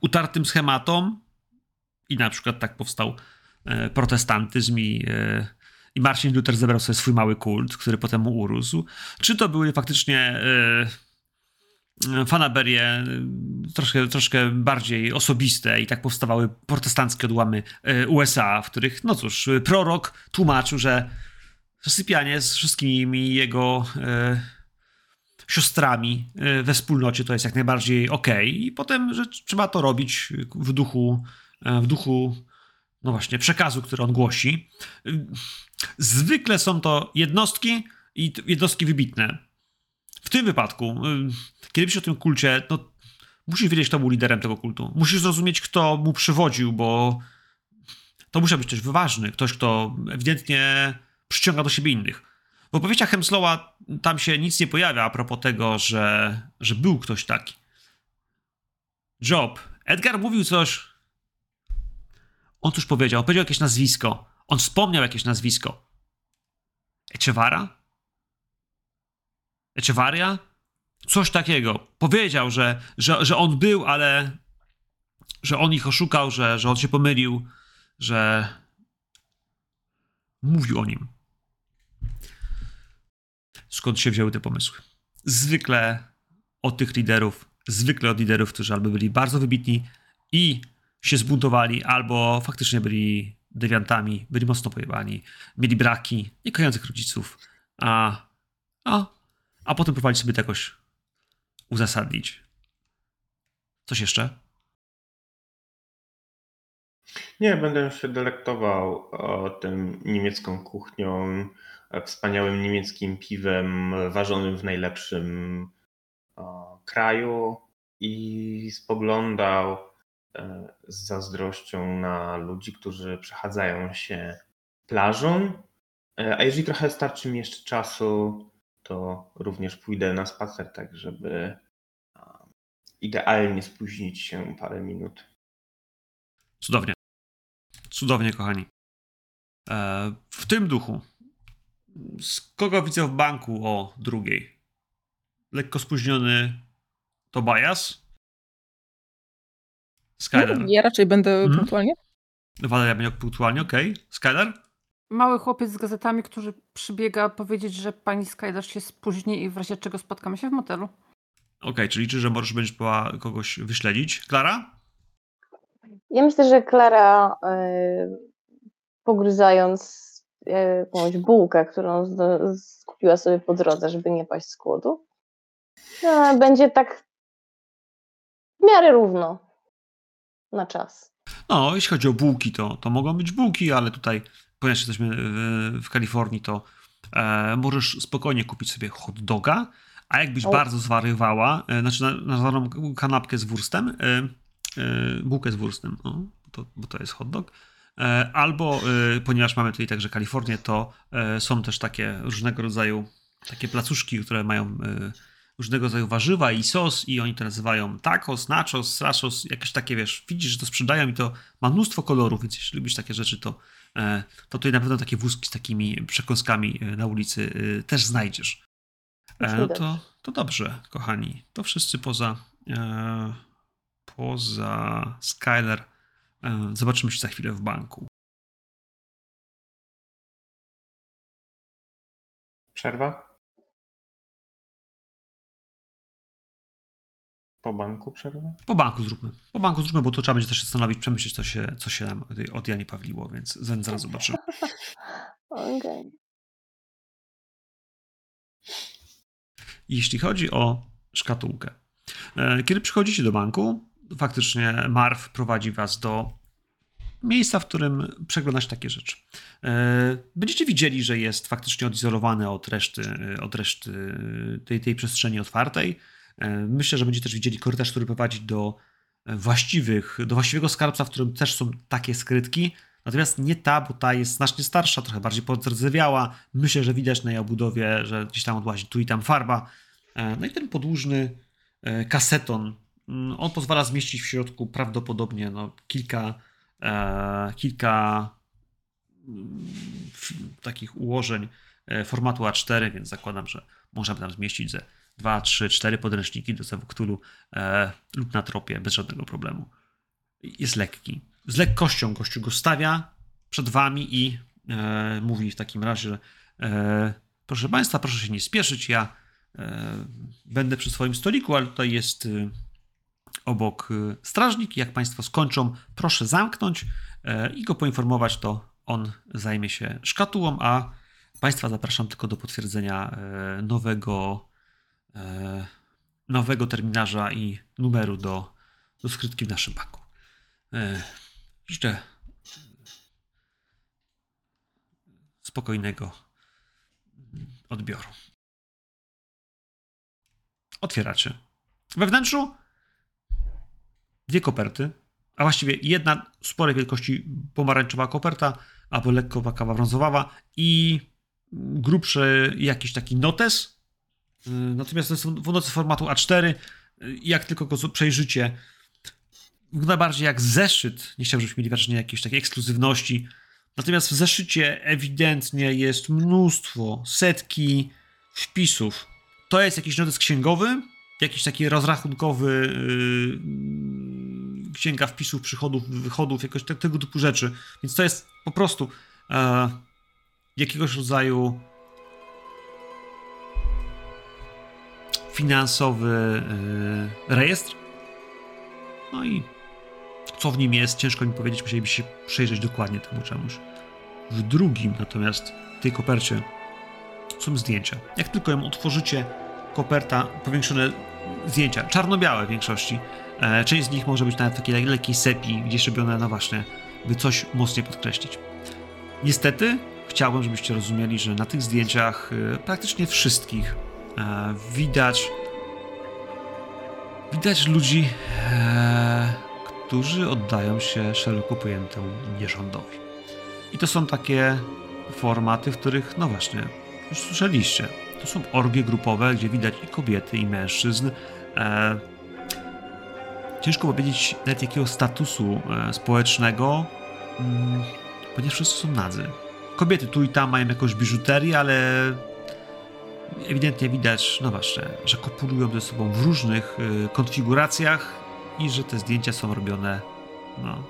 utartym schematom i na przykład tak powstał e, protestantyzm i, e, i Marcin Luther zebrał sobie swój mały kult, który potem mu urósł. Czy to były faktycznie e, fanaberie e, troszkę, troszkę bardziej osobiste i tak powstawały protestanckie odłamy e, USA, w których, no cóż, prorok tłumaczył, że sypianie z wszystkimi jego e, siostrami e, we wspólnocie to jest jak najbardziej okej i potem, że trzeba to robić w duchu, e, w duchu no właśnie, przekazu, który on głosi. Zwykle są to jednostki i jednostki wybitne. W tym wypadku, y, kiedy piszesz o tym kulcie, no musisz wiedzieć, kto był liderem tego kultu. Musisz zrozumieć, kto mu przywodził, bo to musiał być ktoś ważny, ktoś, kto ewidentnie przyciąga do siebie innych. W opowieściach Hemslowa tam się nic nie pojawia a propos tego, że, że był ktoś taki. Job. Edgar mówił coś. On coś powiedział. Powiedział jakieś nazwisko. On wspomniał jakieś nazwisko. Echevara? Echevaria? Coś takiego. Powiedział, że, że, że on był, ale że on ich oszukał, że, że on się pomylił, że mówił o nim. Skąd się wzięły te pomysły? Zwykle od tych liderów, zwykle od liderów, którzy albo byli bardzo wybitni i się zbuntowali, albo faktycznie byli dewiantami, byli mocno pojebani, mieli braki, niekochających rodziców, a, a, a potem próbowali sobie to jakoś uzasadnić. Coś jeszcze? Nie, będę się delektował o tym niemiecką kuchnią, wspaniałym niemieckim piwem ważonym w najlepszym o, kraju i spoglądał e, z zazdrością na ludzi, którzy przechadzają się plażą. E, A jeżeli trochę starczy mi jeszcze czasu, to również pójdę na spacer, tak żeby idealnie spóźnić się parę minut. Cudownie. Cudownie, kochani. E, w tym duchu. Z kogo widzę w banku o drugiej? Lekko spóźniony Tobias? Skyler. Ja raczej będę Mhm. punktualnie. Waleria będzie punktualnie, okej. Skyler? Mały chłopiec z gazetami, który przybiega powiedzieć, że pani Skylar się spóźni i w razie czego spotkamy się w motelu. Okej, czyli liczy, że możesz będziesz była kogoś wyśledzić. Klara? Ja myślę, że Klara y, pogryzając jakąś bułkę, którą skupiła sobie po drodze, żeby nie paść z głodu, y, będzie tak w miarę równo na czas. No, jeśli chodzi o bułki, to, to mogą być bułki, ale tutaj, ponieważ jesteśmy w, w Kalifornii, to e, możesz spokojnie kupić sobie hot doga, a jakbyś O. bardzo zwariowała, e, znaczy na, nazwaną kanapkę z wurstem, e, e, bułkę z wurstem, o, bo, to, bo to jest hot dog, e, albo, e, ponieważ mamy tutaj także Kalifornię, to e, są też takie różnego rodzaju takie placuszki, które mają e, różnego rodzaju warzywa i sos i oni to nazywają tacos, nachos, srachos, jakieś takie, wiesz, widzisz, że to sprzedają i to ma mnóstwo kolorów, więc jeśli lubisz takie rzeczy, to, e, to tutaj na pewno takie wózki z takimi przekąskami e, na ulicy e, też znajdziesz. E, no to, dobrze. to dobrze, kochani. To wszyscy poza e, poza Skyler. E, zobaczymy się za chwilę w banku. Przerwa? Po banku przerwa? Po banku zróbmy. Po banku zróbmy, bo to trzeba będzie też się zastanowić, przemyśleć, co się, co się nam od Jani Pawliło, więc zaraz zobaczymy. Okej. Jeśli chodzi o szkatułkę. E, kiedy przychodzicie do banku, faktycznie Marv prowadzi was do miejsca, w którym przeglądać takie rzeczy. E, będziecie widzieli, że jest faktycznie odizolowany od reszty, od reszty tej, tej przestrzeni otwartej. E, myślę, że będziecie też widzieli korytarz, który prowadzi do właściwych, do właściwego skarbca, w którym też są takie skrytki. Natomiast nie ta, bo ta jest znacznie starsza, trochę bardziej podzardzewiała. Myślę, że widać na jej obudowie, że gdzieś tam odłazi tu i tam farba. E, no i ten podłużny kaseton, on pozwala zmieścić w środku prawdopodobnie no, kilka E, kilka mm, takich ułożeń e, formatu A4, więc zakładam, że można by tam zmieścić ze 2, 3, 4 podręczniki do Cthulhu e, lub na tropie bez żadnego problemu. Jest lekki. Z lekkością gościu go stawia przed wami i e, mówi w takim razie, e, proszę Państwa, proszę się nie spieszyć, ja e, będę przy swoim stoliku, ale tutaj jest obok y, strażnik. Jak Państwo skończą, proszę zamknąć e, i go poinformować, to on zajmie się szkatułą, a Państwa zapraszam tylko do potwierdzenia e, nowego, e, nowego terminarza i numeru do, do skrytki w naszym banku. Życzę spokojnego odbioru. Otwieracie. We wnętrzu dwie koperty, a właściwie jedna sporej wielkości pomarańczowa koperta, albo lekko kawa brązowa i grubszy jakiś taki notes. Y, natomiast to jest nocy formatu A4. Jak tylko go przejrzycie, wygląda bardziej jak zeszyt. Nie chciałbym, żebyśmy mieli wrażenie jakiejś takiej ekskluzywności. Natomiast w zeszycie ewidentnie jest mnóstwo, setki wpisów. To jest jakiś notes księgowy, jakiś taki rozrachunkowy yy, księga wpisów, przychodów, wychodów, jakoś te, tego typu rzeczy. Więc to jest po prostu e, jakiegoś rodzaju finansowy yy, rejestr. No i co w nim jest, ciężko mi powiedzieć, musielibyście się przejrzeć dokładnie temu czemuś. W drugim natomiast, tej kopercie, są zdjęcia. Jak tylko ją otworzycie, koperta, powiększone zdjęcia, czarno-białe w większości. E, część z nich może być nawet takiej lekkiej sepi, gdzieś robione, no właśnie, by coś mocniej podkreślić. Niestety, chciałbym, żebyście rozumieli, że na tych zdjęciach e, praktycznie wszystkich e, widać widać ludzi, którzy oddają się szeroko pojętemu nierządowi. I to są takie formaty, w których, no właśnie, już słyszeliście, to są orgie grupowe, gdzie widać i kobiety, i mężczyzn. E, ciężko powiedzieć nawet jakiego statusu e, społecznego, mm, ponieważ wszyscy są nadzy. Kobiety tu i tam mają jakąś biżuterię, ale ewidentnie widać, no właśnie, że kopulują ze sobą w różnych y, konfiguracjach i że te zdjęcia są robione, no,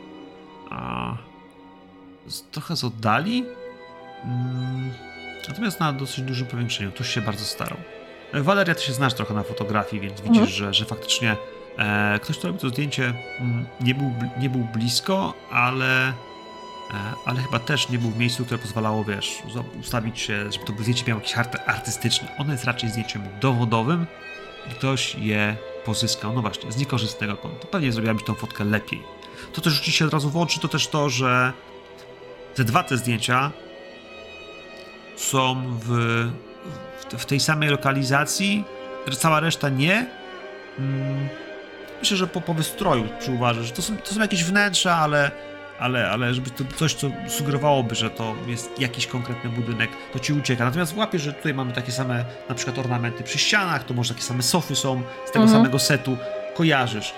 a, z, trochę z oddali. Mm, Natomiast na dosyć dużym powiększeniu. Ktoś się bardzo starał. E, Waleria, ty się znasz trochę na fotografii, więc widzisz, mhm. że, że faktycznie e, ktoś, kto robił to zdjęcie, mm, nie, był, nie był blisko, ale, e, ale chyba też nie był w miejscu, które pozwalało, wiesz, ustawić się, żeby to zdjęcie miało jakiś charakter artystyczny. Ono jest raczej zdjęciem dowodowym i ktoś je pozyskał, no właśnie, z niekorzystnego kąta. Pewnie zrobiłabyś tą fotkę lepiej. To też rzuci się od razu w oczy, to też to, że te dwa te zdjęcia są w, w, tej samej lokalizacji, cała reszta nie. Mm, myślę, że po, po wystroju przyuważy, że to są, to są jakieś wnętrza, ale, ale, ale żeby to coś, co sugerowałoby, że to jest jakiś konkretny budynek, to ci ucieka. Natomiast łapię, że tutaj mamy takie same na przykład ornamenty przy ścianach, to może takie same sofy są z tego mhm. samego setu, kojarzysz.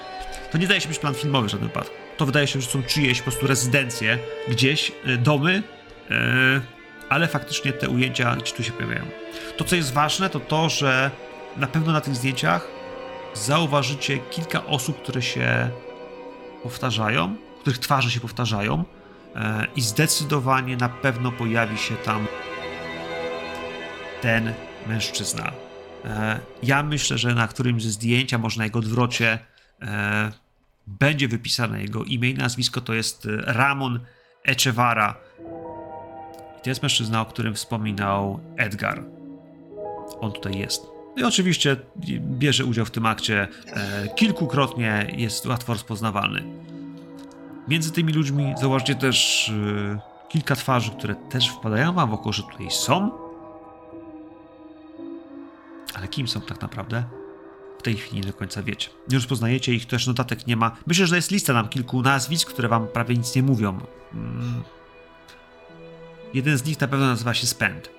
To nie daje się być plan filmowy w żadnym wypadku. To wydaje się, że są czyjeś po prostu rezydencje, gdzieś, e, domy, yy, ale faktycznie te ujęcia gdzieś tu się pojawiają. To, co jest ważne, to to, że na pewno na tych zdjęciach zauważycie kilka osób, które się powtarzają, których twarze się powtarzają e, i zdecydowanie na pewno pojawi się tam ten mężczyzna. E, ja myślę, że na którymś ze zdjęć, a może na jego odwrocie, e, będzie wypisane jego imię i nazwisko. To jest Ramon Echevara. To jest mężczyzna, o którym wspominał Edgar. On tutaj jest. I oczywiście bierze udział w tym akcie kilkukrotnie, jest łatwo rozpoznawalny. Między tymi ludźmi zauważcie też kilka twarzy, które też wpadają wam w oko, że tutaj są. Ale kim są tak naprawdę? W tej chwili nie do końca wiecie. Nie rozpoznajecie ich, też notatek nie ma. Myślę, że jest lista nam kilku nazwisk, które wam prawie nic nie mówią. Mm. Jeden z nich na pewno nazywa się Spend.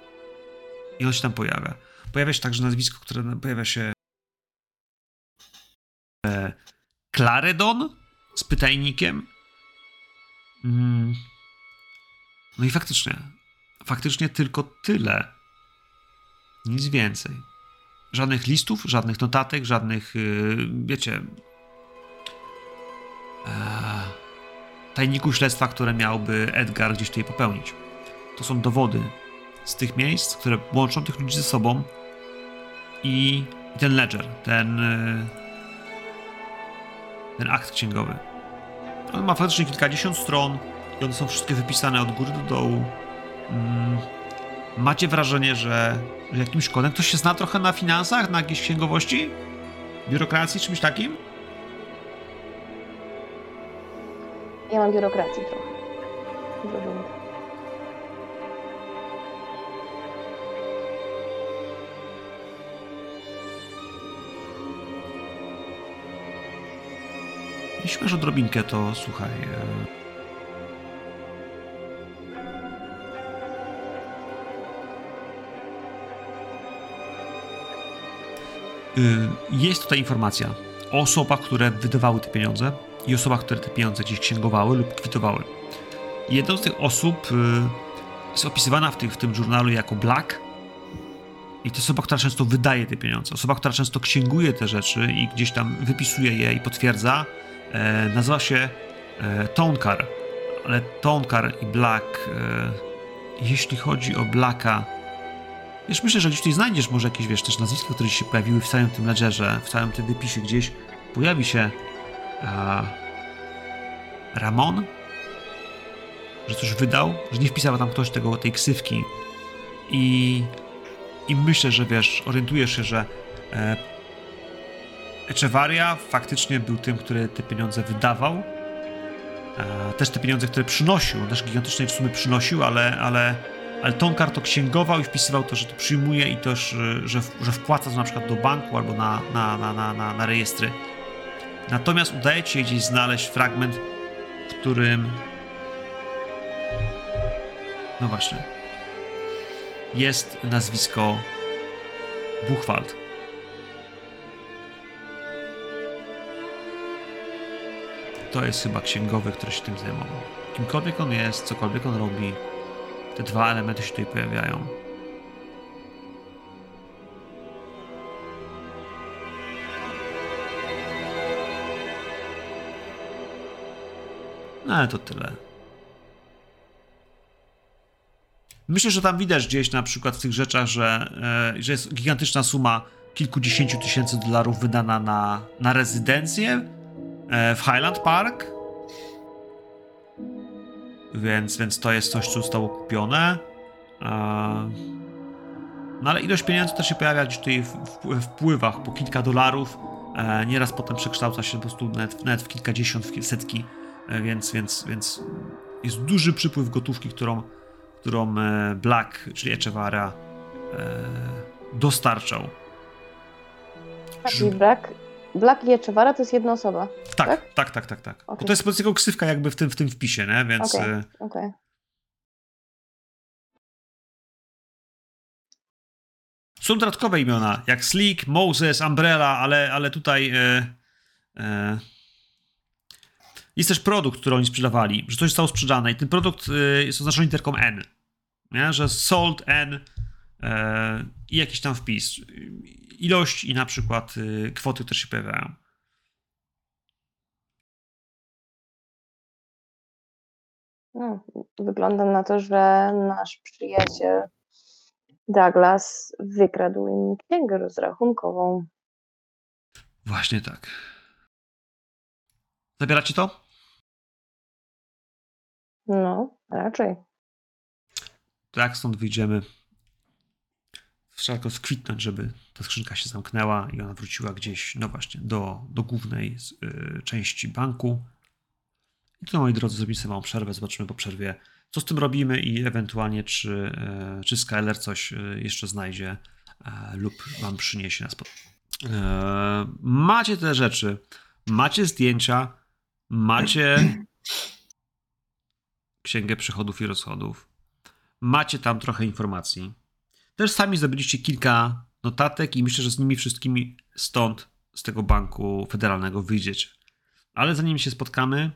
I on się tam pojawia. Pojawia się także nazwisko, które pojawia się e, Claredon z pytajnikiem. Mm. No i faktycznie, faktycznie tylko tyle. Nic więcej. Żadnych listów, żadnych notatek, żadnych, yy, wiecie, e, tajników śledztwa, które miałby Edgar gdzieś tutaj popełnić. To są dowody z tych miejsc, które łączą tych ludzi ze sobą i, ten ledger, ten, yy, ten akt księgowy. On ma faktycznie kilkadziesiąt stron, i one są wszystkie wypisane od góry do dołu. Mm, macie wrażenie, że, że jakimś kodem ktoś się zna trochę na finansach, na jakiejś księgowości? Biurokracji, czymś takim? Ja mam biurokracji trochę. Dużo. Jeśli masz odrobinkę, to słuchaj. E, Y, jest tutaj informacja o osobach, które wydawały te pieniądze i osobach, które te pieniądze gdzieś księgowały lub kwitowały. Jedną z tych osób y, jest opisywana w, tym żurnalu jako Black i to osoba, która często wydaje te pieniądze. Osoba, która często księguje te rzeczy i gdzieś tam wypisuje je i potwierdza, e, nazywa się e, Tonkar. Ale Tonkar i Black, e, jeśli chodzi o Blacka, Wiesz, myślę, że gdzieś tutaj znajdziesz może jakieś, wiesz, też nazwiska, które się pojawiły w całym tym ledgerze, w całym tym wypisie gdzieś. Pojawi się a, Ramon, że coś wydał, że nie wpisał tam ktoś tego, tej ksywki i, i myślę, że wiesz, orientujesz się, że e, Echevarria faktycznie był tym, który te pieniądze wydawał. E, też te pieniądze, które przynosił, też gigantycznej w sumie przynosił, ale, ale ale Tonkar to księgował i wpisywał to, że to przyjmuje i też, że, że wpłaca to na przykład do banku albo na, na, na, na, na, na rejestry. Natomiast udaje ci się gdzieś znaleźć fragment, w którym. No właśnie. Jest nazwisko Buchwald. To jest chyba księgowy, który się tym zajmował. Kimkolwiek on jest, cokolwiek on robi, te dwa elementy się tutaj pojawiają. No ale to tyle. Myślę, że tam widać gdzieś na przykład w tych rzeczach, że, e, że jest gigantyczna suma kilkudziesięciu tysięcy dolarów wydana na, na rezydencję w Highland Park więc, więc to jest coś, co zostało kupione. No ale ilość pieniędzy też się pojawia gdzieś tutaj w, wpływach po kilka dolarów. E, nieraz potem przekształca się po prostu net, net w kilkadziesiąt, w setki, e, więc, więc, więc jest duży przypływ gotówki, którą, którą e, Black, czyli Echevarria dostarczał. Czyli Black Black i Echevara to jest jedna osoba. Tak, tak, tak, tak, tak. tak. Okay. Bo to jest po prostu jego ksywka jakby w tym, w tym wpisie, nie? Więc. Okej. Okay. okay. Są dodatkowe imiona, jak Slick, Moses, Umbrella, ale, ale tutaj e, e, jest też produkt, który oni sprzedawali, że coś zostało sprzedane i ten produkt e, jest oznaczony literką N, nie? że sold N e, i jakiś tam wpis ilość i na przykład y, kwoty, które się pojawiają. No, wygląda na to, że nasz przyjaciel Douglas wykradł im księgę rozrachunkową. Właśnie tak. Zabieracie to? No, raczej. To jak stąd wyjdziemy? Tylko skwitnąć, żeby ta skrzynka się zamknęła i ona wróciła gdzieś, no właśnie, do, do głównej y, części banku. I to, moi drodzy, zrobimy sobie małą przerwę. Zobaczymy po przerwie, co z tym robimy i ewentualnie, czy, y, czy Skyler coś y, jeszcze znajdzie lub wam przyniesie na spotkanie. Macie te rzeczy, macie zdjęcia, macie księgę przychodów i rozchodów. Macie tam trochę informacji. Też sami zrobiliście kilka notatek i myślę, że z nimi wszystkimi stąd, z tego banku federalnego wyjdziecie. Ale zanim się spotkamy,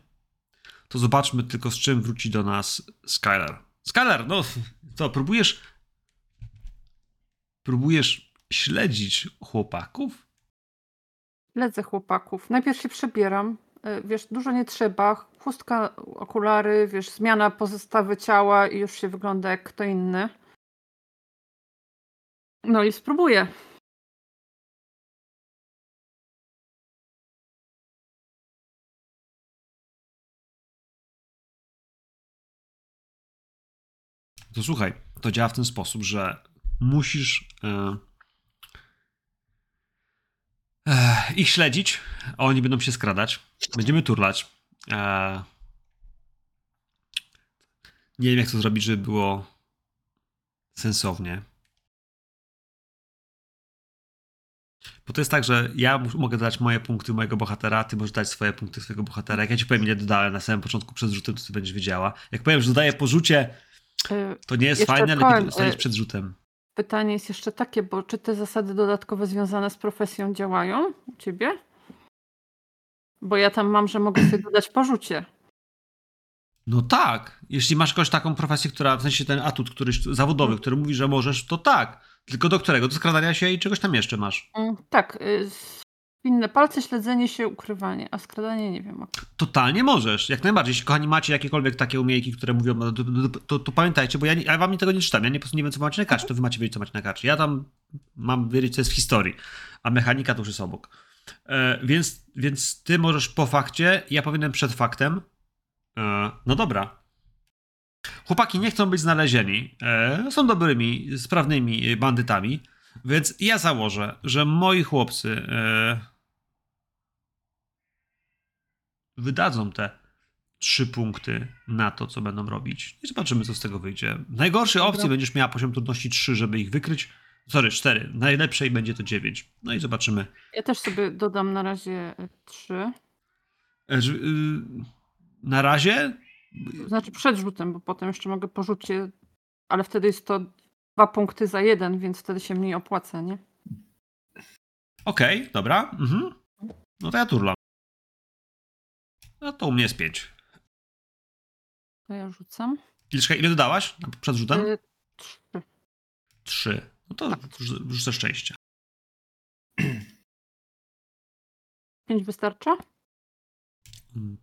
to zobaczmy tylko z czym wróci do nas Skylar. Skylar, no co, próbujesz próbujesz śledzić chłopaków? Śledzę chłopaków. Najpierw się przebieram. E, wiesz, dużo nie trzeba. Chustka, okulary, wiesz, zmiana pozostawy ciała i już się wygląda jak kto inny. No i spróbuję. To słuchaj, to działa w ten sposób, że musisz e, e, ich śledzić, a oni będą się skradać. Będziemy turlać. E, nie wiem, jak to zrobić, żeby było sensownie. Bo to jest tak, że ja mogę dać moje punkty mojego bohatera, ty możesz dać swoje punkty swojego bohatera. Jak ja ci powiem, ile dodałem na samym początku przed rzutem, to ty będziesz wiedziała. Jak powiem, że dodaję po rzucie, y, to nie jest jeszcze fajne, lepiej to dostaniesz y, przed rzutem. Pytanie jest jeszcze takie, bo czy te zasady dodatkowe związane z profesją działają u ciebie? Bo ja tam mam, że mogę sobie dodać po rzucie. No tak. Jeśli masz jakąś taką profesję, która, w sensie ten atut któryś zawodowy, hmm. który mówi, że możesz, to tak. Tylko do którego? Do skradania się i czegoś tam jeszcze masz. Mm, tak. Y, inne palce, śledzenie się, ukrywanie, a skradanie nie wiem. Totalnie możesz, jak najbardziej. Jeśli kochani macie jakiekolwiek takie umiejętności, które mówią, to, to, to, to pamiętajcie, bo ja, nie, ja wam tego nie czytam, ja nie, po prostu nie wiem, co macie na karcie, to wy macie wiedzieć, co macie na karcie. Ja tam mam wiedzieć, co jest w historii, a mechanika to już jest obok. E, więc, więc ty możesz po fakcie, ja powinienem przed faktem. E, no dobra, Chłopaki nie chcą być znalezieni. E, są dobrymi, sprawnymi bandytami. Więc ja założę, że moi chłopcy e, wydadzą te trzy punkty na to, co będą robić. I zobaczymy, co z tego wyjdzie. W najgorszej Dobra. opcji będziesz miała poziom trudności 3, żeby ich wykryć. Sorry, 4. Najlepszej będzie to 9. No i zobaczymy. Ja też sobie dodam na razie 3. E, na razie znaczy przed rzutem, bo potem jeszcze mogę porzucić, ale wtedy jest to dwa punkty za jeden, więc wtedy się mniej opłaca, nie? Okej, okay, dobra. Mhm. No to ja turlam. No to u mnie jest pięć. To ja rzucam. Ile, ile dodałaś przed rzutem? Y, trzy. Trzy. No to tak. rzucę szczęście. Pięć wystarcza?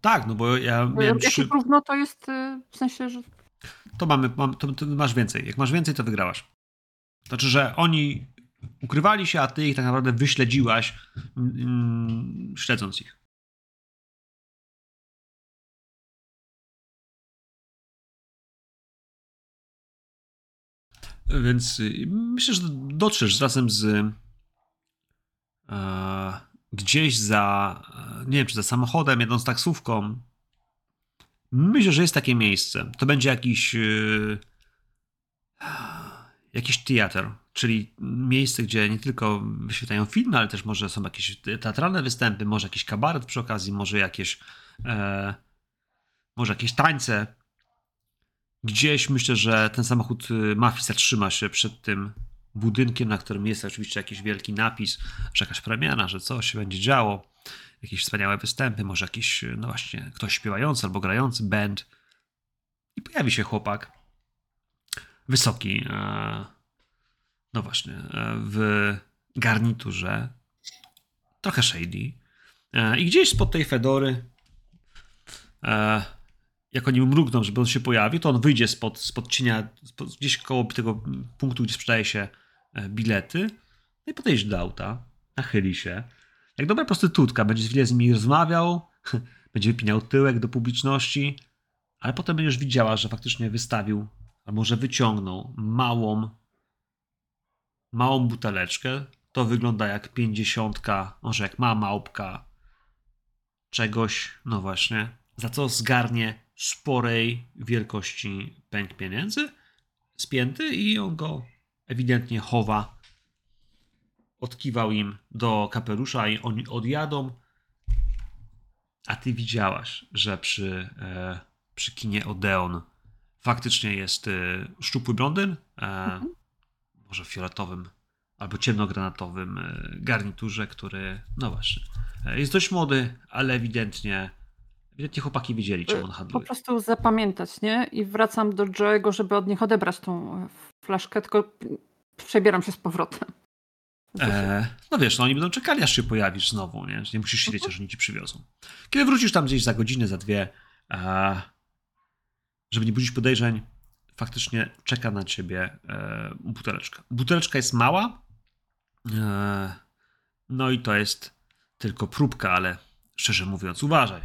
Tak, no bo ja miałem trzy... równo to jest y, w sensie, że... To mamy, mam, to, to, masz więcej. Jak masz więcej, to wygrałaś. Znaczy, że oni ukrywali się, a ty ich tak naprawdę wyśledziłaś, mm, śledząc ich. Więc y, myślę, że dotrzesz razem z e, gdzieś za, nie wiem, czy za samochodem, jedąc taksówką. Myślę, że jest takie miejsce. To będzie jakiś yy, jakiś teatr, czyli miejsce, gdzie nie tylko wyświetlają filmy, ale też może są jakieś teatralne występy, może jakiś kabaret przy okazji, może jakieś e, może jakieś tańce. Gdzieś myślę, że ten samochód y, mafii zatrzyma się przed tym budynkiem, na którym jest oczywiście jakiś wielki napis, że jakaś premiera, że coś się będzie działo, jakieś wspaniałe występy, może jakiś, no właśnie, ktoś śpiewający albo grający, band. I pojawi się chłopak, wysoki, e, no właśnie, e, w garniturze, trochę shady. E, I gdzieś spod tej fedory jak oni mrugną, żeby on się pojawił, to on wyjdzie spod, spod cienia, spod, gdzieś koło tego punktu, gdzie sprzedaje się bilety, no i podejść do auta, nachyli się. Jak dobra prostytutka, będzie wiele z nimi rozmawiał, będzie wypinał tyłek do publiczności, ale potem będziesz widziała, że faktycznie wystawił, a może wyciągnął małą, małą buteleczkę. To wygląda jak pięćdziesiątka, może jak ma małpka czegoś, no właśnie, za co zgarnie sporej wielkości pęk pieniędzy, spięty i on go ewidentnie chowa. Odkiwał im do kapelusza i oni odjadą. A ty widziałaś, że przy, e, przy kinie Odeon faktycznie jest e, szczupły blondyn, e, może w fioletowym albo ciemnogranatowym e, garniturze, który, no właśnie, e, jest dość młody, ale ewidentnie, ewidentnie chłopaki wiedzieli, czym on Po handluje. prostu zapamiętać, nie? I wracam do Joe'ego, żeby od nich odebrać tą e, flaszkę, tylko przebieram się z powrotem. E, no wiesz, no oni będą czekali, aż się pojawisz znowu, nie? Nie musisz siedzieć, aż oni ci przywiozą. Kiedy wrócisz tam gdzieś za godzinę, za dwie, żeby nie budzić podejrzeń, faktycznie czeka na ciebie e, buteleczka. Buteleczka jest mała, e, no i to jest tylko próbka, ale szczerze mówiąc, uważaj,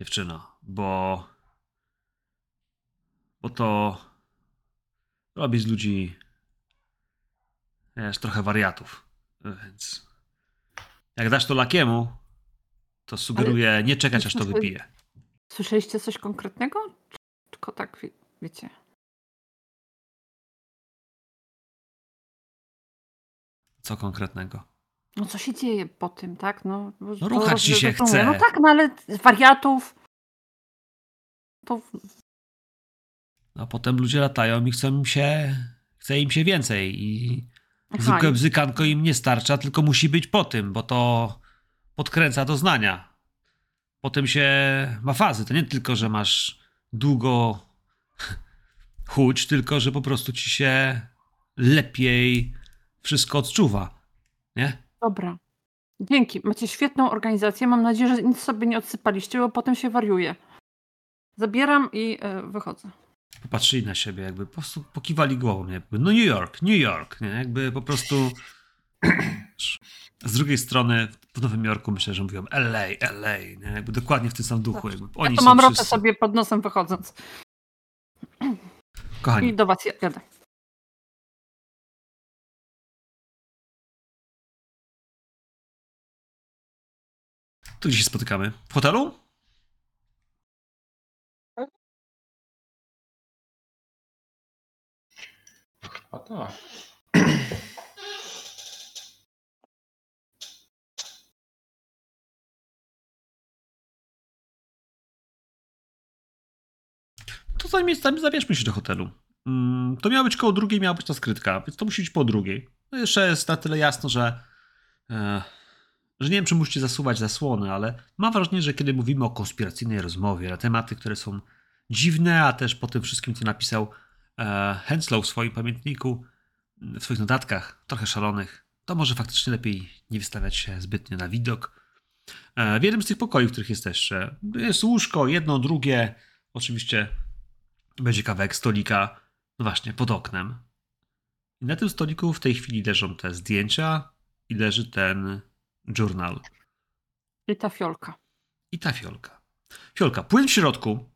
dziewczyno, bo bo to robi z ludzi jest trochę wariatów, więc jak dasz to lakiemu, to sugeruję nie czekać, aż to wypije. Słyszeliście coś konkretnego? Czy Tylko tak, wie, wiecie. Co konkretnego? No co się dzieje po tym, tak? No, No ruchać ci się chce. No tak, no ale wariatów. To No potem ludzie latają i chcą im się, chce im się więcej i Aha, zwykłe bzykanko im nie starcza, tylko musi być po tym, bo to podkręca doznania. Potem się ma fazy. To nie tylko, że masz długo chuć, tylko że po prostu ci się lepiej wszystko odczuwa. Nie? Dobra. Dzięki. Macie świetną organizację. Mam nadzieję, że nic sobie nie odsypaliście, bo potem się wariuje. Zabieram i e, wychodzę. Popatrzyli na siebie, jakby po prostu pokiwali głową, jakby no New York, New York, nie? Jakby po prostu z drugiej strony w Nowym Jorku myślę, że mówią LA, LA, nie? Jakby dokładnie w tym samym duchu. Jakby oni Ja to mam rotę wszyscy. sobie pod nosem wychodząc. Kochani, I do was jadę. to gdzie się spotykamy? W hotelu? A tak. To zanim, zanim zabierzmy się do hotelu. Mm, to miała być koło drugiej, miała być ta skrytka, więc to musi być po drugiej. No jeszcze jest na tyle jasno, że, e, że nie wiem, czy musicie zasuwać zasłony, ale mam wrażenie, że kiedy mówimy o konspiracyjnej rozmowie na tematy, które są dziwne, a też po tym wszystkim, co napisał Henslow w swoim pamiętniku, w swoich notatkach, trochę szalonych, to może faktycznie lepiej nie wystawiać się zbytnio na widok. E, w jednym z tych pokoi, w których jesteście, jest łóżko, jedno, drugie, oczywiście będzie kawałek stolika, no właśnie, pod oknem. I na tym stoliku w tej chwili leżą te zdjęcia i leży ten journal I ta fiolka. i ta fiolka. Fiolka, płyn w środku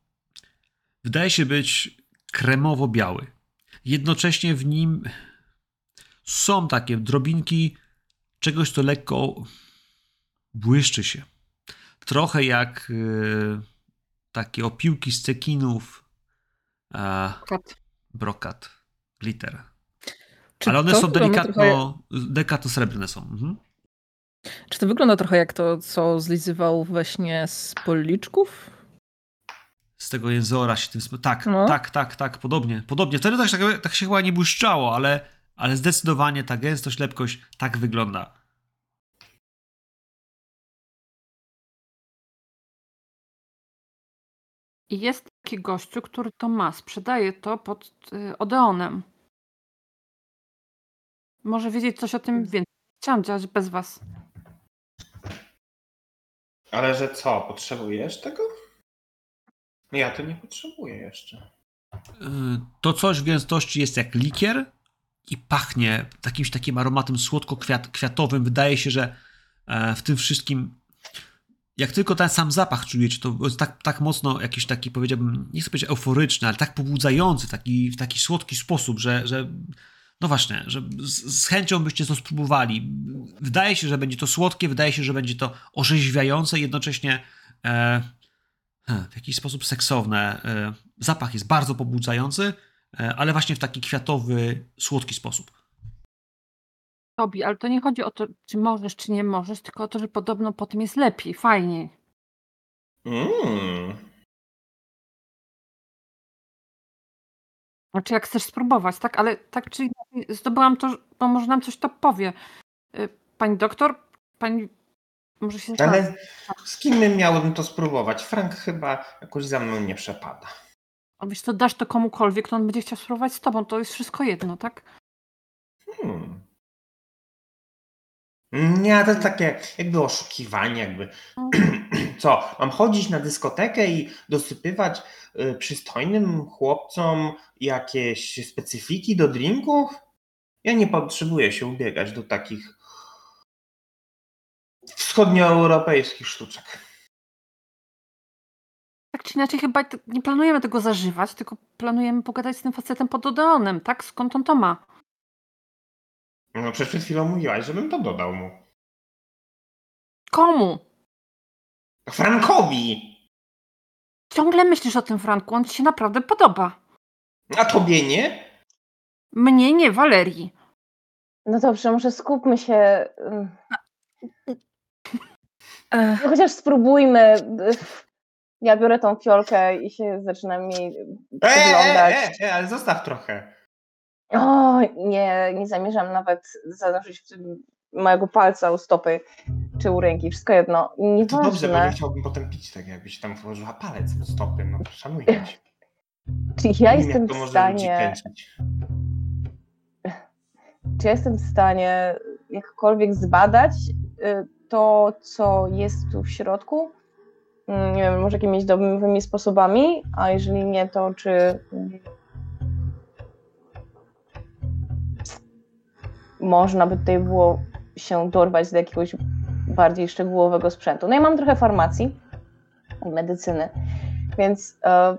wydaje się być kremowo-biały. Jednocześnie w nim są takie drobinki czegoś, co lekko błyszczy się. Trochę jak yy, takie opiłki z cekinów, e, Kat. brokat, glitter. Czy Ale one są delikatno, Trochę, delikatno srebrne są. Mhm. czy to wygląda trochę jak to, co zlizywał we śnie z policzków? Z tego jęzora się tym... Tak, No. tak, tak, tak, podobnie. Podobnie. Wtedy tak, tak, tak się chyba nie błyszczało, ale, ale zdecydowanie ta gęstość, lepkość tak wygląda. I jest taki gościu, który to ma. Sprzedaje to pod y, Odeonem. Może wiedzieć coś o tym więcej. Chciałam działać bez was. Ale że co, potrzebujesz tego? Ja to nie potrzebuję jeszcze. Y, To coś w gęstości jest jak likier i pachnie jakimś takim aromatem słodko-kwiatowym. Wydaje się, że e, w tym wszystkim, jak tylko ten sam zapach czujecie, to jest tak, tak mocno jakiś taki, powiedziałbym, nie chcę powiedzieć euforyczny, ale tak pobudzający, taki, w taki słodki sposób, że, że no właśnie, że z, z chęcią byście to spróbowali. Wydaje się, że będzie to słodkie, wydaje się, że będzie to orzeźwiające, jednocześnie e, w jakiś sposób seksowne. E, Zapach jest bardzo pobudzający, e, ale właśnie w taki kwiatowy, słodki sposób. Tobi, ale to nie chodzi o to, czy możesz, czy nie możesz, tylko o to, że podobno potem jest lepiej, fajniej. Mm. Znaczy, jak chcesz spróbować, tak? Ale tak czy inaczej, zdobyłam to, to może nam coś to powie. Pani doktor, pani może się. Ale z kim miałbym to spróbować? Frank chyba jakoś za mną nie przepada. A wiesz co, dasz to komukolwiek, to on będzie chciał spróbować z tobą. To jest wszystko jedno, tak? Hmm. Nie, to takie jakby oszukiwanie, jakby. Co, mam chodzić na dyskotekę i dosypywać y, przystojnym chłopcom jakieś specyfiki do drinków? Ja nie potrzebuję się ubiegać do takich wschodnioeuropejskich sztuczek. Tak czy inaczej, chyba t- nie planujemy tego zażywać, tylko planujemy pogadać z tym facetem pod Odeonem, tak? Skąd on to ma? No przecież przed chwilą mówiłaś, żebym to dodał mu. Komu? Frankowi! Ciągle myślisz o tym Franku, on ci się naprawdę podoba. A tobie nie? Mnie nie, Walerii. No dobrze, może skupmy się. No chociaż spróbujmy. Ja biorę tą fiolkę i się zaczynam jej E, e, przyglądać. e, e, ale zostaw trochę. O, nie, nie zamierzam nawet zanurzyć w tym mojego palca u stopy czy u ręki, wszystko jedno. To dobrze, bo nie chciałbym potem pić tak, jakbyś tam włożyła palec w stopy. No szanuję cię. czy ja Nie jestem w stanie, czy ja jestem w stanie jakkolwiek zbadać y, to, co jest tu w środku? Mm, Nie wiem, może jakimiś dobrymi sposobami, a jeżeli nie, to czy można by tutaj było się dorwać do jakiegoś bardziej szczegółowego sprzętu. No ja mam trochę farmacji i medycyny, więc e,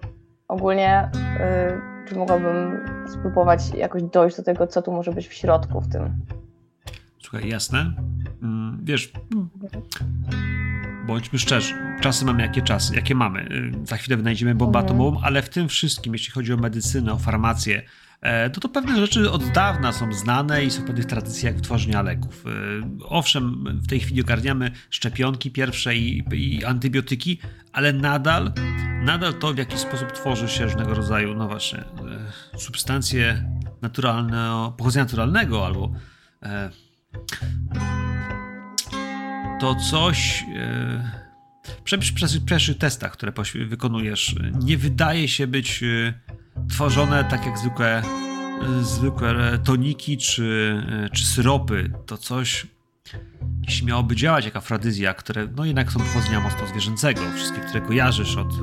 ogólnie e, czy mogłabym spróbować jakoś dojść do tego, co tu może być w środku w tym. Słuchaj, jasne. Mm, Wiesz, bądźmy szczerzy, czasy mamy jakie czasy, jakie mamy. Y, Za chwilę wynajdziemy bombę Mhm. atomową, ale w tym wszystkim, jeśli chodzi o medycynę, o farmację, e, to to pewne rzeczy od dawna są znane i są w pewnych tradycjach wytworzenia leków. Y, Owszem, w tej chwili ogarniamy szczepionki pierwsze i, i antybiotyki, ale nadal, nadal to, w jaki sposób tworzy się różnego rodzaju, no właśnie, e, substancje naturalne, pochodzenia naturalnego albo e, to coś e, przy, przy, pierwszych testach, które wykonujesz, nie wydaje się być e, tworzone tak jak zwykłe, e, zwykłe toniki czy, czy syropy. To coś, jeśli miałoby działać jak afrodyzja, które no jednak są pochodzenia mocno zwierzęcego, wszystkie, które kojarzysz od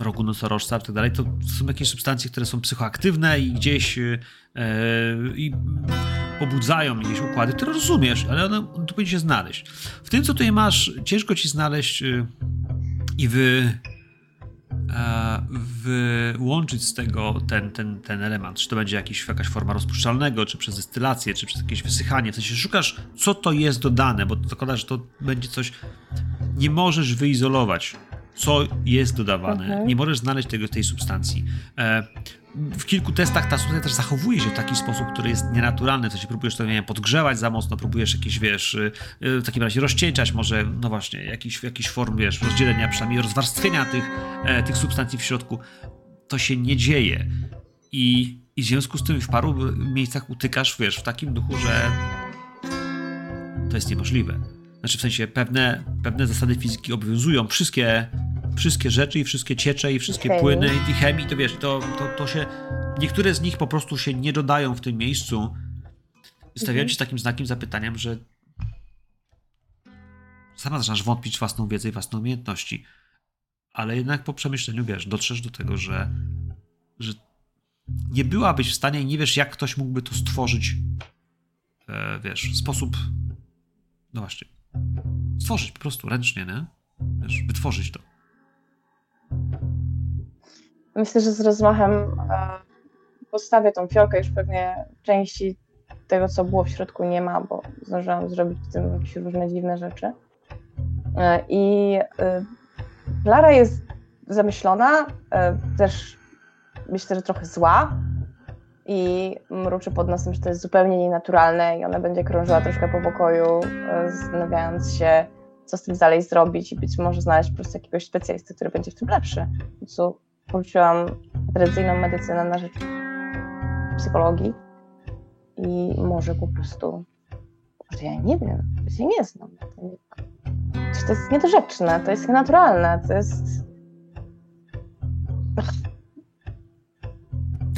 rogu nosorożca i tak dalej, to są jakieś substancje, które są psychoaktywne i gdzieś e, i pobudzają jakieś układy, które rozumiesz, ale one, on tu powinien się znaleźć. W tym, co tutaj masz, ciężko ci znaleźć y, i wy, e, wyłączyć z tego ten, ten, ten element. Czy to będzie jakiś, jakaś forma rozpuszczalnego, czy przez destylację, czy przez jakieś wysychanie. W sensie szukasz, co to jest dodane, bo to zakłada, że to będzie coś... Nie możesz wyizolować, co jest dodawane. Mhm. Nie możesz znaleźć tego, tej substancji. E, w kilku testach ta substancja też zachowuje się w taki sposób, który jest nienaturalny, w sensie próbujesz to, nie wiem, podgrzewać za mocno, próbujesz jakieś, wiesz, y, y, w takim razie rozcieńczać może, no właśnie, jakiś, jakiś form, wiesz, rozdzielenia, przynajmniej rozwarstwienia tych, e, tych substancji w środku. To się nie dzieje. I, I w związku z tym w paru miejscach utykasz, wiesz, w takim duchu, że to jest niemożliwe. Znaczy w sensie pewne, pewne zasady fizyki obowiązują. Wszystkie, wszystkie rzeczy i wszystkie ciecze i wszystkie Chemii. płyny i chemii, to wiesz, to, to, to się... Niektóre z nich po prostu się nie dodają w tym miejscu. Stawiają Mhm. ci takim znakiem zapytaniem, że sama zaczynasz wątpić w własną wiedzę i własne umiejętności. ale jednak po przemyśleniu, wiesz, dotrzesz do tego, że, że nie byłabyś w stanie i nie wiesz, jak ktoś mógłby to stworzyć, e, wiesz, w sposób, no właśnie, stworzyć po prostu ręcznie, nie? Wiesz, wytworzyć to. Myślę, że z rozmachem e, postawię tą fiolkę, już pewnie części tego, co było w środku nie ma, bo zdążyłam zrobić w tym jakieś różne dziwne rzeczy. E, I e, Lara jest zamyślona, też myślę, że trochę zła i mruczy pod nosem, że to jest zupełnie nienaturalne i ona będzie krążyła troszkę po pokoju, e, zastanawiając się, co z tym dalej zrobić i być może znaleźć po prostu jakiegoś specjalisty, który będzie w tym lepszy. W końcu porzuciłam tradycyjną medycynę na rzecz psychologii i może po prostu, może ja nie wiem, ja się nie znam. To, jest niedorzeczne, to jest nienaturalne, to jest...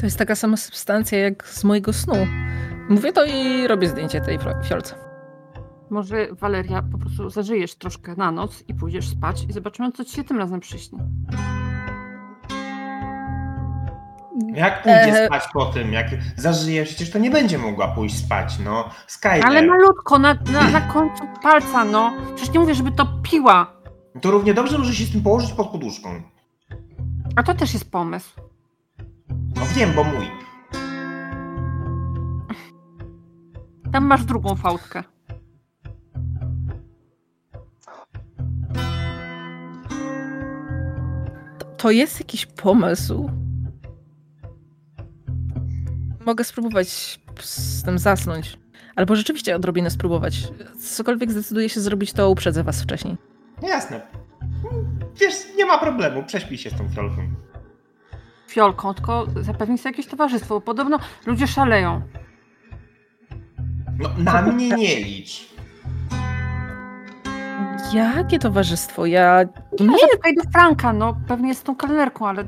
To jest taka sama substancja jak z mojego snu. Mówię to i robię zdjęcie tej fiolce. Może Waleria, po prostu zażyjesz troszkę na noc i pójdziesz spać i zobaczymy, co ci się tym razem przyśni. Jak pójdzie E, spać po tym, jak zażyje, przecież to nie będzie mogła pójść spać, no. Skyler. Ale malutko, na, na, na końcu palca, no. Przecież nie mówię, żeby to piła. To równie dobrze może się z tym położyć pod poduszką. A to też jest pomysł. No wiem, bo mój. Tam masz drugą fałdkę. To, to jest jakiś pomysł. Mogę spróbować z tym zasnąć. Albo rzeczywiście odrobinę spróbować. Cokolwiek zdecyduje się zrobić, to uprzedzę was wcześniej. Jasne. Wiesz, nie ma problemu, prześpij się z tą fiolką. Fiolką, tylko zapewnij sobie jakieś towarzystwo, bo podobno ludzie szaleją. No, na mnie nie licz. Jakie towarzystwo? Ja Nie, nie zapytaj do Franka, no pewnie jest tą kelnerką, ale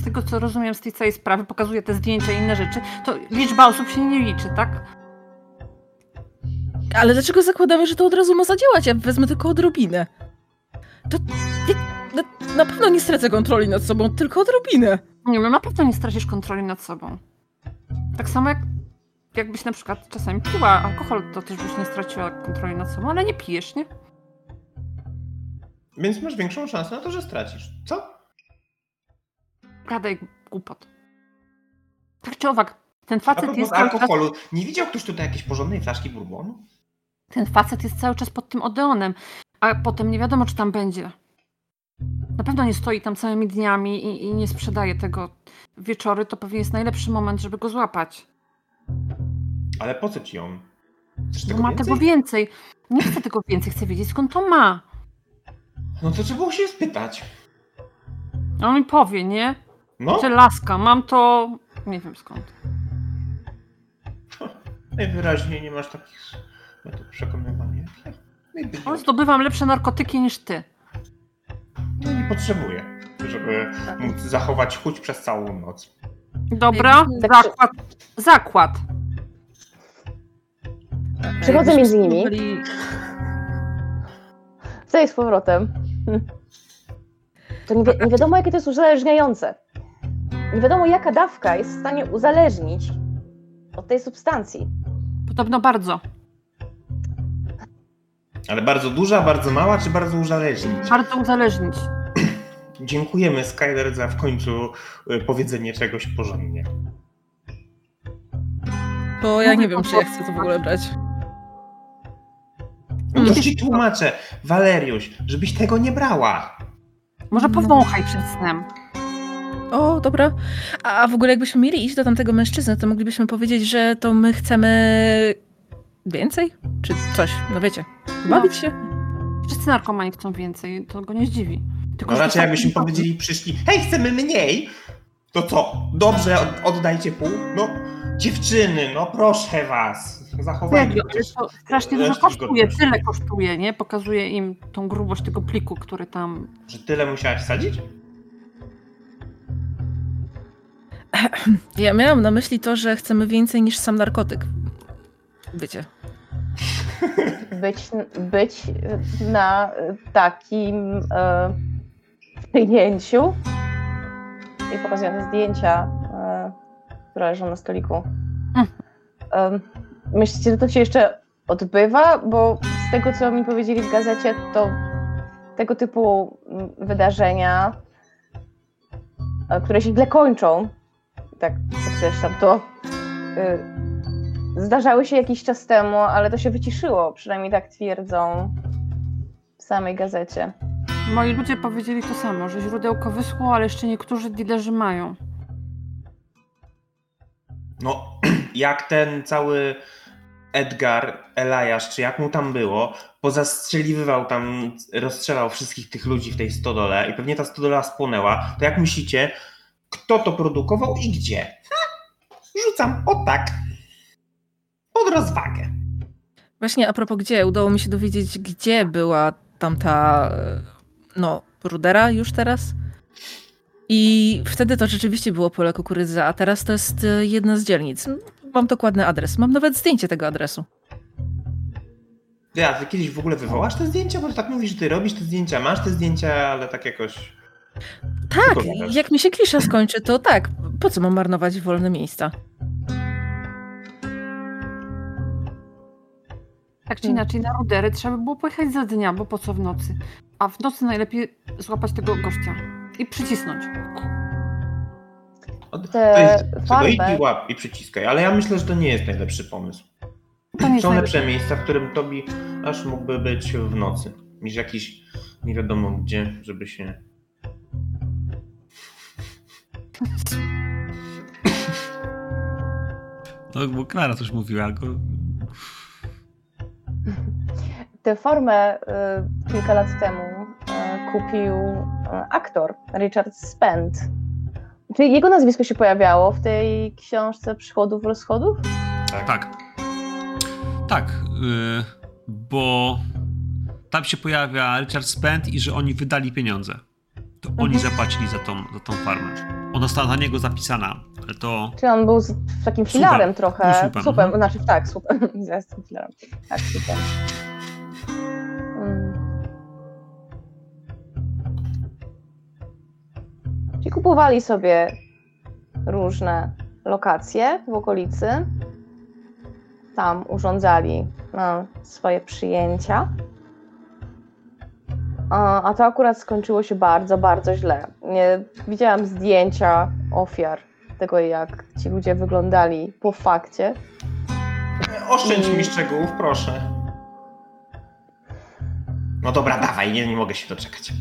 z tego co rozumiem z tej całej sprawy, pokazuje te zdjęcia i inne rzeczy, to liczba osób się nie liczy, tak? Ale dlaczego zakładamy, że to od razu ma zadziałać? Ja wezmę tylko odrobinę. To na, na pewno nie stracę kontroli nad sobą, tylko odrobinę. Nie wiem, na pewno nie stracisz kontroli nad sobą. Tak samo jak jakbyś na przykład czasami piła alkohol, to też byś nie straciła kontroli nad sobą, ale nie pijesz, nie? Więc masz większą szansę na to, że stracisz. Co? Gadaj głupot. Tak czy owak, ten A facet propos jest czas, alkoholu, nie widział ktoś tutaj jakiejś porządnej flaszki bourbonu? ten facet jest cały czas pod tym Odeonem, a potem nie wiadomo, czy tam będzie. Na pewno nie stoi tam całymi dniami i, i nie sprzedaje tego wieczory, to pewnie jest najlepszy moment, żeby go złapać. Ale po co ci on? Chcesz tego ma więcej? tego więcej. Nie chcę tego więcej, chcę wiedzieć skąd to ma. No to trzeba było się spytać. A on mi powie, nie? No, Czy laska, mam to... Nie wiem skąd. najwyraźniej nie masz takich metod przekonywania. No On zdobywam lepsze narkotyki niż ty. No nie potrzebuję, żeby móc zachować chuć przez całą noc. Dobra, Jakbyśmy- zakład. Zakład. Przychodzę Jakbyśmy między nimi. jest z powrotem? To nie, wi- nie wiadomo, jakie to jest uzależniające. Nie wiadomo, jaka dawka jest w stanie uzależnić od tej substancji. Podobno bardzo. Ale bardzo duża, bardzo mała, czy bardzo uzależnić? Bardzo uzależnić. Dziękujemy Skyler za w końcu y, powiedzenie czegoś porządnie. To ja nie wiem, czy ja chcę to w ogóle brać. No to ci tłumaczę, Waleriusz, żebyś tego nie brała. Może No. powąchaj przed snem. O, dobra. A w ogóle jakbyśmy mieli iść do tamtego mężczyzny, to moglibyśmy powiedzieć, że to my chcemy więcej? Czy coś? No wiecie, bawić się? Wszyscy narkomani chcą więcej, to go nie zdziwi. Tylko, No raczej jakbyśmy są- powiedzieli, przyszli, hej, chcemy mniej, to co? Dobrze, od- oddajcie pół? No, dziewczyny, no proszę was, zachowajcie Serio, ale to strasznie dużo kosztuje, godności. tyle kosztuje, nie? Pokazuje im tą grubość tego pliku, który tam... Że tyle musiałaś wsadzić? Ja miałam na myśli to, że chcemy więcej niż sam narkotyk. Wiecie. Być, być na takim, e, przyjęciu i pokazują te zdjęcia, e, które leżą na stoliku. Em, Myślicie, że to się jeszcze odbywa? Bo z tego, co mi powiedzieli w gazecie, to tego typu wydarzenia, e, które się źle kończą, tak podkreślam, to y, zdarzały się jakiś czas temu, ale to się wyciszyło, przynajmniej tak twierdzą w samej gazecie. Moi ludzie powiedzieli to samo, że źródełko wyschło, ale jeszcze niektórzy dealerzy mają. No, jak ten cały Edgar, Eliasz, czy jak mu tam było, pozastrzeliwywał tam, rozstrzelał wszystkich tych ludzi w tej stodole i pewnie ta stodola spłonęła, to jak myślicie, kto to produkował i gdzie? Ha, rzucam o tak. Pod rozwagę. Właśnie a propos gdzie, udało mi się dowiedzieć, gdzie była tamta, e, no, rudera już teraz. I wtedy to rzeczywiście było pole kukurydzy, a teraz to jest e, jedna z dzielnic. Mam dokładny adres, mam nawet zdjęcie tego adresu. Ja, ty kiedyś w ogóle wywołasz te zdjęcia? Bo tak mówisz, że ty robisz te zdjęcia, masz te zdjęcia, ale tak jakoś... Tak, jak mi się klisza skończy, to tak, po co mam marnować wolne miejsca? Tak czy Hmm. inaczej, na rudery trzeba by było pojechać za dnia, bo po co w nocy? A w nocy najlepiej złapać tego gościa i przycisnąć. Od- to jest, farbę- idź i łap i przyciskaj, ale ja myślę, że to nie jest najlepszy pomysł. To nie jest Są najlepsze. lepsze miejsca, w którym Tobi aż mógłby być w nocy, niż jakiś nie wiadomo gdzie, żeby się... No, bo Klara coś mówiła, go... Tę formę y, kilka lat temu y, kupił y, aktor Richard Spent. Czy jego nazwisko się pojawiało w tej książce Przychodów, Rozchodów? Tak. Tak, yy, bo tam się pojawia Richard Spent i że oni wydali pieniądze. To oni Mhm. zapłacili za tą, za tą farmę. Ona została na niego zapisana, ale to... Czy on był z, takim filarem trochę? słupem, Słupem, mhm. znaczy tak, słupem. Tym filarem. Tak, słupem. Czyli kupowali sobie różne lokacje w okolicy. Tam urządzali no, swoje przyjęcia. A, a to akurat skończyło się bardzo, bardzo źle. Nie, widziałam zdjęcia ofiar tego, jak ci ludzie wyglądali po fakcie. Oszczędź Mm. mi szczegółów, proszę. No dobra, dawaj, nie, nie mogę się doczekać.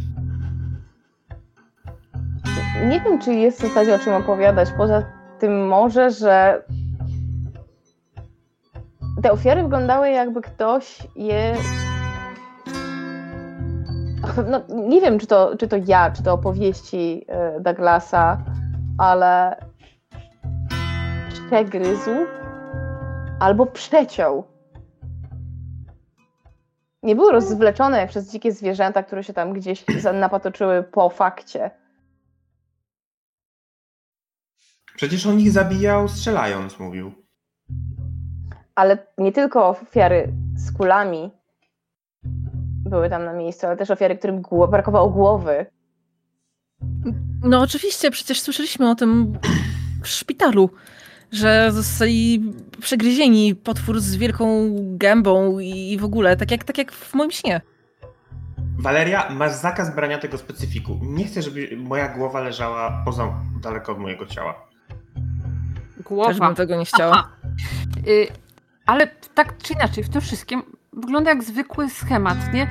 Nie wiem, czy jest w zasadzie o czym opowiadać. Poza tym może, że te ofiary wyglądały jakby ktoś je. No, nie wiem, czy to, czy to ja, czy to opowieści e, Douglasa, ale przegryzł albo przeciął. Nie były rozwleczone jak przez dzikie zwierzęta, które się tam gdzieś napatoczyły po fakcie. Przecież on ich zabijał strzelając, mówił. ale nie tylko ofiary z kulami były tam na miejscu, ale też ofiary, którym gło- brakowało głowy. No oczywiście, przecież słyszeliśmy o tym w szpitalu, że zostali przegryzieni potwór z wielką gębą i w ogóle, tak jak, tak jak w moim śnie. Waleria, masz zakaz brania tego specyfiku. Nie chcę, żeby moja głowa leżała poza, daleko od mojego ciała. Też Głowa. bym tego nie chciała. Aha. Y, ale tak czy inaczej, w tym wszystkim wygląda jak zwykły schemat, nie?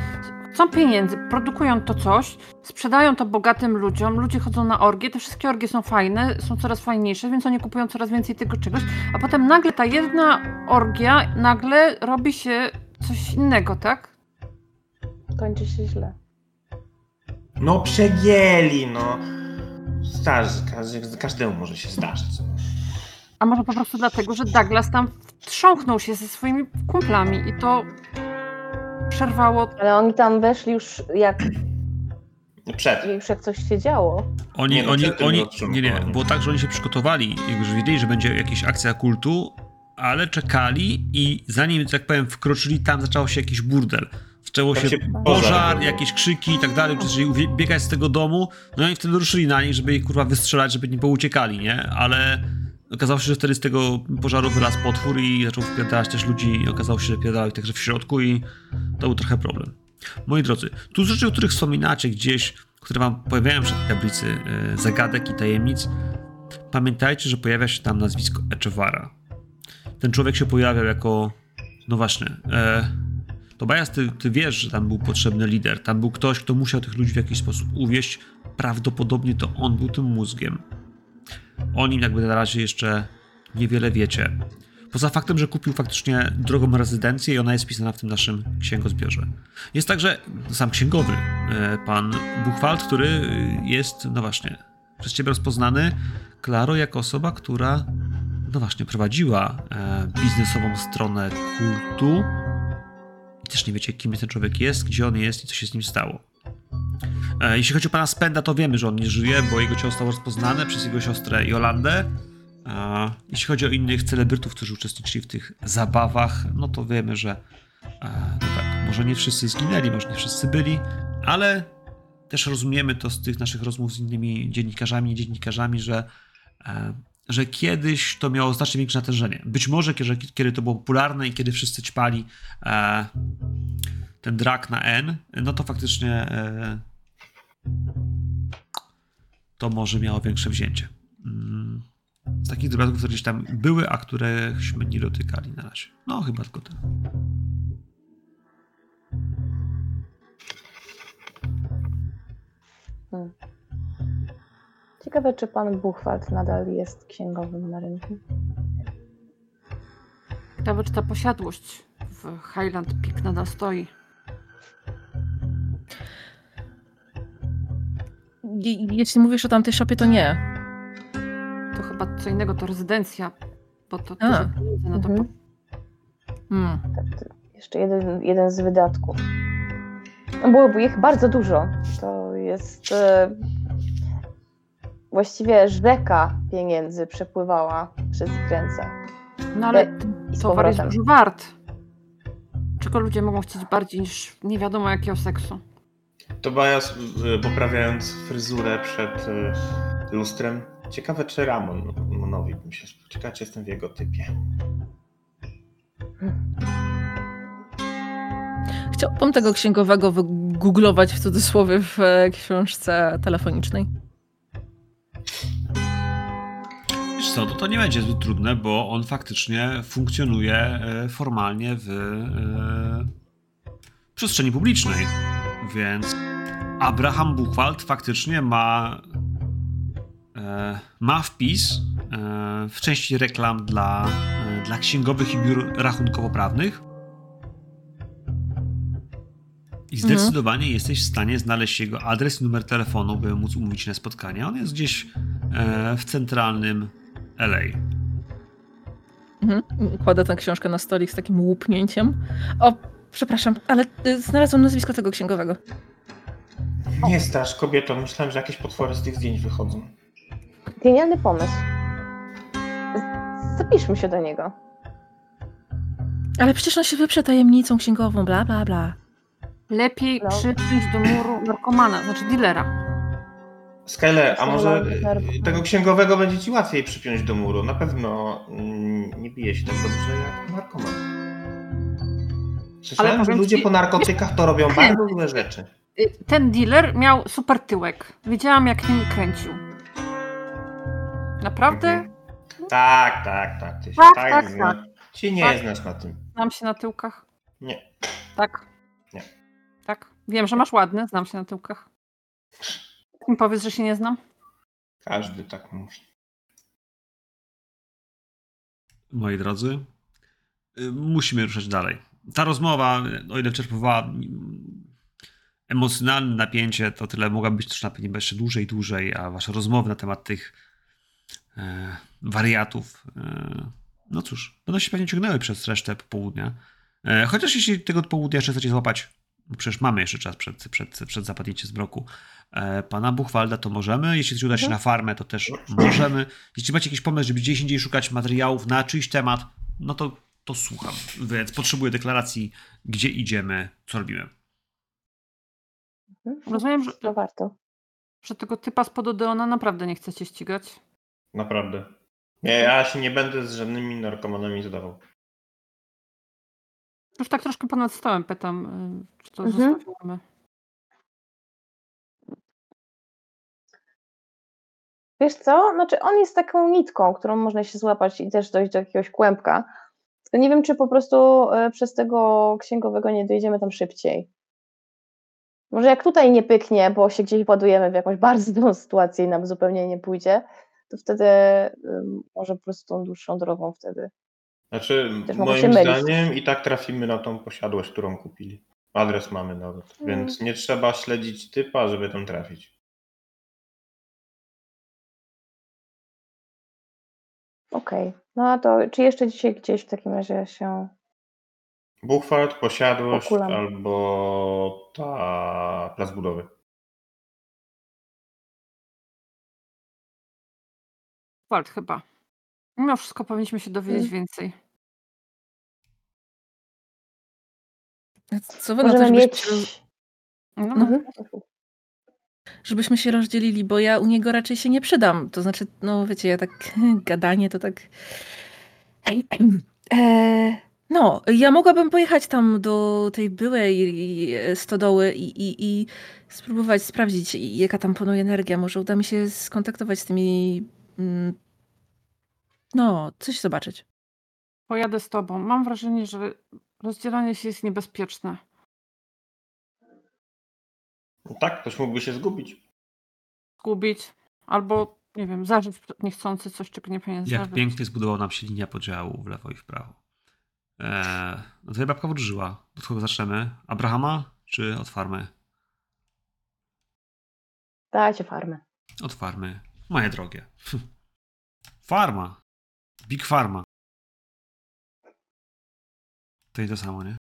Chcą pieniędzy, produkują to coś, sprzedają to bogatym ludziom, ludzie chodzą na orgie, te wszystkie orgie są fajne, są coraz fajniejsze, więc oni kupują coraz więcej tego czegoś, a potem nagle ta jedna orgia nagle robi się coś innego, tak? Kończy się źle. No przegięli, no. Zdarzy, każdy, każdemu może się zdarzyć. A może po prostu dlatego, że Douglas tam wtrząknął się ze swoimi kumplami i to przerwało Ale oni tam weszli już jak, Przed. już jak coś się działo. Oni, Nie, no, oni, oni, nie, nie, było tak, że oni się przygotowali, jakby, że wiedzieli, że będzie jakaś akcja kultu, ale czekali i zanim, że tak powiem, wkroczyli tam, zaczął się jakiś burdel. Zaczęło się się pożar, pożar. jakieś krzyki i tak dalej, zaczęli uwie- biegać z tego domu, no i wtedy ruszyli na nich, żeby ich kurwa wystrzelać, żeby nie pouciekali, nie? Ale okazało się, że wtedy z tego pożaru wylazł potwór i zaczął wpierdalać też ludzi i okazało się, że wpierdalał ich także w środku i to był trochę problem. Moi drodzy, tu z rzeczy, o których wspominacie gdzieś, które wam pojawiają się w tablicy e, zagadek i tajemnic, pamiętajcie, że pojawia się tam nazwisko Echevara. Ten człowiek się pojawiał jako, no właśnie, e, Tobias, ty, ty wiesz, że tam był potrzebny lider, tam był ktoś, kto musiał tych ludzi w jakiś sposób uwieść, prawdopodobnie to on był tym mózgiem. O nim jakby na razie jeszcze niewiele wiecie. Poza faktem, że kupił faktycznie drogą rezydencję i ona jest wpisana w tym naszym księgozbiorze. Jest także sam księgowy, e, pan Buchwald, który jest, no właśnie, przez ciebie rozpoznany, Klaro, jako osoba, która, no właśnie, prowadziła e, biznesową stronę kultu. I też nie wiecie, kim ten człowiek jest, gdzie on jest i co się z nim stało. E, Jeśli chodzi o pana Spenda, to wiemy, że on nie żyje, bo jego ciało zostało rozpoznane przez jego siostrę Jolandę. A jeśli chodzi o innych celebrytów, którzy uczestniczyli w tych zabawach, no to wiemy, że e, no tak, może nie wszyscy zginęli, może nie wszyscy byli, ale też rozumiemy to z tych naszych rozmów z innymi dziennikarzami i dziennikarzami, że, e, że kiedyś to miało znacznie większe natężenie. Być może kiedy, kiedy to było popularne i kiedy wszyscy ćpali e, ten drak na N, no to faktycznie e, to może miało większe wzięcie. Mm, Z takich drobiazgów, które gdzieś tam były, a któreśmy nie dotykali na razie. No, chyba tylko tyle. Hmm. Ciekawe, czy pan Buchwald nadal jest księgowym na rynku. Ciekawe, czy ta posiadłość w Highland Peak nadal stoi. Jeśli mówisz o tamtej szopie, to nie. To chyba co innego, to rezydencja, bo to A. pieniądze na to Mhm. Hmm. Tak, jeszcze jeden, jeden z wydatków. No byłoby ich bardzo dużo. To jest e, właściwie rzeka pieniędzy przepływała przez ich ręce. No ale E, I towar jest dużo wart. Czego ludzie mogą chcieć bardziej niż nie wiadomo jakiego seksu? Tobias, y, poprawiając fryzurę przed y, lustrem. Ciekawe, czy Ramon Monowi bym się spodziewał. Ciekawe, czy jestem w jego typie. Chciałbym tego księgowego wygooglować w cudzysłowie w e, książce telefonicznej. Wiesz co, to, to nie będzie zbyt trudne, bo on faktycznie funkcjonuje e, formalnie w e, przestrzeni publicznej. Więc Abraham Buchwald faktycznie ma, e, ma wpis e, w części reklam dla, e, dla księgowych i biur rachunkowo-prawnych. I zdecydowanie jesteś w stanie znaleźć jego adres i numer telefonu, by móc umówić na spotkanie. On jest gdzieś e, w centralnym LA. Mhm. Kładę tę książkę na stolik z takim łupnięciem. O, przepraszam, ale y, znalazłam nazwisko tego księgowego. Nie strasz kobieto, myślałem, że jakieś potwory z tych zdjęć wychodzą. Genialny pomysł. Zapiszmy się do niego. Ale przecież on się wyprze tajemnicą księgową, bla, bla, bla. Lepiej No. przypiąć do muru narkomana, znaczy dealera. Skyler, a może tego księgowego będzie ci łatwiej przypiąć do muru. Na pewno mm, nie bije się tak dobrze jak narkoman. Słyszałem, że powiem ludzie ci- po narkotykach to robią bardzo złe rzeczy. Y, Ten dealer miał super tyłek. Wiedziałam jak nim kręcił. Naprawdę? Mhm. Tak, tak, tak. Ty się Tak, tak, tak, tak. Się nie Tak. znasz na tym. Znam się na tyłkach. Nie. Tak. Nie. Tak. Wiem, że masz ładne, znam się na tyłkach. Mi powiedz, że się nie znam. Każdy tak mówi. Moi drodzy, y, musimy ruszać dalej. Ta rozmowa, o ile wyczerpywała mm, emocjonalne napięcie, to tyle mogła być też na pewno jeszcze dłużej, dłużej, a wasze rozmowy na temat tych e, wariatów, e, no cóż, będą się pewnie ciągnęły przez resztę popołudnia. E, chociaż jeśli tego południa jeszcze chcecie złapać, bo przecież mamy jeszcze czas przed, przed, przed zapadnięciem zmroku, e, pana Buchwalda, to możemy. Jeśli chcecie udać się na farmę, to też możemy. Jeśli macie jakiś pomysł, żeby gdzieś indziej szukać materiałów na czyjś temat, no to, to słucham. Więc potrzebuję deklaracji, gdzie idziemy, co robimy. Rozumiem, że, To warto. że tego typa spod Odeona naprawdę nie chcecie ścigać. Naprawdę. Nie, ja się nie będę z żadnymi narkomanami zdawał. Już tak troszkę ponad stołem pytam, y, czy to Mhm. zostawiamy. Wiesz co? Znaczy on jest taką nitką, którą można się złapać i też dojść do jakiegoś kłębka. Tylko nie wiem, czy po prostu e, przez tego księgowego nie dojedziemy tam szybciej. Może jak tutaj nie pyknie, bo się gdzieś ładujemy w jakąś bardzo złą sytuację i nam zupełnie nie pójdzie, to wtedy może po prostu tą dłuższą drogą wtedy. Znaczy, moim zdaniem i tak trafimy na tą posiadłość, którą kupili. Adres mamy nawet, Mm. więc nie trzeba śledzić typa, żeby tam trafić. Okej. No a to czy jeszcze dzisiaj gdzieś w takim razie się. Buchwald, posiadłość Okulam. albo ta plac budowy. Wald chyba. Mimo wszystko powinniśmy się dowiedzieć Mm. więcej. Co wy na to, Możemy mieć. roz- No, no. Mhm. Żebyśmy się rozdzielili, bo ja u niego raczej się nie przydam. To znaczy, no wiecie, ja tak gadanie to tak... E, no, ja mogłabym pojechać tam do tej byłej e, stodoły i, i, i spróbować sprawdzić, jaka tam panuje energia. Może uda mi się skontaktować z tymi... mm, No, coś zobaczyć. Pojadę z tobą. Mam wrażenie, że rozdzielanie się jest niebezpieczne. No tak, ktoś mógłby się zgubić. Zgubić albo, nie wiem, zażyć niechcący coś, czego nie powinien Jak zażyć. pięknie zbudował nam się linia podziału w lewo i w prawo. Eee, no to babka wróżyła. Od kogo zaczniemy? Abrahama czy od farmy? Dajcie farmę. Od farmy. Moje drogie. Farma. Big Farma. To i to samo, nie?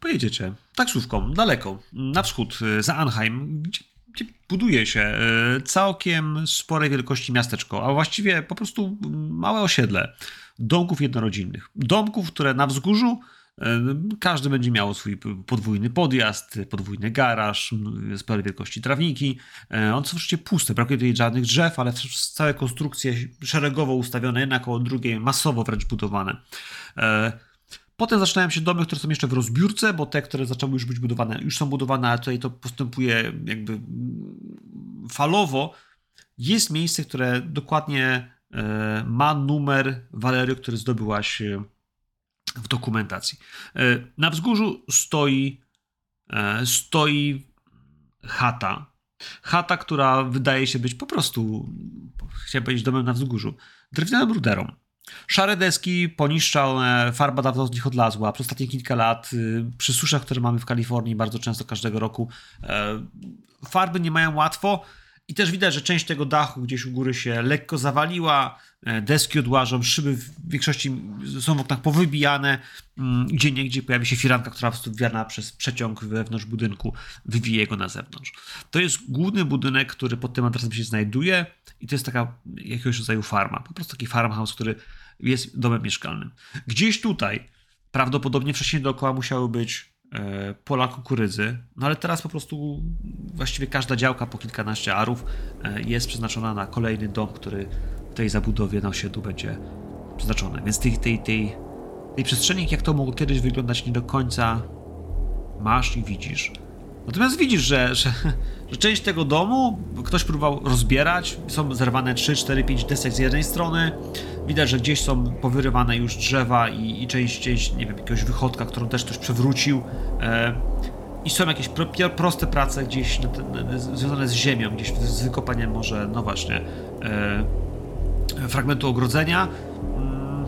Pojedziecie taksówką daleko, na wschód, y, za Anheim, gdzie, gdzie buduje się y, całkiem sporej wielkości miasteczko, a właściwie po prostu małe osiedle domków jednorodzinnych. Domków, które na wzgórzu y, każdy będzie miał swój podwójny podjazd, podwójny garaż, sporej wielkości trawniki. One są oczywiście puste, brakuje tutaj żadnych drzew, ale całe konstrukcje szeregowo ustawione, jedna koło drugiej, masowo wręcz budowane. Potem zaczynają się domy, które są jeszcze w rozbiórce, bo te, które zaczęły już być budowane, już są budowane, ale tutaj to postępuje jakby mm, falowo. Jest miejsce, które dokładnie e, ma numer Walery, który zdobyłaś e, w dokumentacji. E, Na wzgórzu stoi, stoi chata. Chata, która wydaje się być po prostu, chciałem powiedzieć, domem na wzgórzu, drewnianą ruderą. Szare deski, poniszczone, farba dawno z nich odlazła. Przez ostatnie kilka lat, y, przy suszach, które mamy w Kalifornii, bardzo często każdego roku, e, farby nie mają łatwo. I też widać, że część tego dachu gdzieś u góry się lekko zawaliła, e, deski odłażą, szyby w większości są w oknach powybijane, mm, gdzie niegdzie pojawi się firanka, która wiana przez przeciąg wewnątrz budynku wywije go na zewnątrz. To jest główny budynek, który pod tym adresem się znajduje i to jest taka jakiegoś rodzaju farma, po prostu taki farmhouse, który jest domem mieszkalnym. Gdzieś tutaj prawdopodobnie wcześniej dookoła musiały być pola kukurydzy, no ale teraz po prostu właściwie każda działka po kilkanaście arów e, jest przeznaczona na kolejny dom, który w tej zabudowie na osiedlu będzie przeznaczony. Więc tej, tej, tej, tej przestrzeni, jak to mogło kiedyś wyglądać, nie do końca masz i widzisz. Natomiast widzisz, że, że, że część tego domu ktoś próbował rozbierać. Są zerwane 3, 4, 5 desek z jednej strony. Widać, że gdzieś są powyrywane już drzewa i, i część, część, nie wiem, jakiegoś wychodka, którą też ktoś przewrócił. E, I są jakieś pro, proste prace gdzieś na, na, na, związane z ziemią, gdzieś z, wykopaniem może, no właśnie, e, fragmentu ogrodzenia. Mm,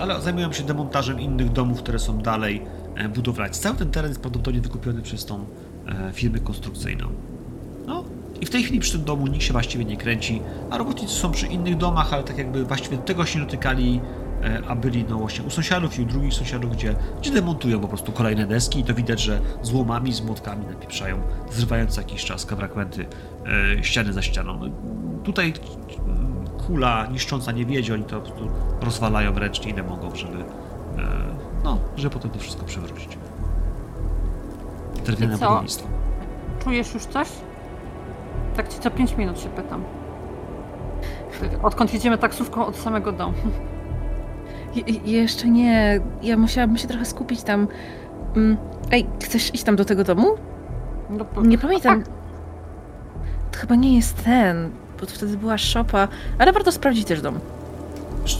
ale zajmują się demontażem innych domów, które są dalej e, budowlane. Cały ten teren jest prawdopodobnie wykupiony przez tą firmę konstrukcyjną. No i w tej chwili przy tym domu nikt się właściwie nie kręci, a robotnicy są przy innych domach, ale tak jakby właściwie tego się nie dotykali, e, a byli no właśnie u sąsiadów i u drugich sąsiadów, gdzie, gdzie demontują po prostu kolejne deski i to widać, że z łomami, z młotkami napieprzają, zrywając jakiś czas fragmenty e, ściany za ścianą. Tutaj mm, kula niszcząca nie wiedzie, oni to po prostu rozwalają ręcznie ile mogą, żeby, e, no, żeby potem to wszystko przewrócić. Drewniane I co? budownictwo. Czujesz już coś? Tak ci co 5 minut się pytam. Odkąd jedziemy taksówką od samego domu. Je, jeszcze nie. Ja musiałabym się trochę skupić tam. Mm, Ej, chcesz iść tam do tego domu? No, Nie pamiętam. tak. To chyba nie jest ten, bo to wtedy była szopa, ale warto sprawdzić też dom.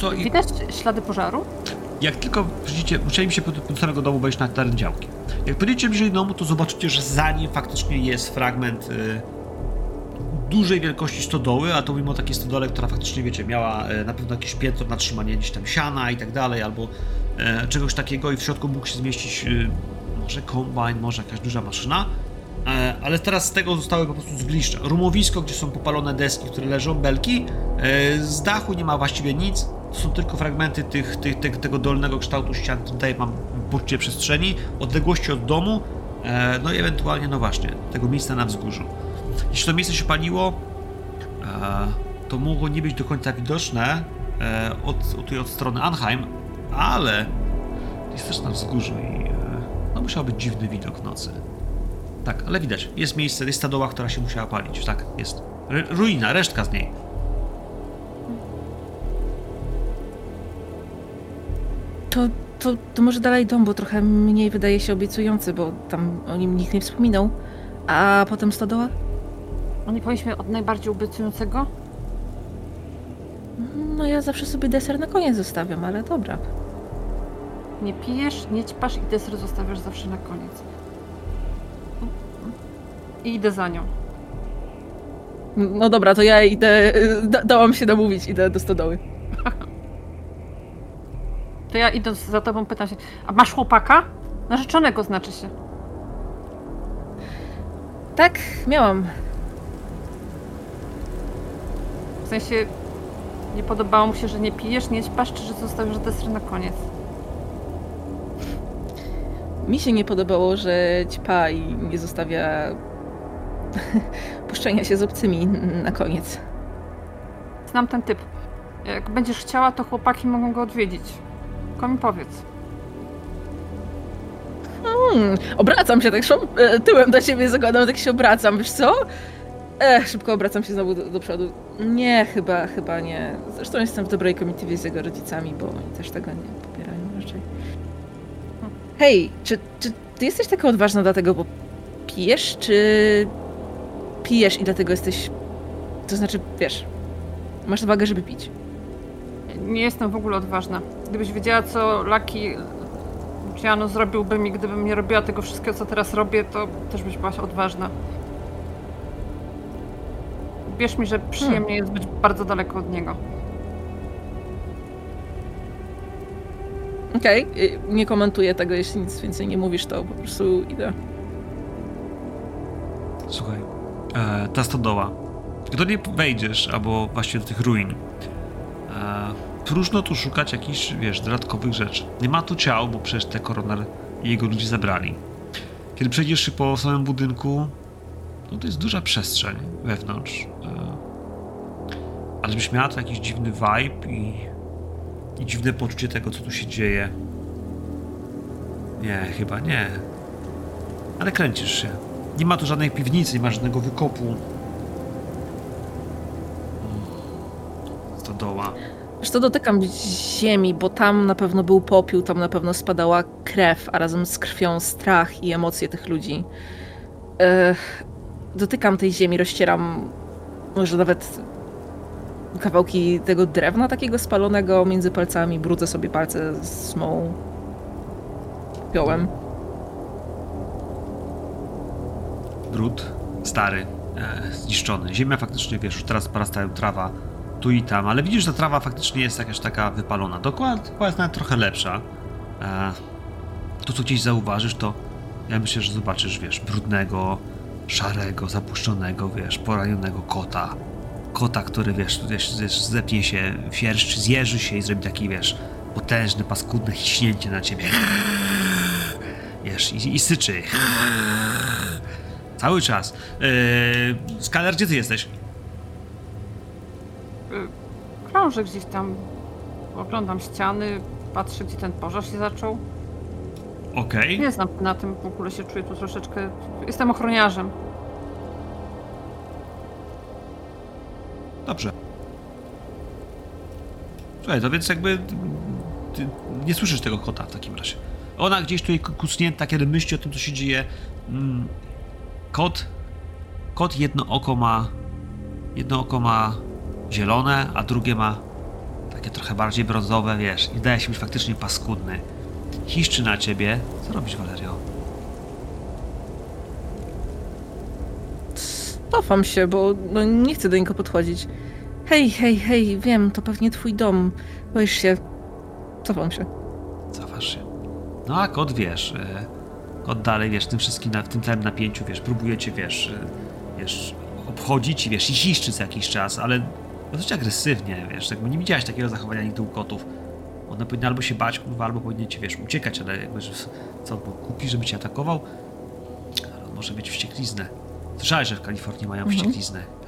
Co, i Widać ślady pożaru? Jak tylko przyjdziecie, musieli się do, samego domu wejść na teren działki. Jak podejdziecie bliżej domu, to zobaczycie, że za nim faktycznie jest fragment y, dużej wielkości stodoły, a to mimo takiej stodole, która faktycznie, wiecie, miała y, na pewno jakieś piętro na trzymanie gdzieś tam siana i tak dalej, albo y, czegoś takiego i w środku mógł się zmieścić y, może kombajn, może jakaś duża maszyna. E, Ale teraz z tego zostały po prostu zgliszcza. Rumowisko, gdzie są popalone deski, które leżą, belki. E, Z dachu nie ma właściwie nic. Są tylko fragmenty tych, tych, tych, tego dolnego kształtu ścian. Tutaj mam poczucie przestrzeni, odległości od domu. e, No i ewentualnie, no właśnie, tego miejsca na wzgórzu. Jeśli to miejsce się paliło, e, to mogło nie być do końca widoczne e, od, tutaj od strony Anheim, ale jest też na wzgórzu i e, no musiał być dziwny widok nocy. Tak, ale widać, jest miejsce, jest ta doła, która się musiała palić, tak, jest. Ru- Ruina, resztka z niej. To, to, to może dalej dom, bo trochę mniej wydaje się obiecujący, bo tam o nim nikt nie wspominał. A potem stodoła? No nie powinniśmy od najbardziej obiecującego? No ja zawsze sobie deser na koniec zostawiam, ale dobra. Nie pijesz, nie ćpasz i deser zostawiasz zawsze na koniec. I idę za nią. No dobra, to ja idę, y, da, dałam się namówić, idę do stodoły. To ja idąc za tobą pytam się, a masz chłopaka? Narzeczonego znaczy się. Tak, miałam. W sensie nie podobało mu się, że nie pijesz, nie ćpasz, czy że zostawiasz deser na koniec. Mi się nie podobało, że ćpa i nie zostawia puszczenia się z obcymi na koniec. Znam ten typ. Jak będziesz chciała, to chłopaki mogą go odwiedzić. Tylko mi powiedz. Hmm, obracam się tak szum, e, tyłem do ciebie zakładam, tak się obracam, wiesz co? Ech, szybko obracam się znowu do, do przodu. Nie, chyba, chyba nie. Zresztą jestem w dobrej komitywie z jego rodzicami, bo oni też tego nie popierają raczej. Hej, czy, czy ty jesteś taka odważna dlatego, bo pijesz, czy pijesz i dlatego jesteś... To znaczy, wiesz, masz odwagę, żeby pić. Nie jestem w ogóle odważna. Gdybyś wiedziała, co Lucky Luciano zrobiłby mi, gdybym nie robiła tego wszystkiego, co teraz robię, to też byś była odważna. Wierz mi, że przyjemnie jest być bardzo daleko od niego. Okej, y, nie komentuję tego, jeśli nic więcej nie mówisz, to po prostu idę. Słuchaj, e, ta stodoła. Gdy do niej wejdziesz, albo właściwie do tych ruin, e, próżno tu szukać jakichś, wiesz, dodatkowych rzeczy. Nie ma tu ciał, bo przecież te koroner i jego ludzie zabrali. Kiedy przejdziesz się po samym budynku, no to jest duża przestrzeń wewnątrz. E, ale żebyś miała tu jakiś dziwny vibe i, i dziwne poczucie tego, co tu się dzieje. Nie, chyba nie. Ale kręcisz się. Nie ma tu żadnej piwnicy, nie ma żadnego wykopu. Stodoła. Wiesz to dotykam ziemi, bo tam na pewno był popiół, tam na pewno spadała krew, a razem z krwią strach i emocje tych ludzi. Ech, dotykam tej ziemi, rozcieram może nawet kawałki tego drewna takiego spalonego między palcami, brudzę sobie palce mą piołem. Brud, stary, e, zniszczony. Ziemia faktycznie, wiesz, już teraz porastają trawa tu i tam, ale widzisz, że trawa faktycznie jest jakaś taka wypalona. Dokładnie jest nawet trochę lepsza. E, to, co gdzieś zauważysz, to ja myślę, że zobaczysz, wiesz, brudnego, szarego, zapuszczonego, wiesz, poranionego kota. Kota, który, wiesz, wiesz, zepnie się, wierszczy, zjeży się i zrobi taki, wiesz, potężne, paskudne hiśnięcie na ciebie. Wiesz, i, i syczy. Cały czas. Yy, Skaner, gdzie ty jesteś? Krążę gdzieś tam, oglądam ściany, patrzę, gdzie ten pożar się zaczął. Okej. Nie znam na tym, w ogóle się czuję tu troszeczkę... Jestem ochroniarzem. Dobrze. Słuchaj, to więc jakby ty nie słyszysz tego kota w takim razie. Ona gdzieś tutaj kucnięta, kiedy myśli o tym, co się dzieje. Mm, kot, kot jedno oko ma, jedno oko ma zielone, a drugie ma takie trochę bardziej brązowe, wiesz, i daje się być faktycznie paskudny. Hiszczy na ciebie. Co robisz, Valerio? Cofam się, bo no, nie chcę do niego podchodzić. Hej, hej, hej, wiem, to pewnie twój dom. Boisz się. Cofam się. Cofasz się. No a kot, wiesz, e, kot dalej, wiesz, tym wszystkim, w tym całym napięciu, wiesz, próbuje cię, wiesz, e, wiesz, obchodzić i wiesz, i ziszczy co jakiś czas, ale dosyć agresywnie, wiesz, jakby nie widziałeś takiego zachowania nigdy u kotów. One powinny albo się bać, kurwa, albo powinny cię, wiesz, uciekać, ale jakby, że, co, bo kupi, żeby cię atakował? Ale on może mieć wściekliznę. Słyszałeś, że w Kalifornii mają Mhm. wściekliznę. Ja.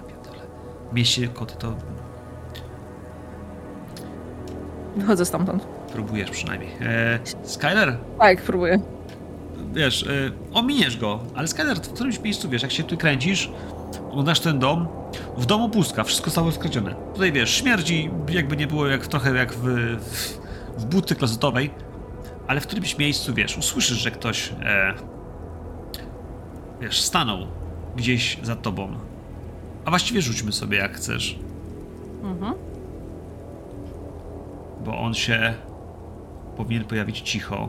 W mieście koty to Wychodzę stamtąd. próbujesz przynajmniej. E, Skyler, Tak, próbuję. wiesz, y, ominiesz go, ale Skyler, w którymś miejscu, wiesz, jak się tu kręcisz, oglądasz ten dom, w domu pustka, wszystko zostało skradzione. Tutaj, wiesz, śmierdzi, jakby nie było, jak trochę jak w, w, w buty klozetowej, ale w którymś miejscu, wiesz, usłyszysz, że ktoś, e, wiesz, stanął gdzieś za tobą. A właściwie rzućmy sobie, jak chcesz, Mhm. bo on się powinien pojawić cicho.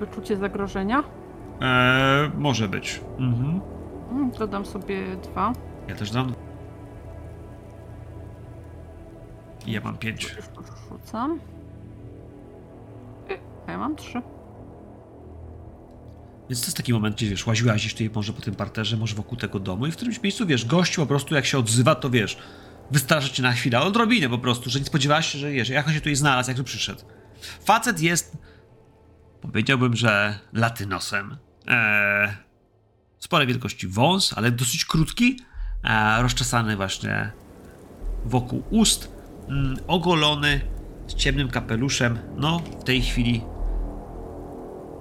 Wyczucie zagrożenia. E, może być. Mhm. Mm, Dodam sobie dwa. Ja też dam. I Ja mam pięć. Rzucam. Y, a Ja mam trzy. Więc to jest taki moment, gdzie wiesz, łaziłaś gdzieś tutaj może po tym parterze, może wokół tego domu i w którymś miejscu, wiesz, gościu po prostu jak się odzywa, to wiesz, wystrasza cię na chwilę, odrobinę po prostu, że nie spodziewałaś się, że wiesz, jak on się tutaj znalazł, jak tu przyszedł. Facet jest, powiedziałbym, że latynosem. Eee, sporej wielkości wąs, ale dosyć krótki, eee, rozczesany właśnie wokół ust, mm, ogolony, z ciemnym kapeluszem, no w tej chwili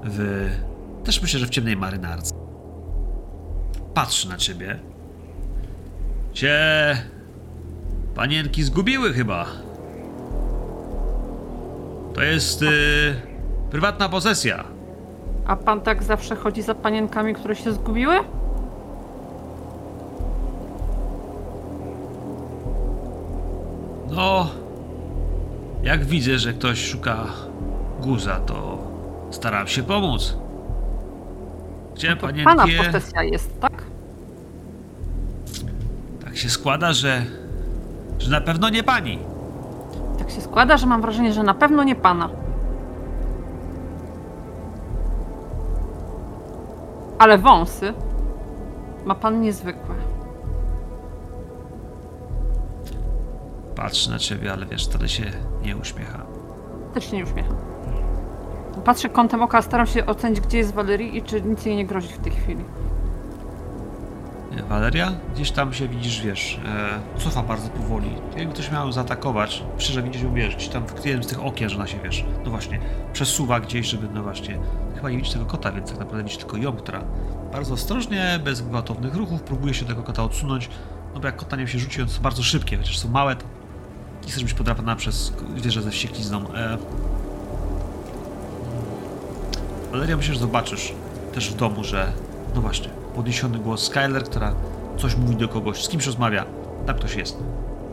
w też myślę, że w ciemnej marynarce. Patrzy na ciebie. Cię panienki zgubiły chyba. To jest y, prywatna posesja. A pan tak zawsze chodzi za panienkami, które się zgubiły? No, jak widzę, że ktoś szuka guza, to staram się pomóc. Gdzie pana panienki? posesja jest, tak? Tak się składa, że, że na pewno nie pani. Tak się składa, że mam wrażenie, że na pewno nie pana. Ale wąsy ma pan niezwykłe. Patrzy na ciebie, ale wiesz, wcale się nie uśmiecha. Też się nie uśmiecham. Patrzę kątem oka, staram się ocenić, gdzie jest Walerii i czy nic jej nie grozi w tej chwili. Nie, Waleria? Gdzieś tam się widzisz, wiesz, e, cofa bardzo powoli. Jakby ktoś miał zaatakować, że widzisz ją, wiesz, gdzieś tam w jednym z tych okien, że ona się, wiesz, no właśnie, przesuwa gdzieś, żeby, no właśnie, chyba nie widzisz tego kota, więc tak naprawdę widzisz tylko ją, która bardzo ostrożnie, bez gwałtownych ruchów, próbuje się tego kota odsunąć, no bo jak kot na nią się rzuci, one są bardzo szybkie, chociaż są małe, to nie chcesz być podrapana przez zwierzę ze wścieklizną. E, Valeria, myślę, że zobaczysz też w domu, że no właśnie, podniesiony głos Skyler, która coś mówi do kogoś, z kimś rozmawia, tam ktoś jest.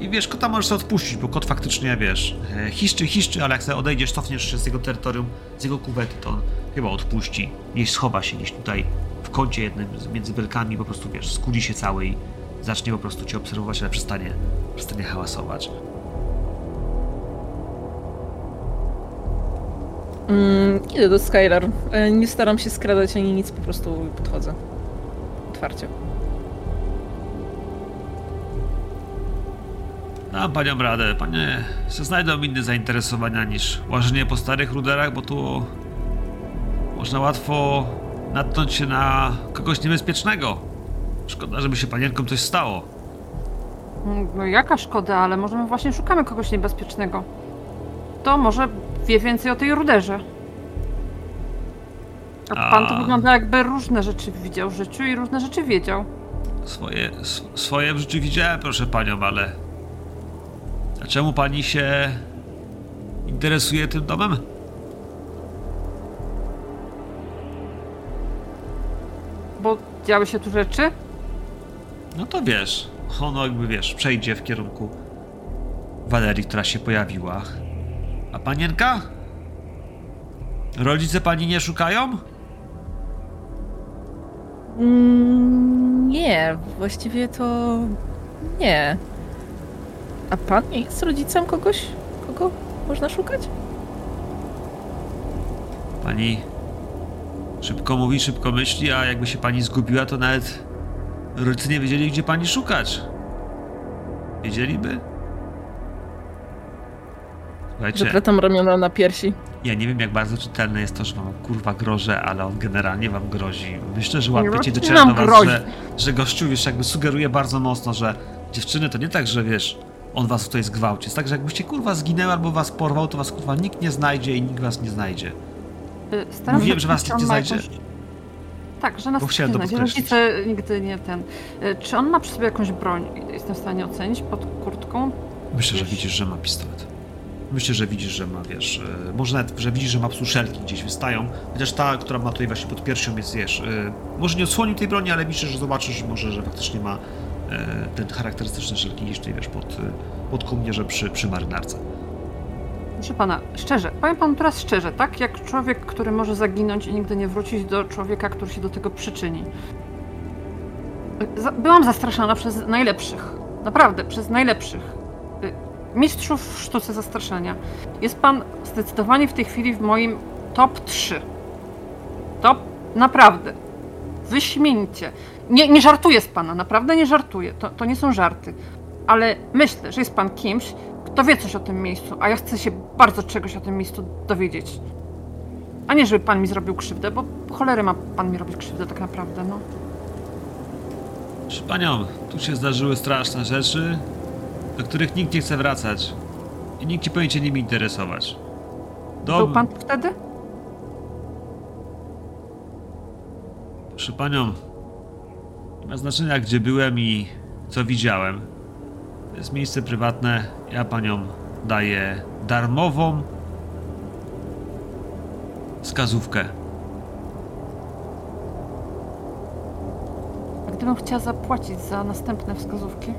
I wiesz, kota możesz sobie odpuścić, bo kot faktycznie, wiesz, e, hiszczy, hiszczy, ale jak sobie odejdziesz, cofniesz się z jego terytorium, z jego kuwety, to on chyba odpuści. Gdzieś schowa się gdzieś tutaj w kącie jednym między belkami, po prostu, wiesz, skuli się cały i zacznie po prostu cię obserwować, ale przestanie, przestanie hałasować. Mm, idę do Skylar. E, Nie staram się skradać ani nic, po prostu podchodzę. Otwarcie. Dam paniom radę, panie se znajdą inne zainteresowania niż łażenie po starych ruderach, bo tu można łatwo natknąć się na kogoś niebezpiecznego. Szkoda, żeby się panienkom coś stało. No jaka szkoda, ale może my właśnie szukamy kogoś niebezpiecznego. To może wie więcej o tej ruderze. A pan to wygląda jakby różne rzeczy widział w życiu i różne rzeczy wiedział. Swoje, sw- swoje w życiu widziałem, proszę panią, ale... A czemu pani się interesuje tym domem? Bo działy się tu rzeczy? No to wiesz, ono jakby wiesz, przejdzie w kierunku Walerii, która się pojawiła. A panienka? Rodzice pani nie szukają? Mm, nie, właściwie to nie. A pan nie jest rodzicem kogoś, kogo można szukać? Pani szybko mówi, szybko myśli, a jakby się pani zgubiła, to nawet rodzice nie wiedzieli, gdzie pani szukać. Wiedzieliby? Słuchajcie, Zapratam ramiona na piersi. Ja nie wiem, jak bardzo czytelne jest to, że wam kurwa grożę, ale on generalnie wam grozi. Myślę, że łapiecie do was, grozi. że, że gościu, wiesz, jakby sugeruje bardzo mocno, że dziewczyny to nie tak, że wiesz, on was tutaj zgwałci. Jest tak, że jakbyście kurwa zginęły albo was porwał, to was kurwa nikt nie znajdzie i nikt was nie znajdzie. Y, Staram Mówiłem, że was nikt nie znajdzie. Tak, że nas nie znajdzie. Rodzice nigdy nie ten. Y, Czy on ma przy sobie jakąś broń? Jestem w stanie ocenić pod kurtką. Myślę, że Wiesz- widzisz, że ma pistolet. Myślę, że widzisz, że ma, wiesz, e, może nawet, że widzisz, że ma suszelki gdzieś wystają, chociaż ta, która ma tutaj właśnie pod piersią jest, wiesz, e, może nie odsłoni tej broni, ale myślę, że zobaczysz może, że faktycznie ma e, ten charakterystyczny szelki gdzieś tutaj, wiesz, pod, pod kołnierze przy, przy marynarce. Proszę pana, szczerze, powiem panu teraz szczerze, tak? Jak człowiek, który może zaginąć i nigdy nie wrócić do człowieka, który się do tego przyczyni. Byłam zastraszana przez najlepszych. Naprawdę, przez najlepszych. Mistrzów w sztuce zastraszania. Jest pan zdecydowanie w tej chwili w moim top 3. Top, naprawdę. Wyśmienicie. Nie, nie żartuję z pana, naprawdę nie żartuję. To, to nie są żarty. Ale myślę, że jest pan kimś, kto wie coś o tym miejscu, a ja chcę się bardzo czegoś o tym miejscu dowiedzieć. A nie, żeby pan mi zrobił krzywdę, bo cholery ma pan mi robić krzywdę tak naprawdę, no. Proszę panią, tu się zdarzyły straszne rzeczy, do których nikt nie chce wracać. I nikt nie powinien się nimi interesować. Był Dom, pan wtedy? Proszę panią, nie ma znaczenia gdzie byłem i co widziałem. To jest miejsce prywatne. Ja paniom daję darmową wskazówkę. A gdybym chciała zapłacić za następne wskazówki?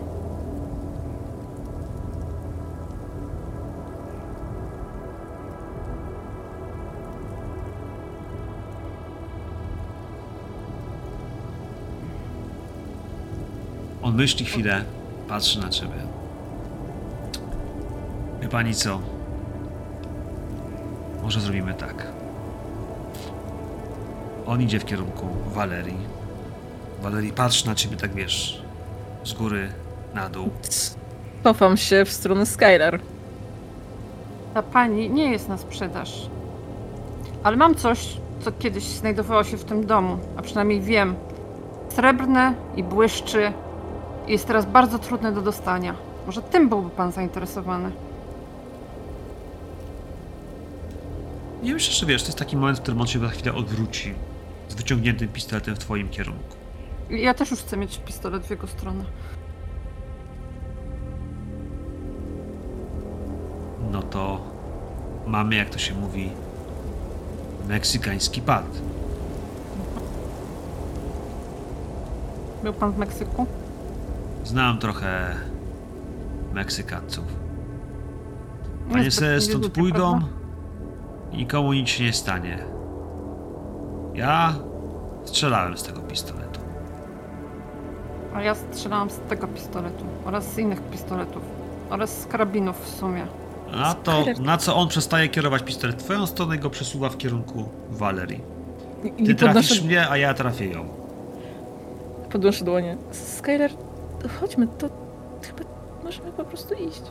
On myśli chwilę, patrzy na ciebie. Wie pani co? Może zrobimy tak. On idzie w kierunku Walerii. Walerii patrzy na ciebie tak wiesz, z góry na dół. Cofam się w stronę Skylar. Ta pani nie jest na sprzedaż. Ale mam coś, co kiedyś znajdowało się w tym domu, a przynajmniej wiem. Srebrne i błyszczy jest teraz bardzo trudne do dostania. Może tym byłby pan zainteresowany. Nie myślę, że wiesz, to jest taki moment, w którym on się za chwilę odwróci z wyciągniętym pistoletem w twoim kierunku. Ja też już chcę mieć pistolet w jego stronę. No to mamy, jak to się mówi, meksykański pad. Był pan w Meksyku? Znam trochę Meksykańców. Panie Niezbyt se stąd pójdą i nikomu nic się nie stanie. Ja strzelałem z tego pistoletu. A ja strzelałam z tego pistoletu oraz z innych pistoletów oraz z karabinów w sumie. A to na co on przestaje kierować pistolet w twoją stronę go przesuwa w kierunku Valerii. Ty i trafisz podnoszę, mnie, a ja trafię ją. podnoszę dłonie. Skylar, chodźmy, to chyba możemy po prostu iść.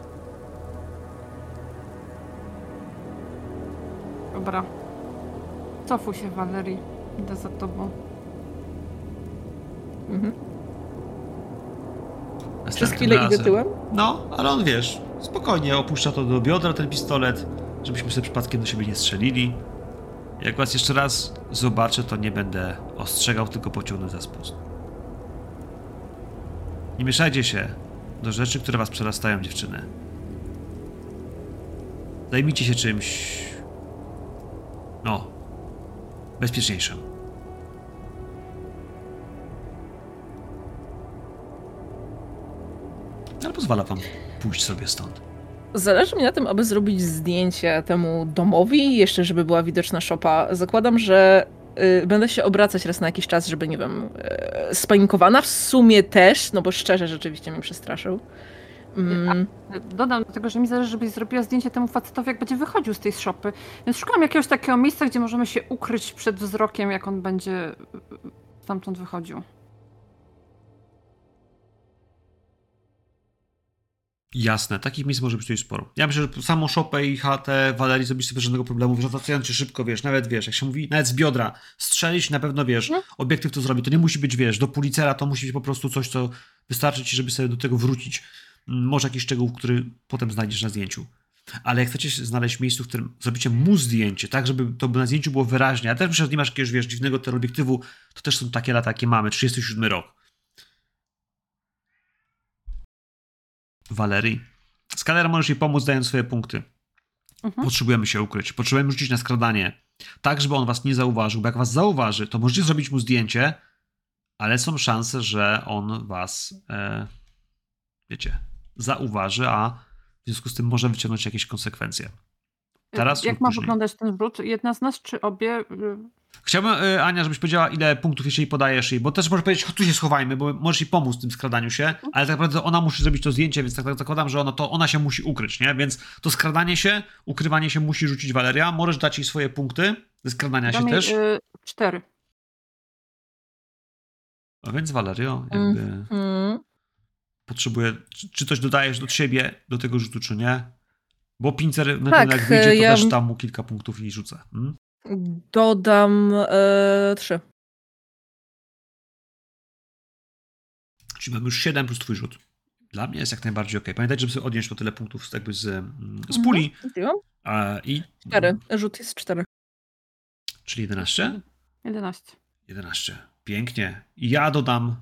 Dobra. Cofuj się, Valerii. Idę za tobą. Mhm. Przez chwilę idę razem. tyłem? No, ale on wiesz, spokojnie opuszcza to do biodra ten pistolet, żebyśmy sobie przypadkiem do siebie nie strzelili. Jak was jeszcze raz zobaczę, to nie będę ostrzegał, tylko pociągnę za spust. Nie mieszajcie się do rzeczy, które was przerastają, dziewczyny. Zajmijcie się czymś. No. Bezpieczniejszym. Ale pozwala wam pójść sobie stąd. Zależy mi na tym, aby zrobić zdjęcie temu domowi, jeszcze żeby była widoczna szopa. Zakładam, że będę się obracać raz na jakiś czas, żeby, nie wiem, y, spanikowana w sumie też, no bo szczerze rzeczywiście mnie przestraszył. Mm, Dodam do tego, że mi zależy, żebyś zrobiła zdjęcie temu facetowi, jak będzie wychodził z tej szopy. Więc szukam jakiegoś takiego miejsca, gdzie możemy się ukryć przed wzrokiem, jak on będzie y, stamtąd wychodził. Jasne, takich miejsc może być tutaj sporo. Ja myślę, że samą szopę i chatę Walerii zrobisz sobie żadnego problemu, wracając się szybko, wiesz, nawet wiesz, jak się mówi, nawet z biodra strzelić, na pewno wiesz, No. obiektyw to zrobi. To nie musi być, wiesz, do policera to musi być po prostu coś, co wystarczy ci, żeby sobie do tego wrócić. Mm, Może jakiś szczegół, który potem znajdziesz na zdjęciu. Ale jak chcecie znaleźć miejscu, w którym zrobicie mu zdjęcie, tak, żeby to na zdjęciu było wyraźnie, a też myślę, że nie masz jakiegoś, wiesz, dziwnego teleobiektywu, to też są takie lata, jakie mamy, 37 rok. Walerii. Skaner możesz jej pomóc, dając swoje punkty. Mhm. Potrzebujemy się ukryć. Potrzebujemy rzucić na skradanie. Tak, żeby on was nie zauważył, bo jak was zauważy, to możecie zrobić mu zdjęcie, ale są szanse, że on was, e, wiecie, zauważy, a w związku z tym może wyciągnąć jakieś konsekwencje. Teraz jak ma później. wyglądać ten rzut? Jedna z nas, czy obie? Y, Chciałbym, e, Ania, żebyś powiedziała, ile punktów jeszcze jej podajesz jej, bo też możesz powiedzieć, "Chodź, tu się schowajmy, bo możesz jej pomóc w tym skradaniu się, ale tak naprawdę ona musi zrobić to zdjęcie, więc tak, tak zakładam, że ona, to ona się musi ukryć, nie? Więc to skradanie się, ukrywanie się musi rzucić Waleria. Możesz dać jej swoje punkty ze skradania się dam jej, też. y, cztery. A więc Valerio, jakby mm. potrzebuje, czy, czy coś dodajesz do siebie, do tego rzutu, czy nie? Bo pincer, Tak, jak wyjdzie, to ja- też tam mu kilka punktów i rzucę. Mm? Dodam e, trzy. Czyli mamy już 7 plus twój rzut. Dla mnie jest jak najbardziej ok. Pamiętajcie, żeby sobie odnieść to tyle punktów z, jakby z, mm, z puli. Zdjęłam? A, I Cztery. Rzut jest cztery. Czyli 11? 11. 11. Pięknie. I ja dodam.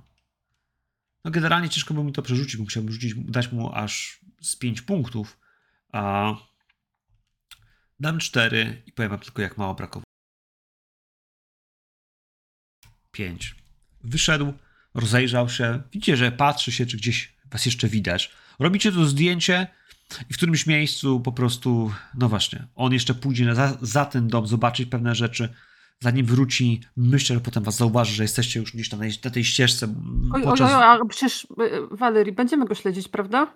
No generalnie ciężko by mi to przerzucić, bo musiałbym rzucić, dać mu aż z 5 punktów. A dam 4 i powiem wam tylko, jak mało brakowało. 5. Wyszedł, rozejrzał się. Widzicie, że patrzy się, czy gdzieś was jeszcze widać. Robicie to zdjęcie i w którymś miejscu po prostu, no właśnie, on jeszcze pójdzie za, za ten dom, zobaczyć pewne rzeczy zanim wróci, myślę, że potem was zauważy, że jesteście już gdzieś na, na tej ścieżce. Oj, podczas... oj, oj, a przecież y, Walerii, będziemy go śledzić, prawda?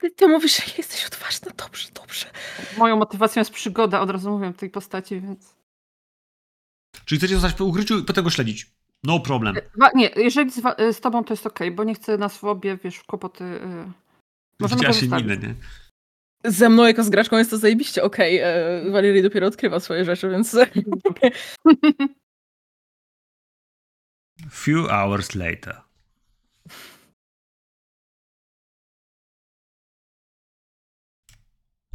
Ty, ty mówisz, że jesteś odważna. Dobrze, dobrze. Moją motywacją jest przygoda, od razu mówię, tej postaci, więc... Czyli chcecie zostać w ukryciu i potem go śledzić. No problem. Wa- nie, jeżeli z, y, z tobą to jest okej, bo nie chcę nas w obie, wiesz, w kłopoty... Y... Możemy się minę, nie? Ze mną jako z graczką jest to zajebiście okej. Okay. Valerie dopiero odkrywa swoje rzeczy, więc... Few hours later.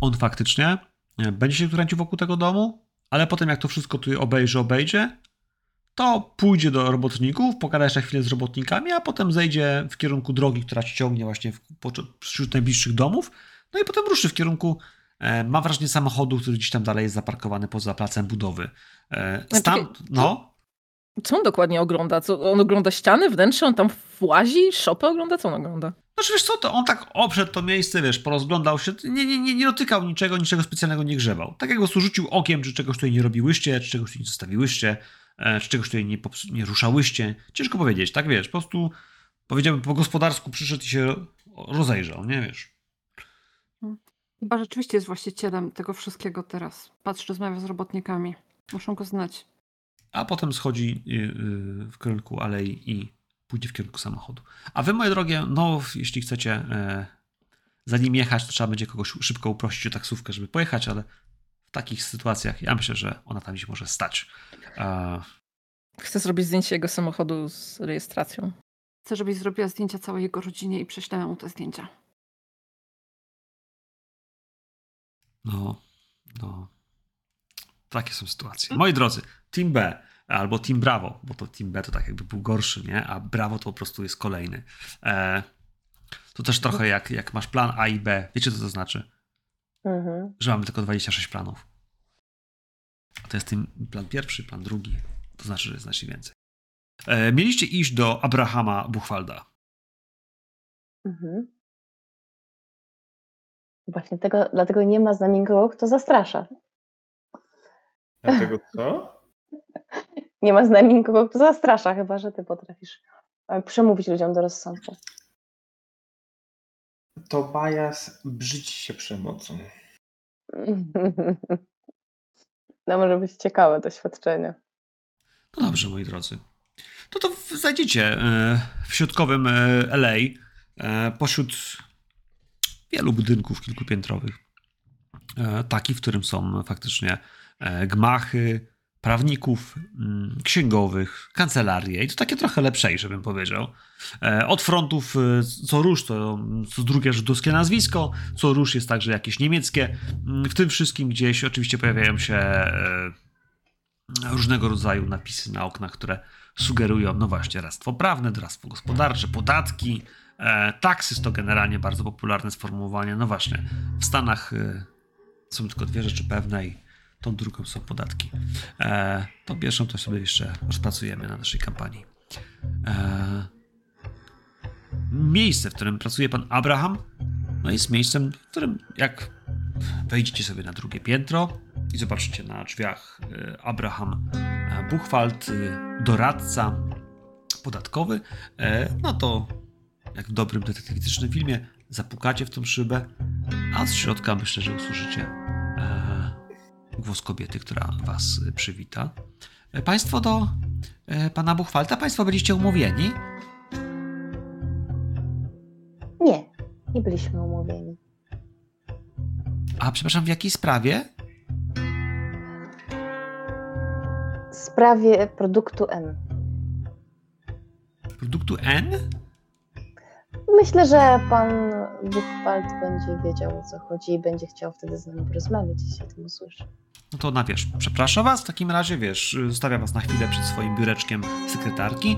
On faktycznie e, będzie się kręcił wokół tego domu, ale potem jak to wszystko tu obejrzy, obejdzie, to pójdzie do robotników, pogada jeszcze chwilę z robotnikami, a potem zejdzie w kierunku drogi, która ci ciągnie właśnie w, wśród najbliższych domów, no i potem ruszy w kierunku, e, mam wrażenie, samochodu, który gdzieś tam dalej jest zaparkowany poza placem budowy. E, Znaczy, stam, no, Co on dokładnie ogląda? Co, on ogląda ściany, wnętrze? On tam włazi? Szopę ogląda? Co on ogląda? Znaczy wiesz co, to on tak obszedł to miejsce, wiesz, porozglądał się, nie, nie, nie, nie dotykał niczego, niczego specjalnego nie grzebał. Tak jak prostu rzucił okiem, czy czegoś tutaj nie robiłyście, czy czegoś tutaj nie zostawiłyście, e, czy czegoś tutaj nie, nie ruszałyście. Ciężko powiedzieć, tak wiesz, po prostu powiedziałbym po gospodarsku przyszedł i się rozejrzał, nie wiesz. Chyba rzeczywiście jest właścicielem tego wszystkiego teraz. Patrz, rozmawia z robotnikami. Muszą go znać. A potem schodzi y, y, w kierunku alei i pójdzie w kierunku samochodu. A wy, moje drogie, no jeśli chcecie e, za nim jechać, to trzeba będzie kogoś szybko uprosić o taksówkę, żeby pojechać, ale w takich sytuacjach ja myślę, że ona tam gdzieś może stać. E, Chcę zrobić zdjęcie jego samochodu z rejestracją. Chcę, żebyś zrobiła zdjęcia całej jego rodzinie i prześlemy mu te zdjęcia. No, no. Takie są sytuacje. Moi drodzy, Team B albo Team Bravo, bo to Team B to tak jakby był gorszy, nie? A Bravo to po prostu jest kolejny. E, to też trochę jak, jak masz plan A i B. Wiecie, co to znaczy? Mhm. Że mamy tylko 26 planów. A to jest ten plan pierwszy, plan drugi. To znaczy, że jest znacznie więcej. E, mieliście iść do Abrahama Buchwalda. Mhm. Właśnie tego, dlatego nie ma z nami nikogo, kto zastrasza. Dlatego co? Nie ma z nami nikogo, kto zastrasza, chyba że ty potrafisz e, przemówić ludziom do rozsądku. Tobias brzydzi się przemocą. No może być ciekawe doświadczenie. No dobrze, moi drodzy. No to w- znajdziecie e, w środkowym e, LA pośród wielu budynków kilkupiętrowych taki, w którym są faktycznie gmachy prawników, mm, księgowych, kancelarie i to takie trochę lepszejsze, bym powiedział. E, Od frontów e, co róż to co drugie żydowskie nazwisko, co róż jest także jakieś niemieckie. Mm, W tym wszystkim gdzieś oczywiście pojawiają się e, różnego rodzaju napisy na oknach, które sugerują, no właśnie, doradztwo prawne, doradztwo gospodarcze, podatki, taksys to generalnie bardzo popularne sformułowanie. No właśnie, w Stanach są tylko dwie rzeczy pewne i tą drugą są podatki. E, tą pierwszą to sobie jeszcze rozpracujemy na naszej kampanii. E, miejsce, w którym pracuje pan Abraham, no jest miejscem, w którym jak wejdziecie sobie na drugie piętro i zobaczycie na drzwiach e, Abraham e, Buchwald, e, doradca podatkowy, no to jak w dobrym detektywistycznym filmie zapukacie w tą szybę, a z środka myślę, że usłyszycie głos kobiety, która was e, przywita. E, Państwo do e, pana Buchwalta, państwo byliście umówieni? Nie, nie byliśmy umówieni. A przepraszam, w jakiej sprawie? W sprawie produktu M. Produktu N? Myślę, że pan Buchwald będzie wiedział o co chodzi i będzie chciał wtedy z nami porozmawiać, jeśli o tym usłyszy. No to ona wiesz, przepraszam was, w takim razie wiesz, zostawia was na chwilę przed swoim biureczkiem sekretarki,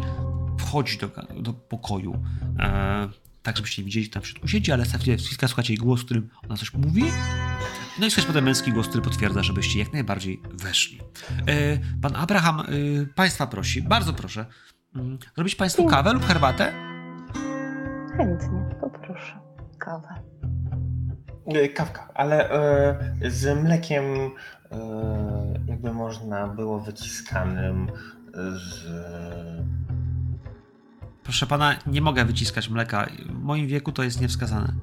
wchodzi do, do pokoju, e, tak żebyście widzieli, kto tam w środku siedzi, ale chwilkę słuchacie jej głos, w którym ona coś mówi, no i słychać potem męski głos, który potwierdza, żebyście jak najbardziej weszli. E, pan Abraham e, państwa prosi, bardzo proszę, mm, zrobić państwu kawę lub herbatę? Chętnie, poproszę. Kawę. E, Kawka, ale e, z mlekiem e, jakby można było wyciskanym z... Proszę pana, nie mogę wyciskać mleka, w moim wieku to jest niewskazane.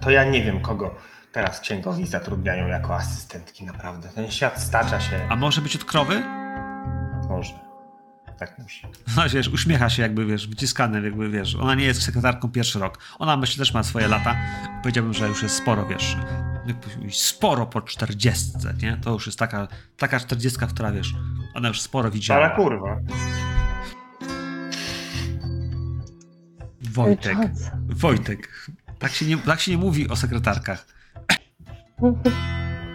To ja nie wiem, kogo teraz księgowi zatrudniają jako asystentki, naprawdę. Ten świat stacza się. A może być od krowy? Może. Tak musi. No wiesz, uśmiecha się jakby, wiesz, wyciskany, jakby, wiesz, ona nie jest sekretarką pierwszy rok. Ona myślę też ma swoje lata. Powiedziałbym, że już jest sporo, wiesz, jakby sporo po czterdziestce, nie? To już jest taka, taka czterdziestka, która, wiesz, ona już sporo widziała. kurwa. Wojtek. Wojtek. Tak się, nie, tak się nie mówi o sekretarkach.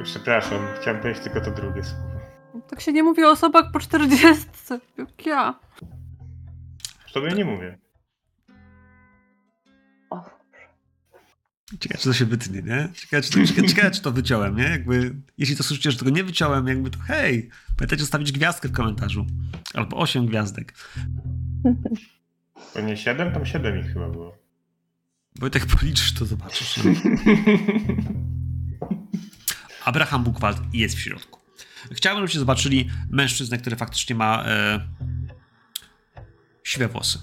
Przepraszam, chciałem powiedzieć tylko to drugie słowo. Tak się nie mówi o osobach po 40, jak ja. Tobie nie mówię. O, Ciekawe, czy to się wytnie, nie? Ciekawe, czy to, ciekawe, czy to wyciąłem, nie? Jakby, jeśli to słyszycie, że tego nie wyciąłem, jakby to hej, pamiętajcie zostawić gwiazdkę w komentarzu. Albo osiem gwiazdek. To nie 7, tam 7 ich chyba było. Wojtek, policzysz, to zobaczysz. Abraham Buchwald jest w środku. Chciałbym, żebyście zobaczyli mężczyznę, który faktycznie ma e, siwe włosy.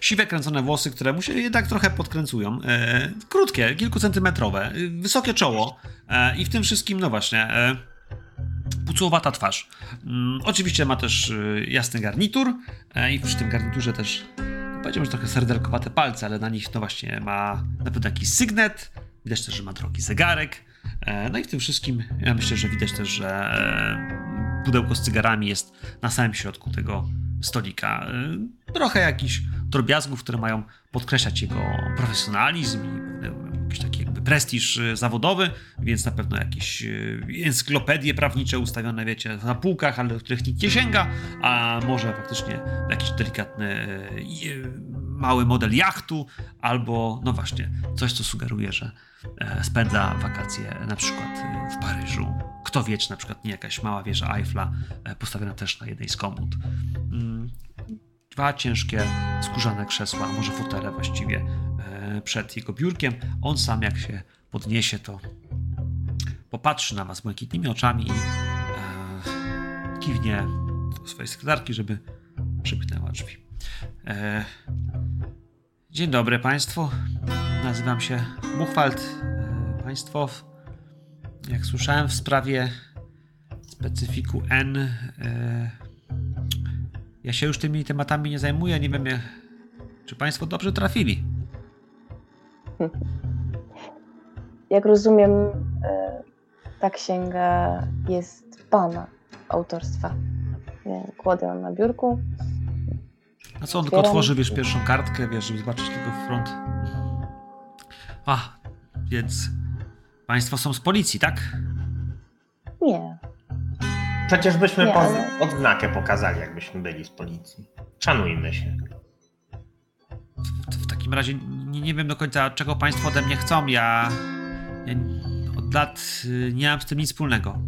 Siwe, kręcone włosy, które mu się jednak trochę podkręcują. E, krótkie, kilkucentymetrowe, wysokie czoło e, i w tym wszystkim, no właśnie, e, twarz. Mm, oczywiście ma też e, jasny garnitur e, i przy tym garniturze też powiedziałbym, że trochę serdelkowate palce, ale na nich no właśnie ma na pewno jakiś sygnet, widać też, że ma drogi zegarek. E, No i w tym wszystkim ja myślę, że widać też, że e, pudełko z cygarami jest na samym środku tego stolika. Y, trochę jakichś drobiazgów, które mają podkreślać jego profesjonalizm i jakiś taki jakby prestiż y, zawodowy, więc na pewno jakieś y, encyklopedie prawnicze ustawione, wiecie, na półkach, ale do których nikt nie sięga, a może faktycznie jakiś delikatny mały model jachtu, albo no właśnie, coś co sugeruje, że e, spędza wakacje na przykład w Paryżu. Kto wie, czy na przykład nie jakaś mała wieża Eiffla e, postawiona też na jednej z komód. Mm, dwa ciężkie skórzane krzesła, może fotele właściwie e, przed jego biurkiem. On sam jak się podniesie, to popatrzy na was błękitnymi oczami i kiwnie do swojej sekretarki, żeby przymknęła drzwi. Dzień dobry Państwu. Nazywam się Buchwald. Państwo, jak słyszałem w sprawie specyfiku N, ja się już tymi tematami nie zajmuję. Nie wiem, czy Państwo dobrze trafili. Jak rozumiem, ta księga jest Pana autorstwa. Kładę ją na biurku. A co, on tylko otworzy, wiesz, pierwszą kartkę, wiesz, żeby zobaczyć tylko front. A, więc państwo są z policji, tak? Nie. Przecież byśmy Nie, po, ale- odznakę pokazali, jakbyśmy byli z policji. Szanujmy się. W, w takim razie nie, nie wiem do końca, czego państwo ode mnie chcą. Ja, ja od lat y, nie mam z tym nic wspólnego.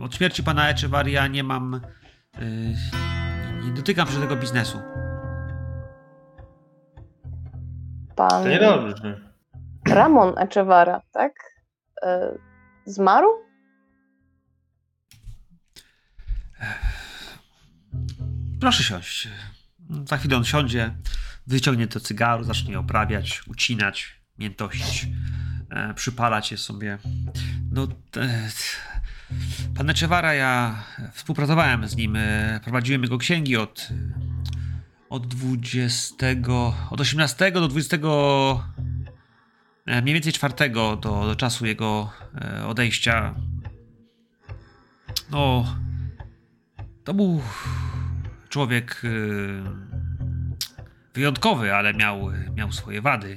Od śmierci pana Echevarria nie mam... Y, nie dotykam się tego biznesu. Pan To niedobrze. Ramon Echevara, tak? E, Zmarł? Proszę siąść. Za chwilę on siądzie, wyciągnie to cygaro, zacznie oprawiać, ucinać, miętosić, e, przypalać je sobie. No, e, pan Echevara, ja współpracowałem z nim, e, prowadziłem jego księgi od, od 20, od 18 do 20, e, mniej więcej 4 do, do czasu jego e, odejścia. No, to był człowiek y, wyjątkowy, ale miał, miał swoje wady.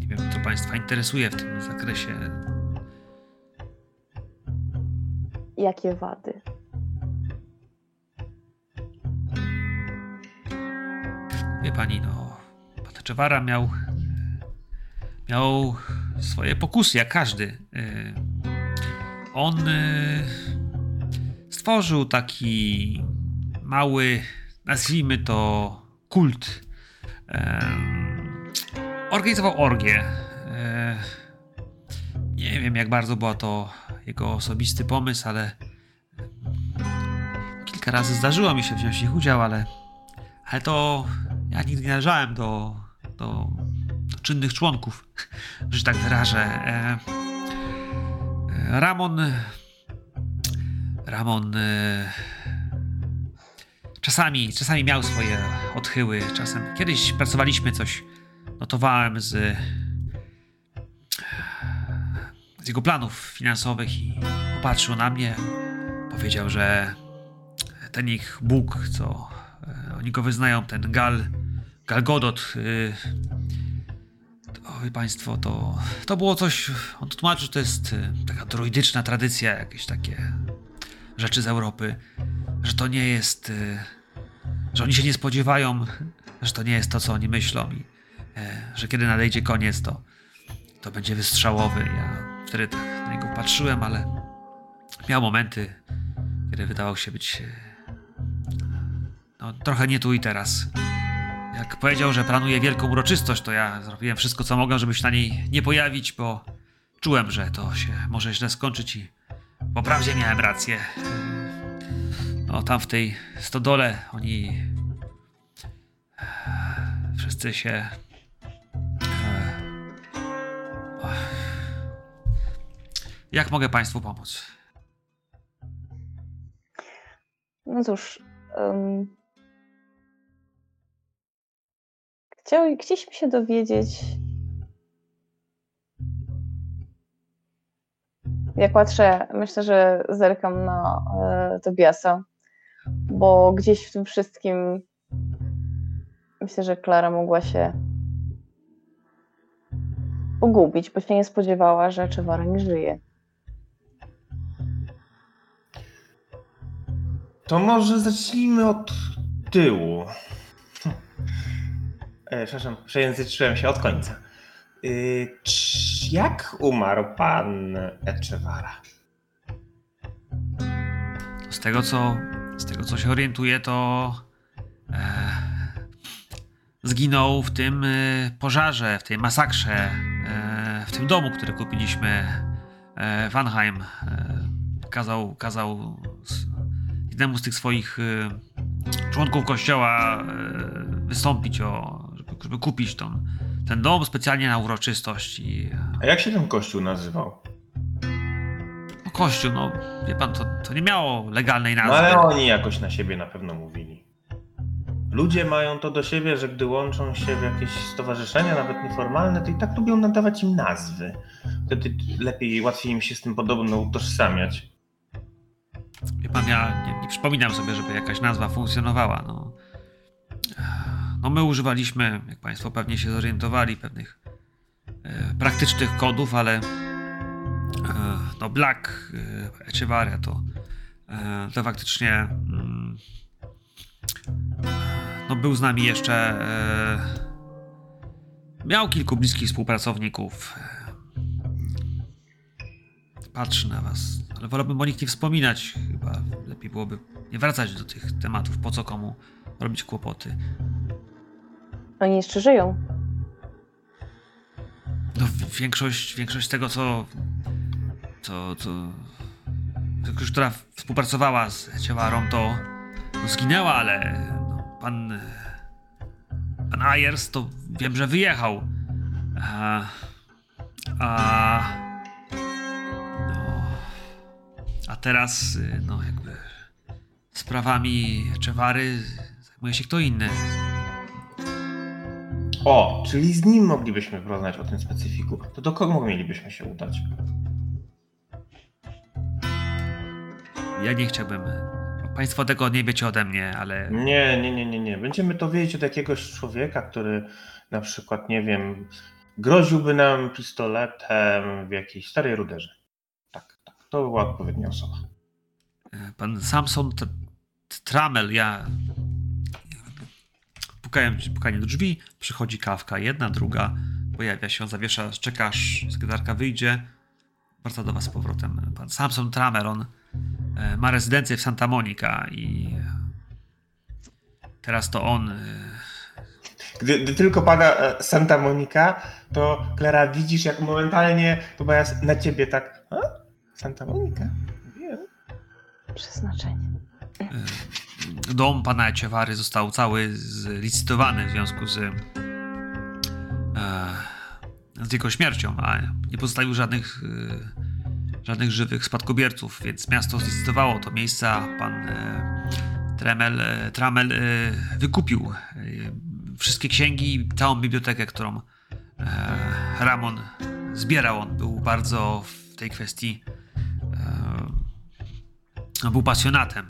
Nie wiem, co Państwa interesuje w tym zakresie. Jakie wady? Wie pani, no, pan Czewara miał, miał swoje pokusy, jak każdy. On y, stworzył taki mały, nazwijmy to kult. Organizował orgię. E, Nie wiem, jak bardzo była to jego osobisty pomysł, ale kilka razy zdarzyło mi się wziąć w nich udział, ale, ale to ja nigdy nie należałem do, do, do czynnych członków, że tak wyrażę. E, e, Ramon. Ramon. e, Czasami, czasami miał swoje odchyły, czasem. Kiedyś pracowaliśmy coś, notowałem z, z jego planów finansowych i popatrzył na mnie, powiedział, że ten ich Bóg, co e, oni go wyznają, ten Gal, Gal Godot, y, wie państwo, to, to było coś, on tłumaczył, że to jest y, taka droidyczna tradycja, jakieś takie rzeczy z Europy, że to nie jest, y, że oni się nie spodziewają, że to nie jest to, co oni myślą i e, że kiedy nadejdzie koniec, to, to będzie wystrzałowy. Ja wtedy tak na niego patrzyłem, ale miał momenty, kiedy wydawał się być e, no, trochę nie tu i teraz. Jak powiedział, że planuje wielką uroczystość, to ja zrobiłem wszystko, co mogłem, żeby się na niej nie pojawić, bo czułem, że to się może źle skończyć i po prawdzie miałem rację. No, tam w tej stodole oni e, wszyscy się e, jak mogę Państwu pomóc? No cóż. Um, chcieliśmy się dowiedzieć, Ja patrzę, myślę, że zerkam na e, Tobiasa, bo gdzieś w tym wszystkim myślę, że Klara mogła się pogubić, bo się nie spodziewała, że Czewara nie żyje. To może zacznijmy od tyłu. E, przepraszam, przejęzyczyłem się od końca. Y, jak umarł pan Echevara? Z tego co, z tego co się orientuję, to e, zginął w tym e, pożarze, w tej masakrze, e, w tym domu, który kupiliśmy e, w Anheim. E, kazał, kazał s- jednemu z tych swoich członków kościoła wystąpić o, żeby, żeby kupić tą, ten dom specjalnie na uroczystość i A jak się ten kościół nazywał? no, kościół, no wie pan, to, to nie miało legalnej No nazwy. ale oni jakoś na siebie na pewno mówili. Ludzie mają to do siebie, że gdy łączą się w jakieś stowarzyszenia, nawet nieformalne, to i tak lubią nadawać im nazwy. Wtedy lepiej, łatwiej im się z tym podobno utożsamiać. Wie pan, ja nie, nie przypominam sobie, żeby jakaś nazwa funkcjonowała. No. No my używaliśmy, jak państwo pewnie się zorientowali, pewnych e, praktycznych kodów, ale e, no Black e, Echevarria to, e, to faktycznie mm, no był z nami jeszcze e, miał kilku bliskich współpracowników. Patrzy na was, ale wolałbym o nich nie wspominać. Chyba lepiej byłoby nie wracać do tych tematów. Po co komu robić kłopoty? Oni jeszcze żyją. No, większość, większość tego, co. co. co która współpracowała z Ciawarą, to no, zginęła, ale no, pan. Pan Ayers to wiem, że wyjechał. A. A. No. A teraz, no jakby. Sprawami Czewary zajmuje się kto inny. O, czyli z nim moglibyśmy porozmawiać o tym specyfiku. To do kogo mielibyśmy się udać? Ja nie chciałbym. Państwo tego nie wiecie ode mnie, ale. Nie, nie, nie, nie, nie. Będziemy to wiedzieć od jakiegoś człowieka, który na przykład, nie wiem, groziłby nam pistoletem w jakiejś starej ruderze. Tak, tak. To była odpowiednia osoba. Pan Samson Tr- Tramel, ja. Pukają, pukanie do drzwi, przychodzi kawka, jedna, druga, pojawia się, zawiesza, czekasz, sekretarka wyjdzie, wraca do was z powrotem. Pan Samson Tramel, on e, ma rezydencję w Santa Monica i teraz to on e, Gdy, gdy tylko pada e, Santa Monica, to Klara widzisz, jak momentalnie Tobias na ciebie tak. A? Santa Monica? Wiem. Przeznaczenie. Dom pana Eciewary został cały zlicytowany w związku z, e, z jego śmiercią, a nie pozostawił żadnych, e, żadnych żywych spadkobierców, więc miasto zlicytowało to miejsce, a pan e, Tremel, e, Tramel e, wykupił e, wszystkie księgi i całą bibliotekę, którą Ramon zbierał. On był bardzo w tej kwestii e, był pasjonatem.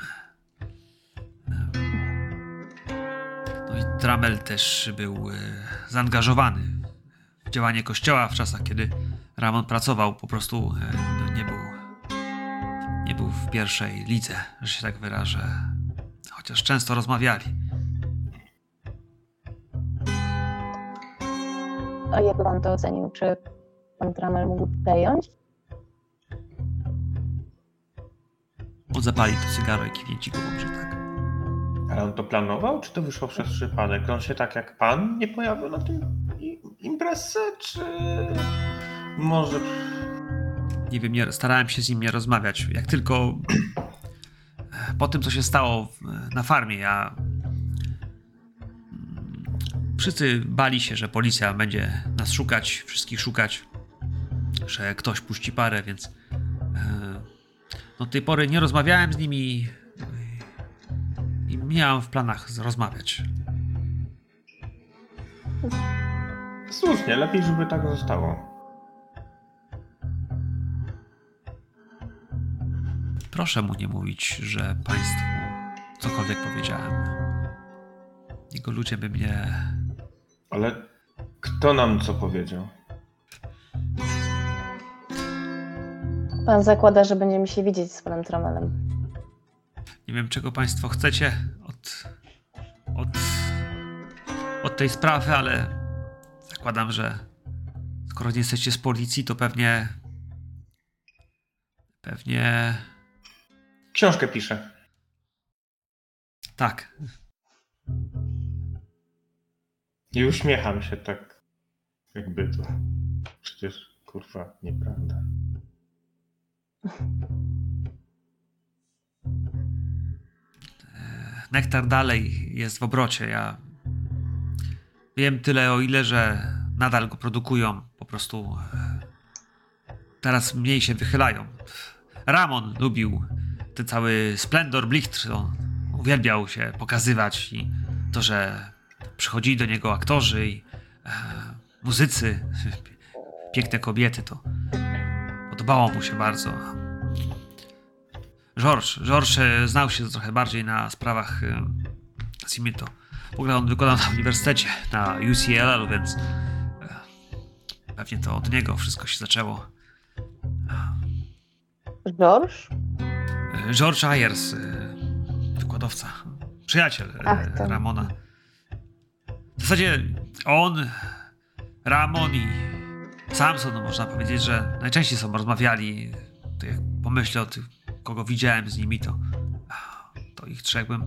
No i Tramel też był e, zaangażowany w działanie kościoła w czasach, kiedy Ramon pracował. Po prostu e, no, nie był nie był w pierwszej lidze, że się tak wyrażę. Chociaż często rozmawiali. A jak pan to ocenił? Czy pan Tramel mógł przejąć? On zapali to cygaro i kiwnie ci głową, że tak. Ale on to planował, czy to wyszło przez przypadek? On się tak jak pan nie pojawił na tym i- imprezce, czy może Nie wiem, nie, starałem się z nim nie rozmawiać. Jak tylko po tym, co się stało na farmie, ja. Wszyscy bali się, że policja będzie nas szukać, wszystkich szukać, że ktoś puści parę, więc. No, do tej pory nie rozmawiałem z nimi miałem w planach rozmawiać. Słusznie, lepiej, żeby tak zostało. proszę mu nie mówić, że państwu cokolwiek powiedziałem. Jego ludzie by mnie Ale kto nam co powiedział? Pan zakłada, że będziemy się widzieć z panem Tramelem. Nie wiem, czego Państwo chcecie od, od, od tej sprawy, ale zakładam, że skoro nie jesteście z policji, to pewnie. Pewnie. Książkę piszę. Tak. I uśmiecham się tak, jakby to. Przecież kurwa, nieprawda. Nektar dalej jest w obrocie. Ja wiem tyle, o ile, że nadal go produkują. Po prostu e, teraz mniej się wychylają. Ramon lubił ten cały splendor blichtr. On uwielbiał się pokazywać i to, że przychodzili do niego aktorzy i e, muzycy, piękne kobiety, to podobało mu się bardzo. George, George e, znał się trochę bardziej na sprawach, e, nazwijmy to, w ogóle on wykładał na uniwersytecie, na UCLL, więc e, pewnie to od niego wszystko się zaczęło. George? E, George Ayers, e, wykładowca, przyjaciel e, Ach, to- Ramona. W zasadzie on, Ramon i Samson, no można powiedzieć, że najczęściej są rozmawiali. To jak pomyślę o tych, kogo widziałem z nimi, to, to ich trzech bym.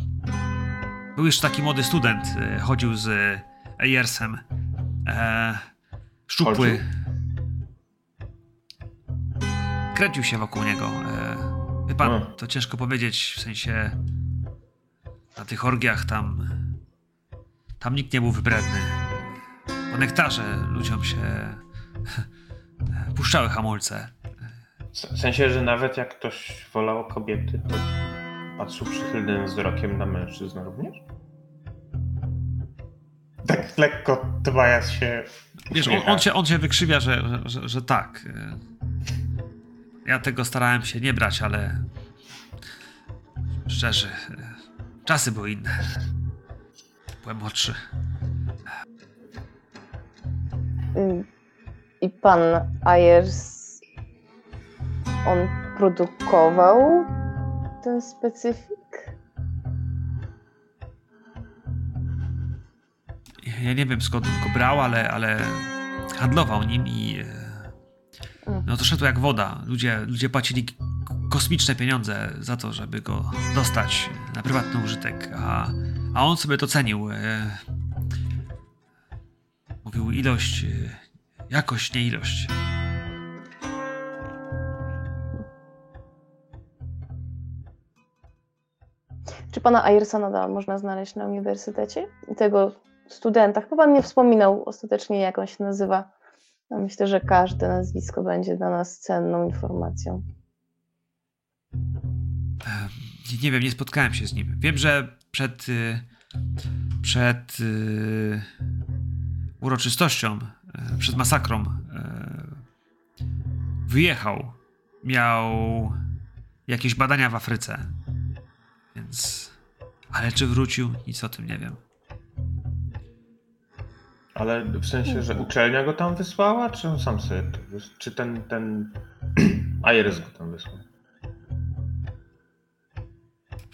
Był jeszcze taki młody student, e, chodził z e, Ayersem. E, szczupły. Chodził? Kręcił się wokół niego. E, wie pan, to ciężko powiedzieć, w sensie na tych orgiach tam tam nikt nie był wybredny. Po nektarze ludziom się puszczały hamulce. W sensie, że nawet jak ktoś wolał kobiety, to patrzył przychylnym wzrokiem na mężczyznę również? Tak lekko Tobias się Wiesz, on, on, się, on się wykrzywia, że, że, że, że tak. Ja tego starałem się nie brać, ale szczerze, czasy były inne. Byłem młodszy. I pan Ayers, on produkował ten specyfik? Ja nie wiem skąd on go brał, ale, ale handlował nim i e, no to szedł jak woda. Ludzie, ludzie płacili kosmiczne pieniądze za to, żeby go dostać na prywatny użytek, a, a on sobie to cenił. e, Mówił ilość, e, jakość, nie ilość. Pana Ayersa nadal można znaleźć na uniwersytecie? I tego studenta, chyba pan nie wspominał ostatecznie, jak on się nazywa. Ja myślę, że każde nazwisko będzie dla nas cenną informacją. Nie, nie wiem, nie spotkałem się z nim. Wiem, że przed, y, przed y, uroczystością, y, przed masakrą wyjechał. Miał jakieś badania w Afryce. Więc. Ale czy wrócił? Nic o tym nie wiem. Ale w sensie, że uczelnia go tam wysłała, czy on sam sobie. Czy ten, ten Ayres go tam wysłał?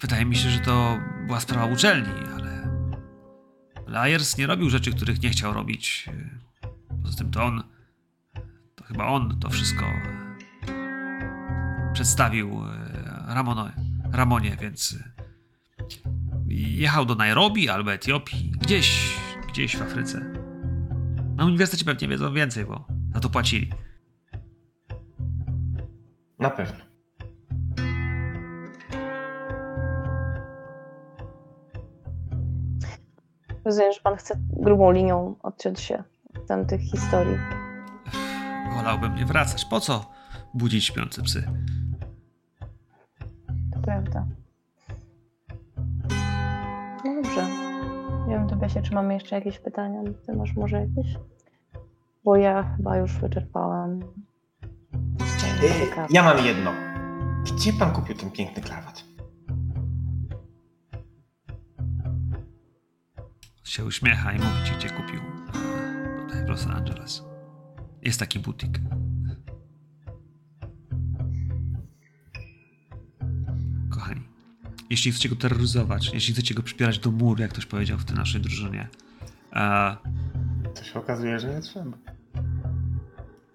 Wydaje mi się, że to była sprawa uczelni, ale. Ale Ayers nie robił rzeczy, których nie chciał robić. Poza tym to on. To chyba on to wszystko e, przedstawił e, Ramono, Ramonie, więc. Jechał do Nairobi albo Etiopii, gdzieś, gdzieś w Afryce. Na uniwersytecie pewnie wiedzą więcej, bo za to płacili. Na pewno. Rozumiem, że pan chce grubą linią odciąć się od tamtych historii. Wolałbym nie wracać. Po co budzić śpiące psy? To prawda. Dobrze. Nie wiem, Tobiasie, czy mamy jeszcze jakieś pytania? Ty masz może jakieś? Bo ja chyba już wyczerpałam. Ja mam jedno. Gdzie pan kupił ten piękny krawat? Się uśmiecha i mówi ci, gdzie kupił. Tutaj w Los Angeles. Jest taki butik. Jeśli chcecie go terroryzować, jeśli chcecie go przypierać do muru, jak ktoś powiedział w tej naszej drużynie, To się okazuje, że nie trzeba.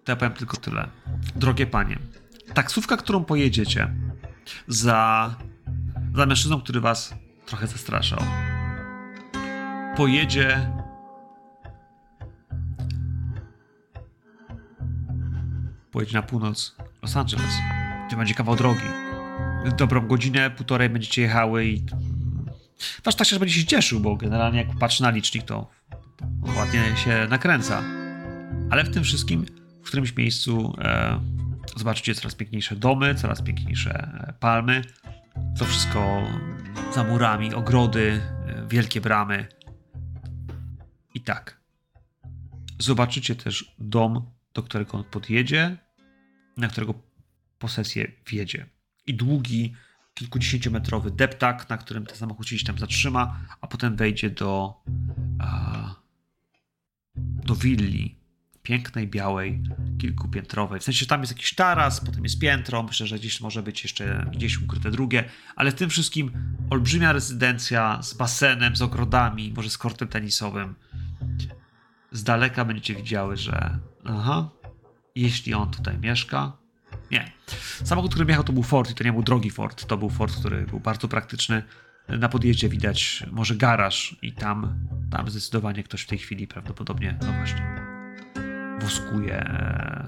to ja powiem tylko tyle. Drogie panie, taksówka, którą pojedziecie za, za mężczyzną, który was trochę zastraszał, pojedzie pojedzie na północ Los Angeles. To będzie kawał drogi. Dobrą godzinę, półtorej będziecie jechały i wasz taksierz będzie się cieszył, bo generalnie jak patrzy na licznik, to ładnie się nakręca. Ale w tym wszystkim w którymś miejscu e, zobaczycie coraz piękniejsze domy, coraz piękniejsze e, palmy. To wszystko za murami, ogrody, e, wielkie bramy. I tak. Zobaczycie też dom, do którego on podjedzie, na którego posesję wjedzie. I długi, kilkudziesięciometrowy deptak, na którym ten samochód się tam zatrzyma, a potem wejdzie do, do willi pięknej, białej, kilkupiętrowej. W sensie, tam jest jakiś taras, potem jest piętro, myślę, że gdzieś może być jeszcze gdzieś ukryte drugie, ale w tym wszystkim olbrzymia rezydencja z basenem, z ogrodami, może z kortem tenisowym. Z daleka będziecie widziały, że aha, jeśli on tutaj mieszka, nie. Samochód, który jechał, to był Ford i to nie był drogi Ford, to był Ford, który był bardzo praktyczny. Na podjeździe widać może garaż i tam, tam zdecydowanie ktoś w tej chwili prawdopodobnie, no właśnie, woskuje e,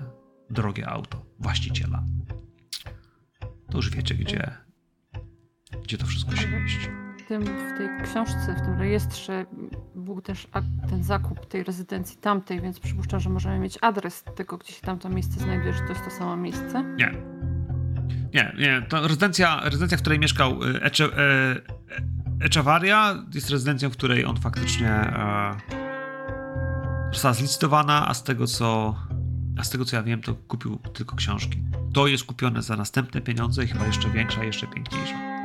drogie auto właściciela. To już wiecie, gdzie, gdzie to wszystko się mieści. Tym, w tej książce, w tym rejestrze był też ten zakup tej rezydencji tamtej, więc przypuszczam, że możemy mieć adres tego, gdzie się tamto miejsce znajduje, że to jest to samo miejsce. Nie. Nie, nie. To rezydencja, rezydencja w której mieszkał e, Eche, e, Echevarria, jest rezydencją, w której on faktycznie e, została zlicytowana, a z tego co a z tego co ja wiem, to kupił tylko książki. To jest kupione za następne pieniądze i chyba jeszcze większa, jeszcze piękniejsza.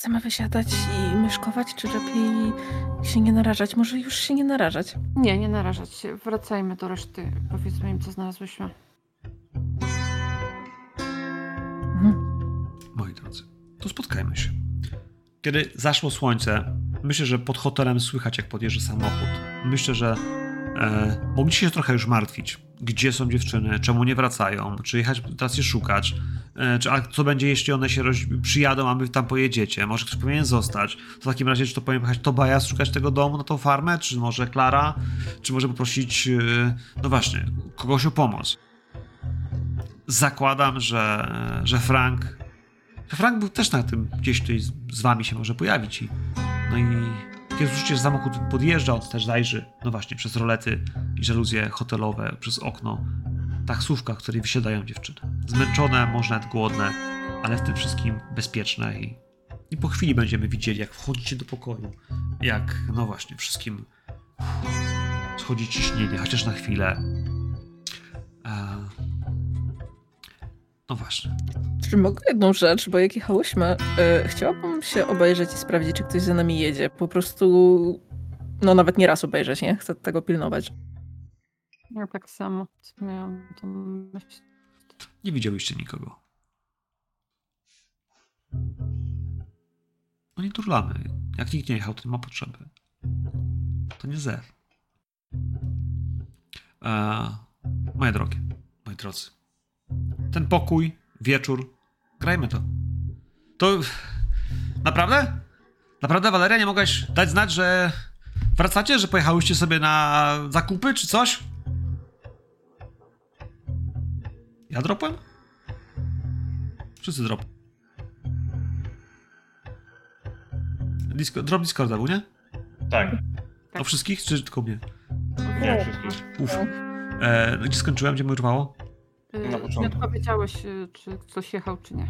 Chcemy wysiadać i myszkować, czy lepiej się nie narażać? Może już się nie narażać. Nie, nie narażać się. Wracajmy do reszty. Powiedzmy im, co znalazłyśmy. Mhm. Moi drodzy, to spotkajmy się. Kiedy zaszło słońce, myślę, że pod hotelem słychać, jak podjeżdża samochód. Myślę, że e, mogliście się trochę już martwić. Gdzie są dziewczyny? Czemu nie wracają? Czy jechać teraz je szukać? E, czy, a co będzie, jeśli one się roz, przyjadą, a wy tam pojedziecie? Może ktoś powinien zostać? To w takim razie, czy to powinien jechać Tobias szukać tego domu na tą farmę? Czy może Klara? Czy może poprosić, e, no właśnie, kogoś o pomoc? Zakładam, że, że Frank Frank był też na tym, gdzieś tutaj z, z wami się może pojawić. I, no i kiedy słyszycie, że samochód podjeżdża, on też zajrzy, no właśnie, przez rolety i żaluzje hotelowe, przez okno. Taksówka, w której wysiadają dziewczyny. Zmęczone, może nawet głodne, ale w tym wszystkim bezpieczne i, i po chwili będziemy widzieli, jak wchodzicie do pokoju, jak, no właśnie, wszystkim schodzi ciśnienie, chociaż na chwilę. No właśnie. Czy mogę jedną rzecz, bo jak jechałyśmy, yy, chciałabym się obejrzeć i sprawdzić, czy ktoś za nami jedzie. Po prostu, no nawet nie raz obejrzeć, nie? Chcę tego pilnować. Ja tak samo miałam tą myśl. Nie widziałyście nikogo. No nie turlamy. Jak nikt nie jechał, to nie ma potrzeby. To nie zew. Eee, moje drogie, moi drodzy. Ten pokój, wieczór, grajmy to. To naprawdę? Naprawdę, Waleria, nie mogłaś dać znać, że wracacie, że pojechałyście sobie na zakupy czy coś? Ja dropłem? Wszyscy drop. Disco, drop Discorda był, nie? Tak, O wszystkich, czy tylko mnie? nie wszystkich. Uf. E, gdzie skończyłem? Gdzie mi urwało? Y, Na Nie początku. odpowiedziałeś, y, czy ktoś jechał, czy nie.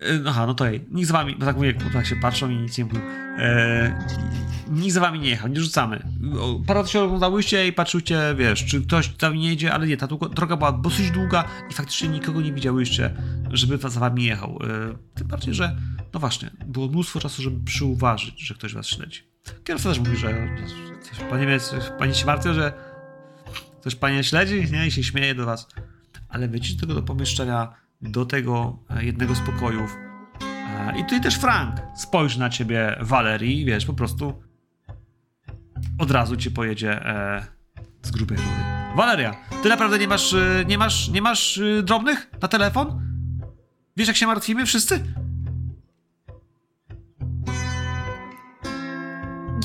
E, Aha, no to jej. Nikt z wami, bo tak mówię, tak się patrzą i nic nie mówią. E, nikt z wami nie jechał, nie rzucamy. Parę razy się oglądałyście i patrzycie, wiesz, czy ktoś tam nie jedzie, ale nie, ta długo, droga była dosyć długa i faktycznie nikogo nie widziałyście, żeby za wami jechał. E, tym bardziej, że, no właśnie, było mnóstwo czasu, żeby przyuważyć, że ktoś was śledzi. Kierowca też mówi, że coś, pani, wie, coś, pani się martwi, że ktoś panie śledzi, nie? I się śmieje do was. Ale do tego do pomieszczenia, do tego e, jednego z pokojów. E, I tutaj też Frank spojrzy na ciebie, Valerii, i wiesz, po prostu od razu ci pojedzie e, z grubej rury. Valeria, ty naprawdę nie masz, e, nie masz, nie masz drobnych na telefon? Wiesz, jak się martwimy wszyscy?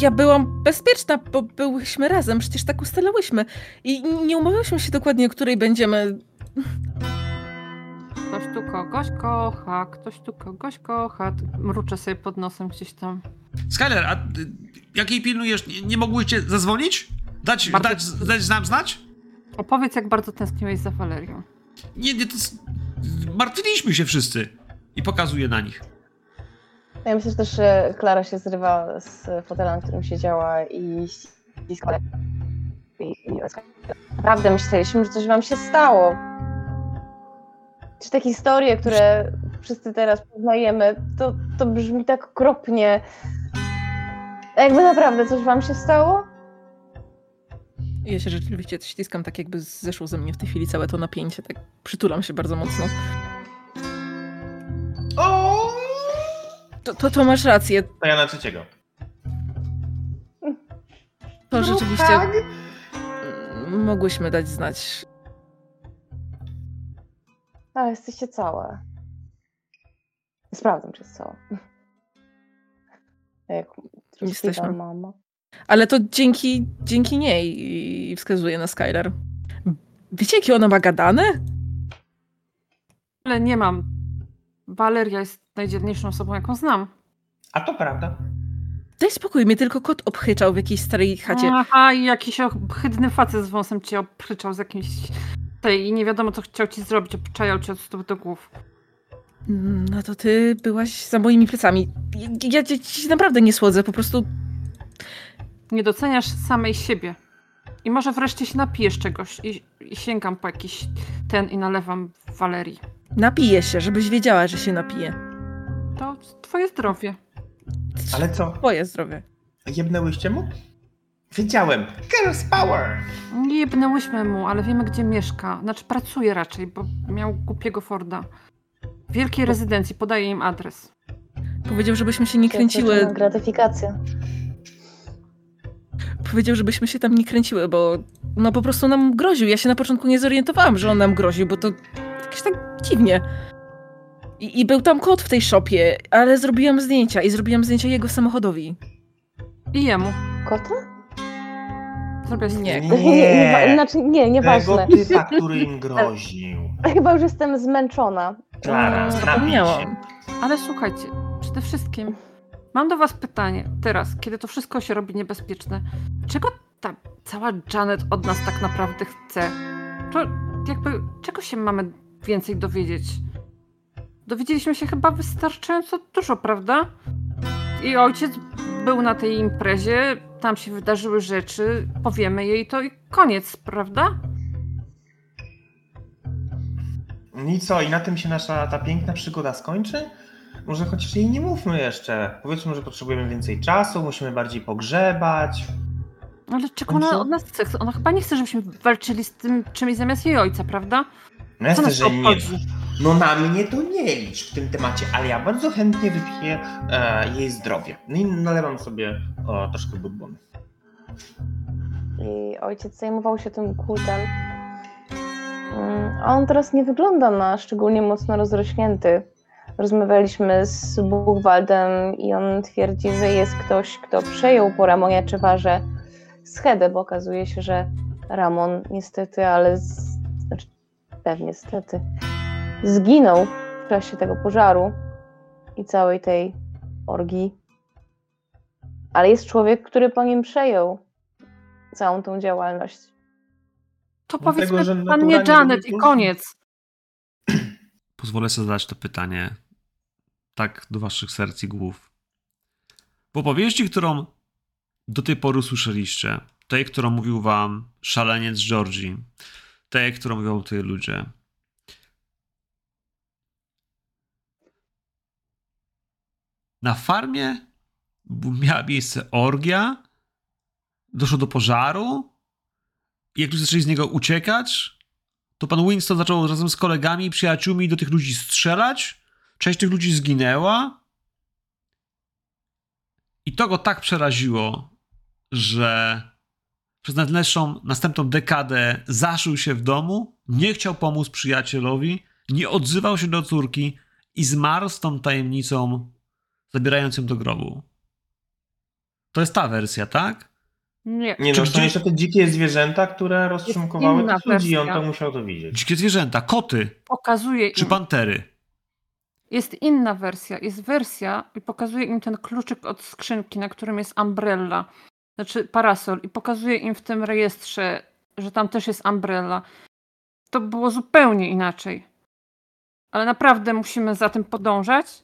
Ja byłam bezpieczna, bo byłyśmy razem, przecież tak ustalałyśmy. I nie umawiałyśmy się dokładnie, o której będziemy. Ktoś tu kogoś kocha, ktoś tu kogoś kocha. Mruczę sobie pod nosem gdzieś tam. Skyler, a y, jak jej pilnujesz, nie, nie mogłyście zadzwonić? Dać, Bardzo- dać, dać nam znać? Opowiedz, jak bardzo tęskniłeś za Walerią. Nie, nie, to martwiliśmy się wszyscy. I pokazuje na nich. Ja myślę że też, że Klara się zrywa z fotela, na którym siedziała i ściska. I, i Naprawdę myśleliśmy, że coś wam się stało. Czy te historie, które wszyscy teraz poznajemy, to, to brzmi tak okropnie. A Jakby naprawdę coś wam się stało? Ja się rzeczywiście ściskam tak, jakby zeszło ze mnie w tej chwili całe to napięcie. Tak przytulam się bardzo mocno. O! To, to, to masz rację. To ja na trzeciego. To rzeczywiście tak. mogłyśmy dać znać. A, jesteście całe. Sprawdzam, czy jest cała. Jak Jesteśmy. mama. Ale to dzięki, dzięki niej i wskazuje na Skylar. Wiecie, jakie ona ma gadane? Ale nie mam. Waleria jest najdzielniejszą osobą, jaką znam. A to prawda. Daj spokój, mnie tylko kot obchyczał w jakiejś starej chacie. Aha, i jakiś ohydny facet z wąsem cię oprzyczał z jakimś... Tej, I nie wiadomo, co chciał ci zrobić, obczajał cię od stóp do głów. Mm, No to ty byłaś za moimi plecami. Ja, ja, ja ci naprawdę nie słodzę, po prostu Nie doceniasz samej siebie. I może wreszcie się napijesz czegoś i, i sięgam po jakiś ten i nalewam Walerii. napiję się, żebyś wiedziała, że się napiję. To twoje zdrowie. Ale co? Twoje zdrowie. Jebnęłyście mu? Wiedziałem. Girls power! Nie jebnęłyśmy mu, ale wiemy, gdzie mieszka. Znaczy pracuje raczej, bo miał głupiego Forda. W wielkiej rezydencji, podaję im adres. Powiedział, żebyśmy się nie kręciły. Gratyfikacja. Powiedział, żebyśmy się tam nie kręciły, bo no po prostu nam groził. Ja się na początku nie zorientowałam, że on nam groził, bo to jakoś tak dziwnie. I, I był tam kot w tej szopie, ale zrobiłam zdjęcia i zrobiłam zdjęcia jego samochodowi. I jemu. Kota? Zrobię Nie. nie, nie, znaczy, nie, Tego nieważne. typa, który im groził. Chyba już jestem zmęczona. Klara, Mm, zapomniałam. Ale słuchajcie, przede wszystkim mam do was pytanie. Teraz, kiedy to wszystko się robi niebezpieczne, czego ta cała Janet od nas tak naprawdę chce? To jakby, czego się mamy więcej dowiedzieć? Dowiedzieliśmy się chyba wystarczająco dużo, prawda? I ojciec był na tej imprezie, tam się wydarzyły rzeczy, powiemy jej to i koniec, prawda? I co, i na tym się nasza ta piękna przygoda skończy? Może chociaż jej nie mówmy jeszcze. Powiedzmy, że potrzebujemy więcej czasu, musimy bardziej pogrzebać. Ale czego ona od nas chce? Ona chyba nie chce, żebyśmy walczyli z tym czymś zamiast jej ojca, prawda? No jasne, nas że nie. No na mnie to nie licz w tym temacie, ale ja bardzo chętnie wypiję e, jej zdrowie. No i nalewam sobie o, troszkę bourbonu. I ojciec zajmował się tym kultem. Mm, A on teraz nie wygląda na szczególnie mocno rozrośnięty. Rozmawialiśmy z Buchwaldem i on twierdzi, że jest ktoś, kto przejął po Ramonie Czewarze schedę, bo okazuje się, że Ramon niestety, ale z... pewnie niestety, zginął w czasie tego pożaru i całej tej orgii. Ale jest człowiek, który po nim przejął całą tą działalność. To Dlatego, powiedzmy że pannie Janet i koniec. Pozwolę sobie zadać to pytanie. tak do waszych serc i głów. W opowieści, którą do tej pory słyszeliście, tej, którą mówił wam szaleniec Georgi, tej, którą mówią tutaj ludzie, na farmie miała miejsce orgia, doszło do pożaru jak ludzie zaczęli z niego uciekać, to pan Winston zaczął razem z kolegami i przyjaciółmi do tych ludzi strzelać. Część tych ludzi zginęła. I to go tak przeraziło, że przez najbliższą następną dekadę zaszył się w domu, nie chciał pomóc przyjacielowi, nie odzywał się do córki i zmarł z tą tajemnicą, zabierając ją do grobu. To jest ta wersja, tak? Nie. Nie Czy no, są gdzieś- jeszcze te dzikie zwierzęta, które roztrzymkowały tych ludzi i on to musiał to widzieć. Dzikie zwierzęta, koty Pokazuje czy im. pantery. Jest inna wersja. Jest wersja i pokazuje im ten kluczyk od skrzynki, na którym jest umbrella. Znaczy parasol. I pokazuje im w tym rejestrze, że tam też jest umbrella. To było zupełnie inaczej. Ale naprawdę musimy za tym podążać.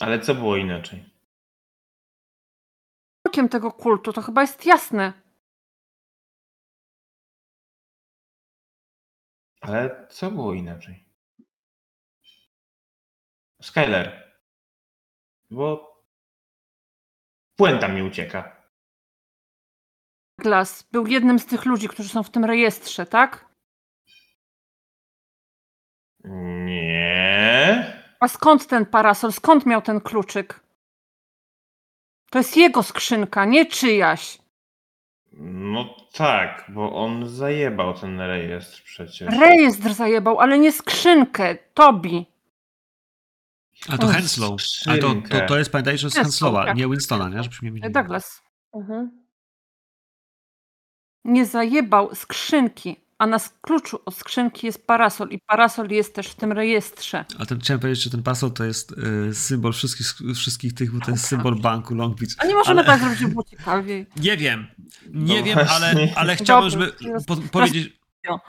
Ale co było inaczej? Okiem tego kultu to chyba jest jasne. Ale co było inaczej? Skyler. Bo puenta mi ucieka. Glass był jednym z tych ludzi, którzy są w tym rejestrze, tak? Nie. A skąd ten parasol? Skąd miał ten kluczyk? To jest jego skrzynka, nie czyjaś. No tak, bo on zajebał ten rejestr przecież. Rejestr zajebał, ale nie skrzynkę. Tobi. Ale to Henslow. Ale to, to, to jest, pamiętajcie, że Henslow, Henslowa, tak. nie Winstona, nie? Żebyśmy nie mieli. Douglas. Mhm. Nie zajebał skrzynki, a na kluczu od skrzynki jest parasol i parasol jest też w tym rejestrze. Ale ten, chciałem powiedzieć, że ten pasol to jest y, symbol wszystkich, wszystkich tych, bo to jest symbol banku Long Beach. A nie możemy Ale- tak zrobić, żeby było ciekawiej. Nie wiem, nie No wiem, ale, właśnie. ale chciałbym, żeby po, powiedzieć. no.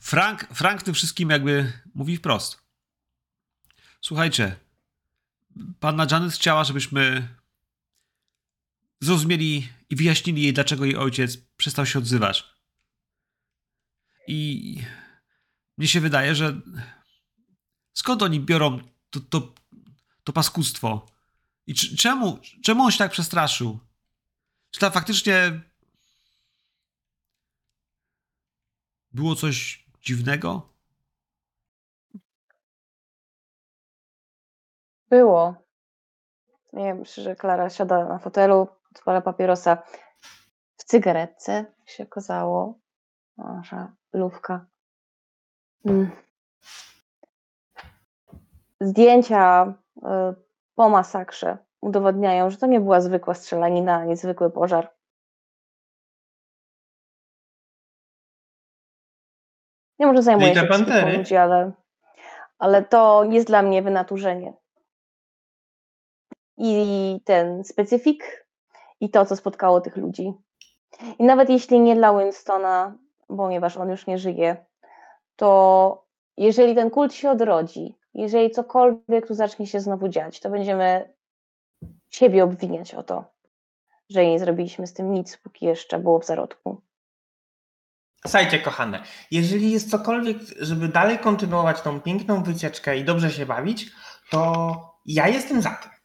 Frank, Frank tym wszystkim jakby mówi wprost. Słuchajcie, panna Janet chciała, żebyśmy zrozumieli i wyjaśnili jej, dlaczego jej ojciec przestał się odzywać. I mnie się wydaje, że skąd oni biorą to, to, to paskudstwo? I czemu, czemu on się tak przestraszył? Czy tam faktycznie było coś dziwnego? Było. Nie wiem, że Klara siada na fotelu, odpala papierosa w cygaretce, się okazało. Nasza lówka. Mm. Zdjęcia y, po masakrze udowadniają, że to nie była zwykła strzelanina, ani zwykły pożar. Nie może zajmuję No i te się pantery? ludzi, ale, ale to jest dla mnie wynaturzenie. I ten specyfik, i to, co spotkało tych ludzi. I nawet jeśli nie dla Winstona, ponieważ on już nie żyje, to jeżeli ten kult się odrodzi, jeżeli cokolwiek tu zacznie się znowu dziać, to będziemy siebie obwiniać o to, że nie zrobiliśmy z tym nic, póki jeszcze było w zarodku. Słuchajcie, kochane, jeżeli jest cokolwiek, żeby dalej kontynuować tą piękną wycieczkę i dobrze się bawić, to ja jestem za tym.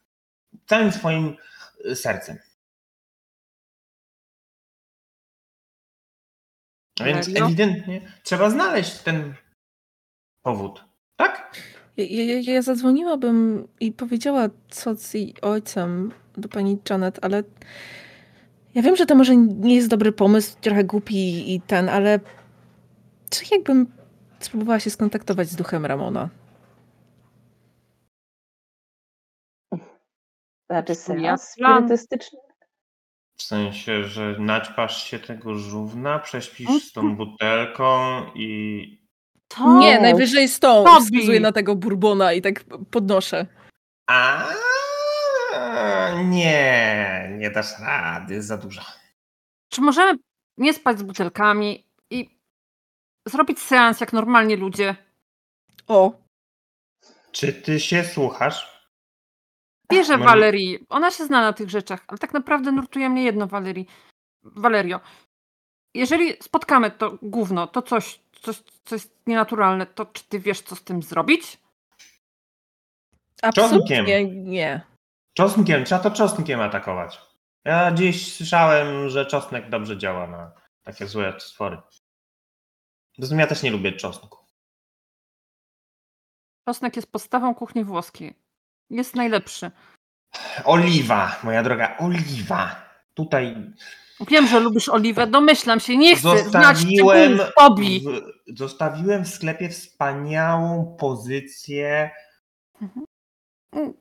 Całym swoim y, sercem. A Więc ewidentnie trzeba znaleźć ten powód. Tak? Ja, ja, ja zadzwoniłabym i powiedziała, co z jej ojcem do pani Janet, ale ja wiem, że to może nie jest dobry pomysł, trochę głupi i ten, ale czy jakbym spróbowała się skontaktować z duchem Ramona? Znaczy seans spirytystyczny. W sensie, że naćpasz się tego żówna, prześpisz z tą butelką i... To Nie, najwyżej z tą. Tobi! Wskazuję na tego bourbona i tak podnoszę. A nie, nie dasz rady, jest za dużo. Czy możemy nie spać z butelkami i zrobić seans jak normalnie ludzie? O, Czy ty się słuchasz? Wierzę No Walerii. Ona się zna na tych rzeczach, ale tak naprawdę nurtuje mnie jedno, Walerii. Walerio. Jeżeli spotkamy to gówno, to coś, coś, co jest nienaturalne, to czy ty wiesz, co z tym zrobić? absolutnie nie. Czosnkiem, trzeba to czosnkiem atakować. Ja gdzieś słyszałem, że czosnek dobrze działa na takie złe stwory. Zresztą ja też nie lubię czosnku. Czosnek jest podstawą kuchni włoskiej. Jest najlepszy. Oliwa, moja droga, oliwa. Tutaj Wiem, że lubisz oliwę, domyślam się, nie chcę znać zostawiłem, Tobi. w, zostawiłem w sklepie wspaniałą pozycję.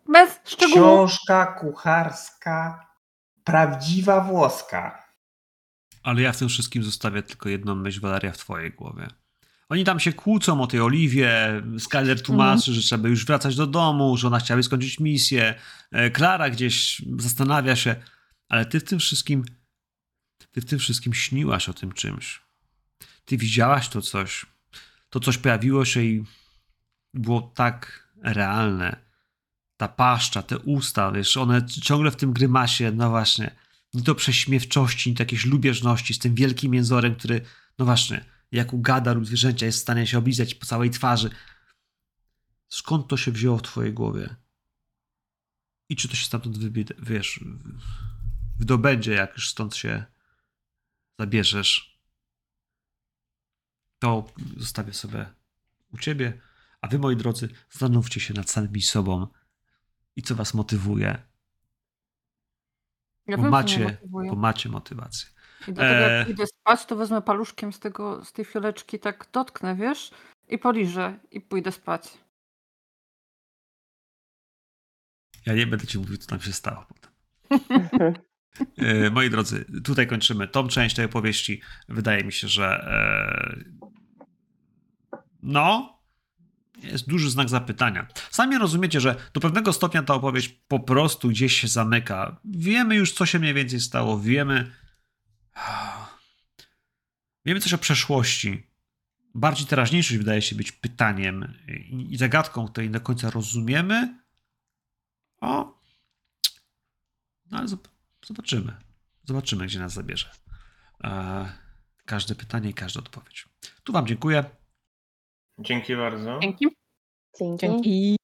Bez szczegółów. Książka kucharska, prawdziwa włoska. Ale ja w tym wszystkim zostawię tylko jedną myśl, Waleria, w twojej głowie. Oni tam się kłócą o tej Oliwie, Skyler tłumaczy, że trzeba już wracać do domu, że ona chciała skończyć misję, e, Klara gdzieś zastanawia się, ale ty w tym wszystkim, ty w tym wszystkim śniłaś o tym czymś. Ty widziałaś to coś. To coś pojawiło się i było tak realne. Ta paszcza, te usta, wiesz, one ciągle w tym grymasie, no właśnie, ni to prześmiewczości, ni to jakiejś lubieżności z tym wielkim jęzorem, który, no właśnie, jak u gada lub zwierzęcia jest w stanie się oblizać po całej twarzy. Skąd to się wzięło w twojej głowie? I czy to się stamtąd wybie, wiesz, wydobędzie, jak już stąd się zabierzesz? To zostawię sobie u ciebie, a wy, moi drodzy, zastanówcie się nad samymi sobą i co was motywuje, Ja bo macie, motywuje. bo macie motywację. I dlatego jak Eee. idę spać, to wezmę paluszkiem z, tego, z tej fioleczki, tak dotknę, wiesz, i poliżę i pójdę spać. Ja nie będę ci mówił, co tam się stało potem. E, Moi drodzy, tutaj kończymy tą część tej opowieści. Wydaje mi się, że e, no, jest duży znak zapytania. Sami rozumiecie, że do pewnego stopnia ta opowieść po prostu gdzieś się zamyka. Wiemy już, co się mniej więcej stało. Wiemy. Wiemy coś o przeszłości. Bardziej teraźniejszość wydaje się być pytaniem i, zagadką, której nie do końca rozumiemy. O. No ale zob- zobaczymy. Zobaczymy, gdzie nas zabierze. E, każde pytanie i każda odpowiedź. Tu Wam dziękuję. Dzięki bardzo. Dzięki. Dzięki.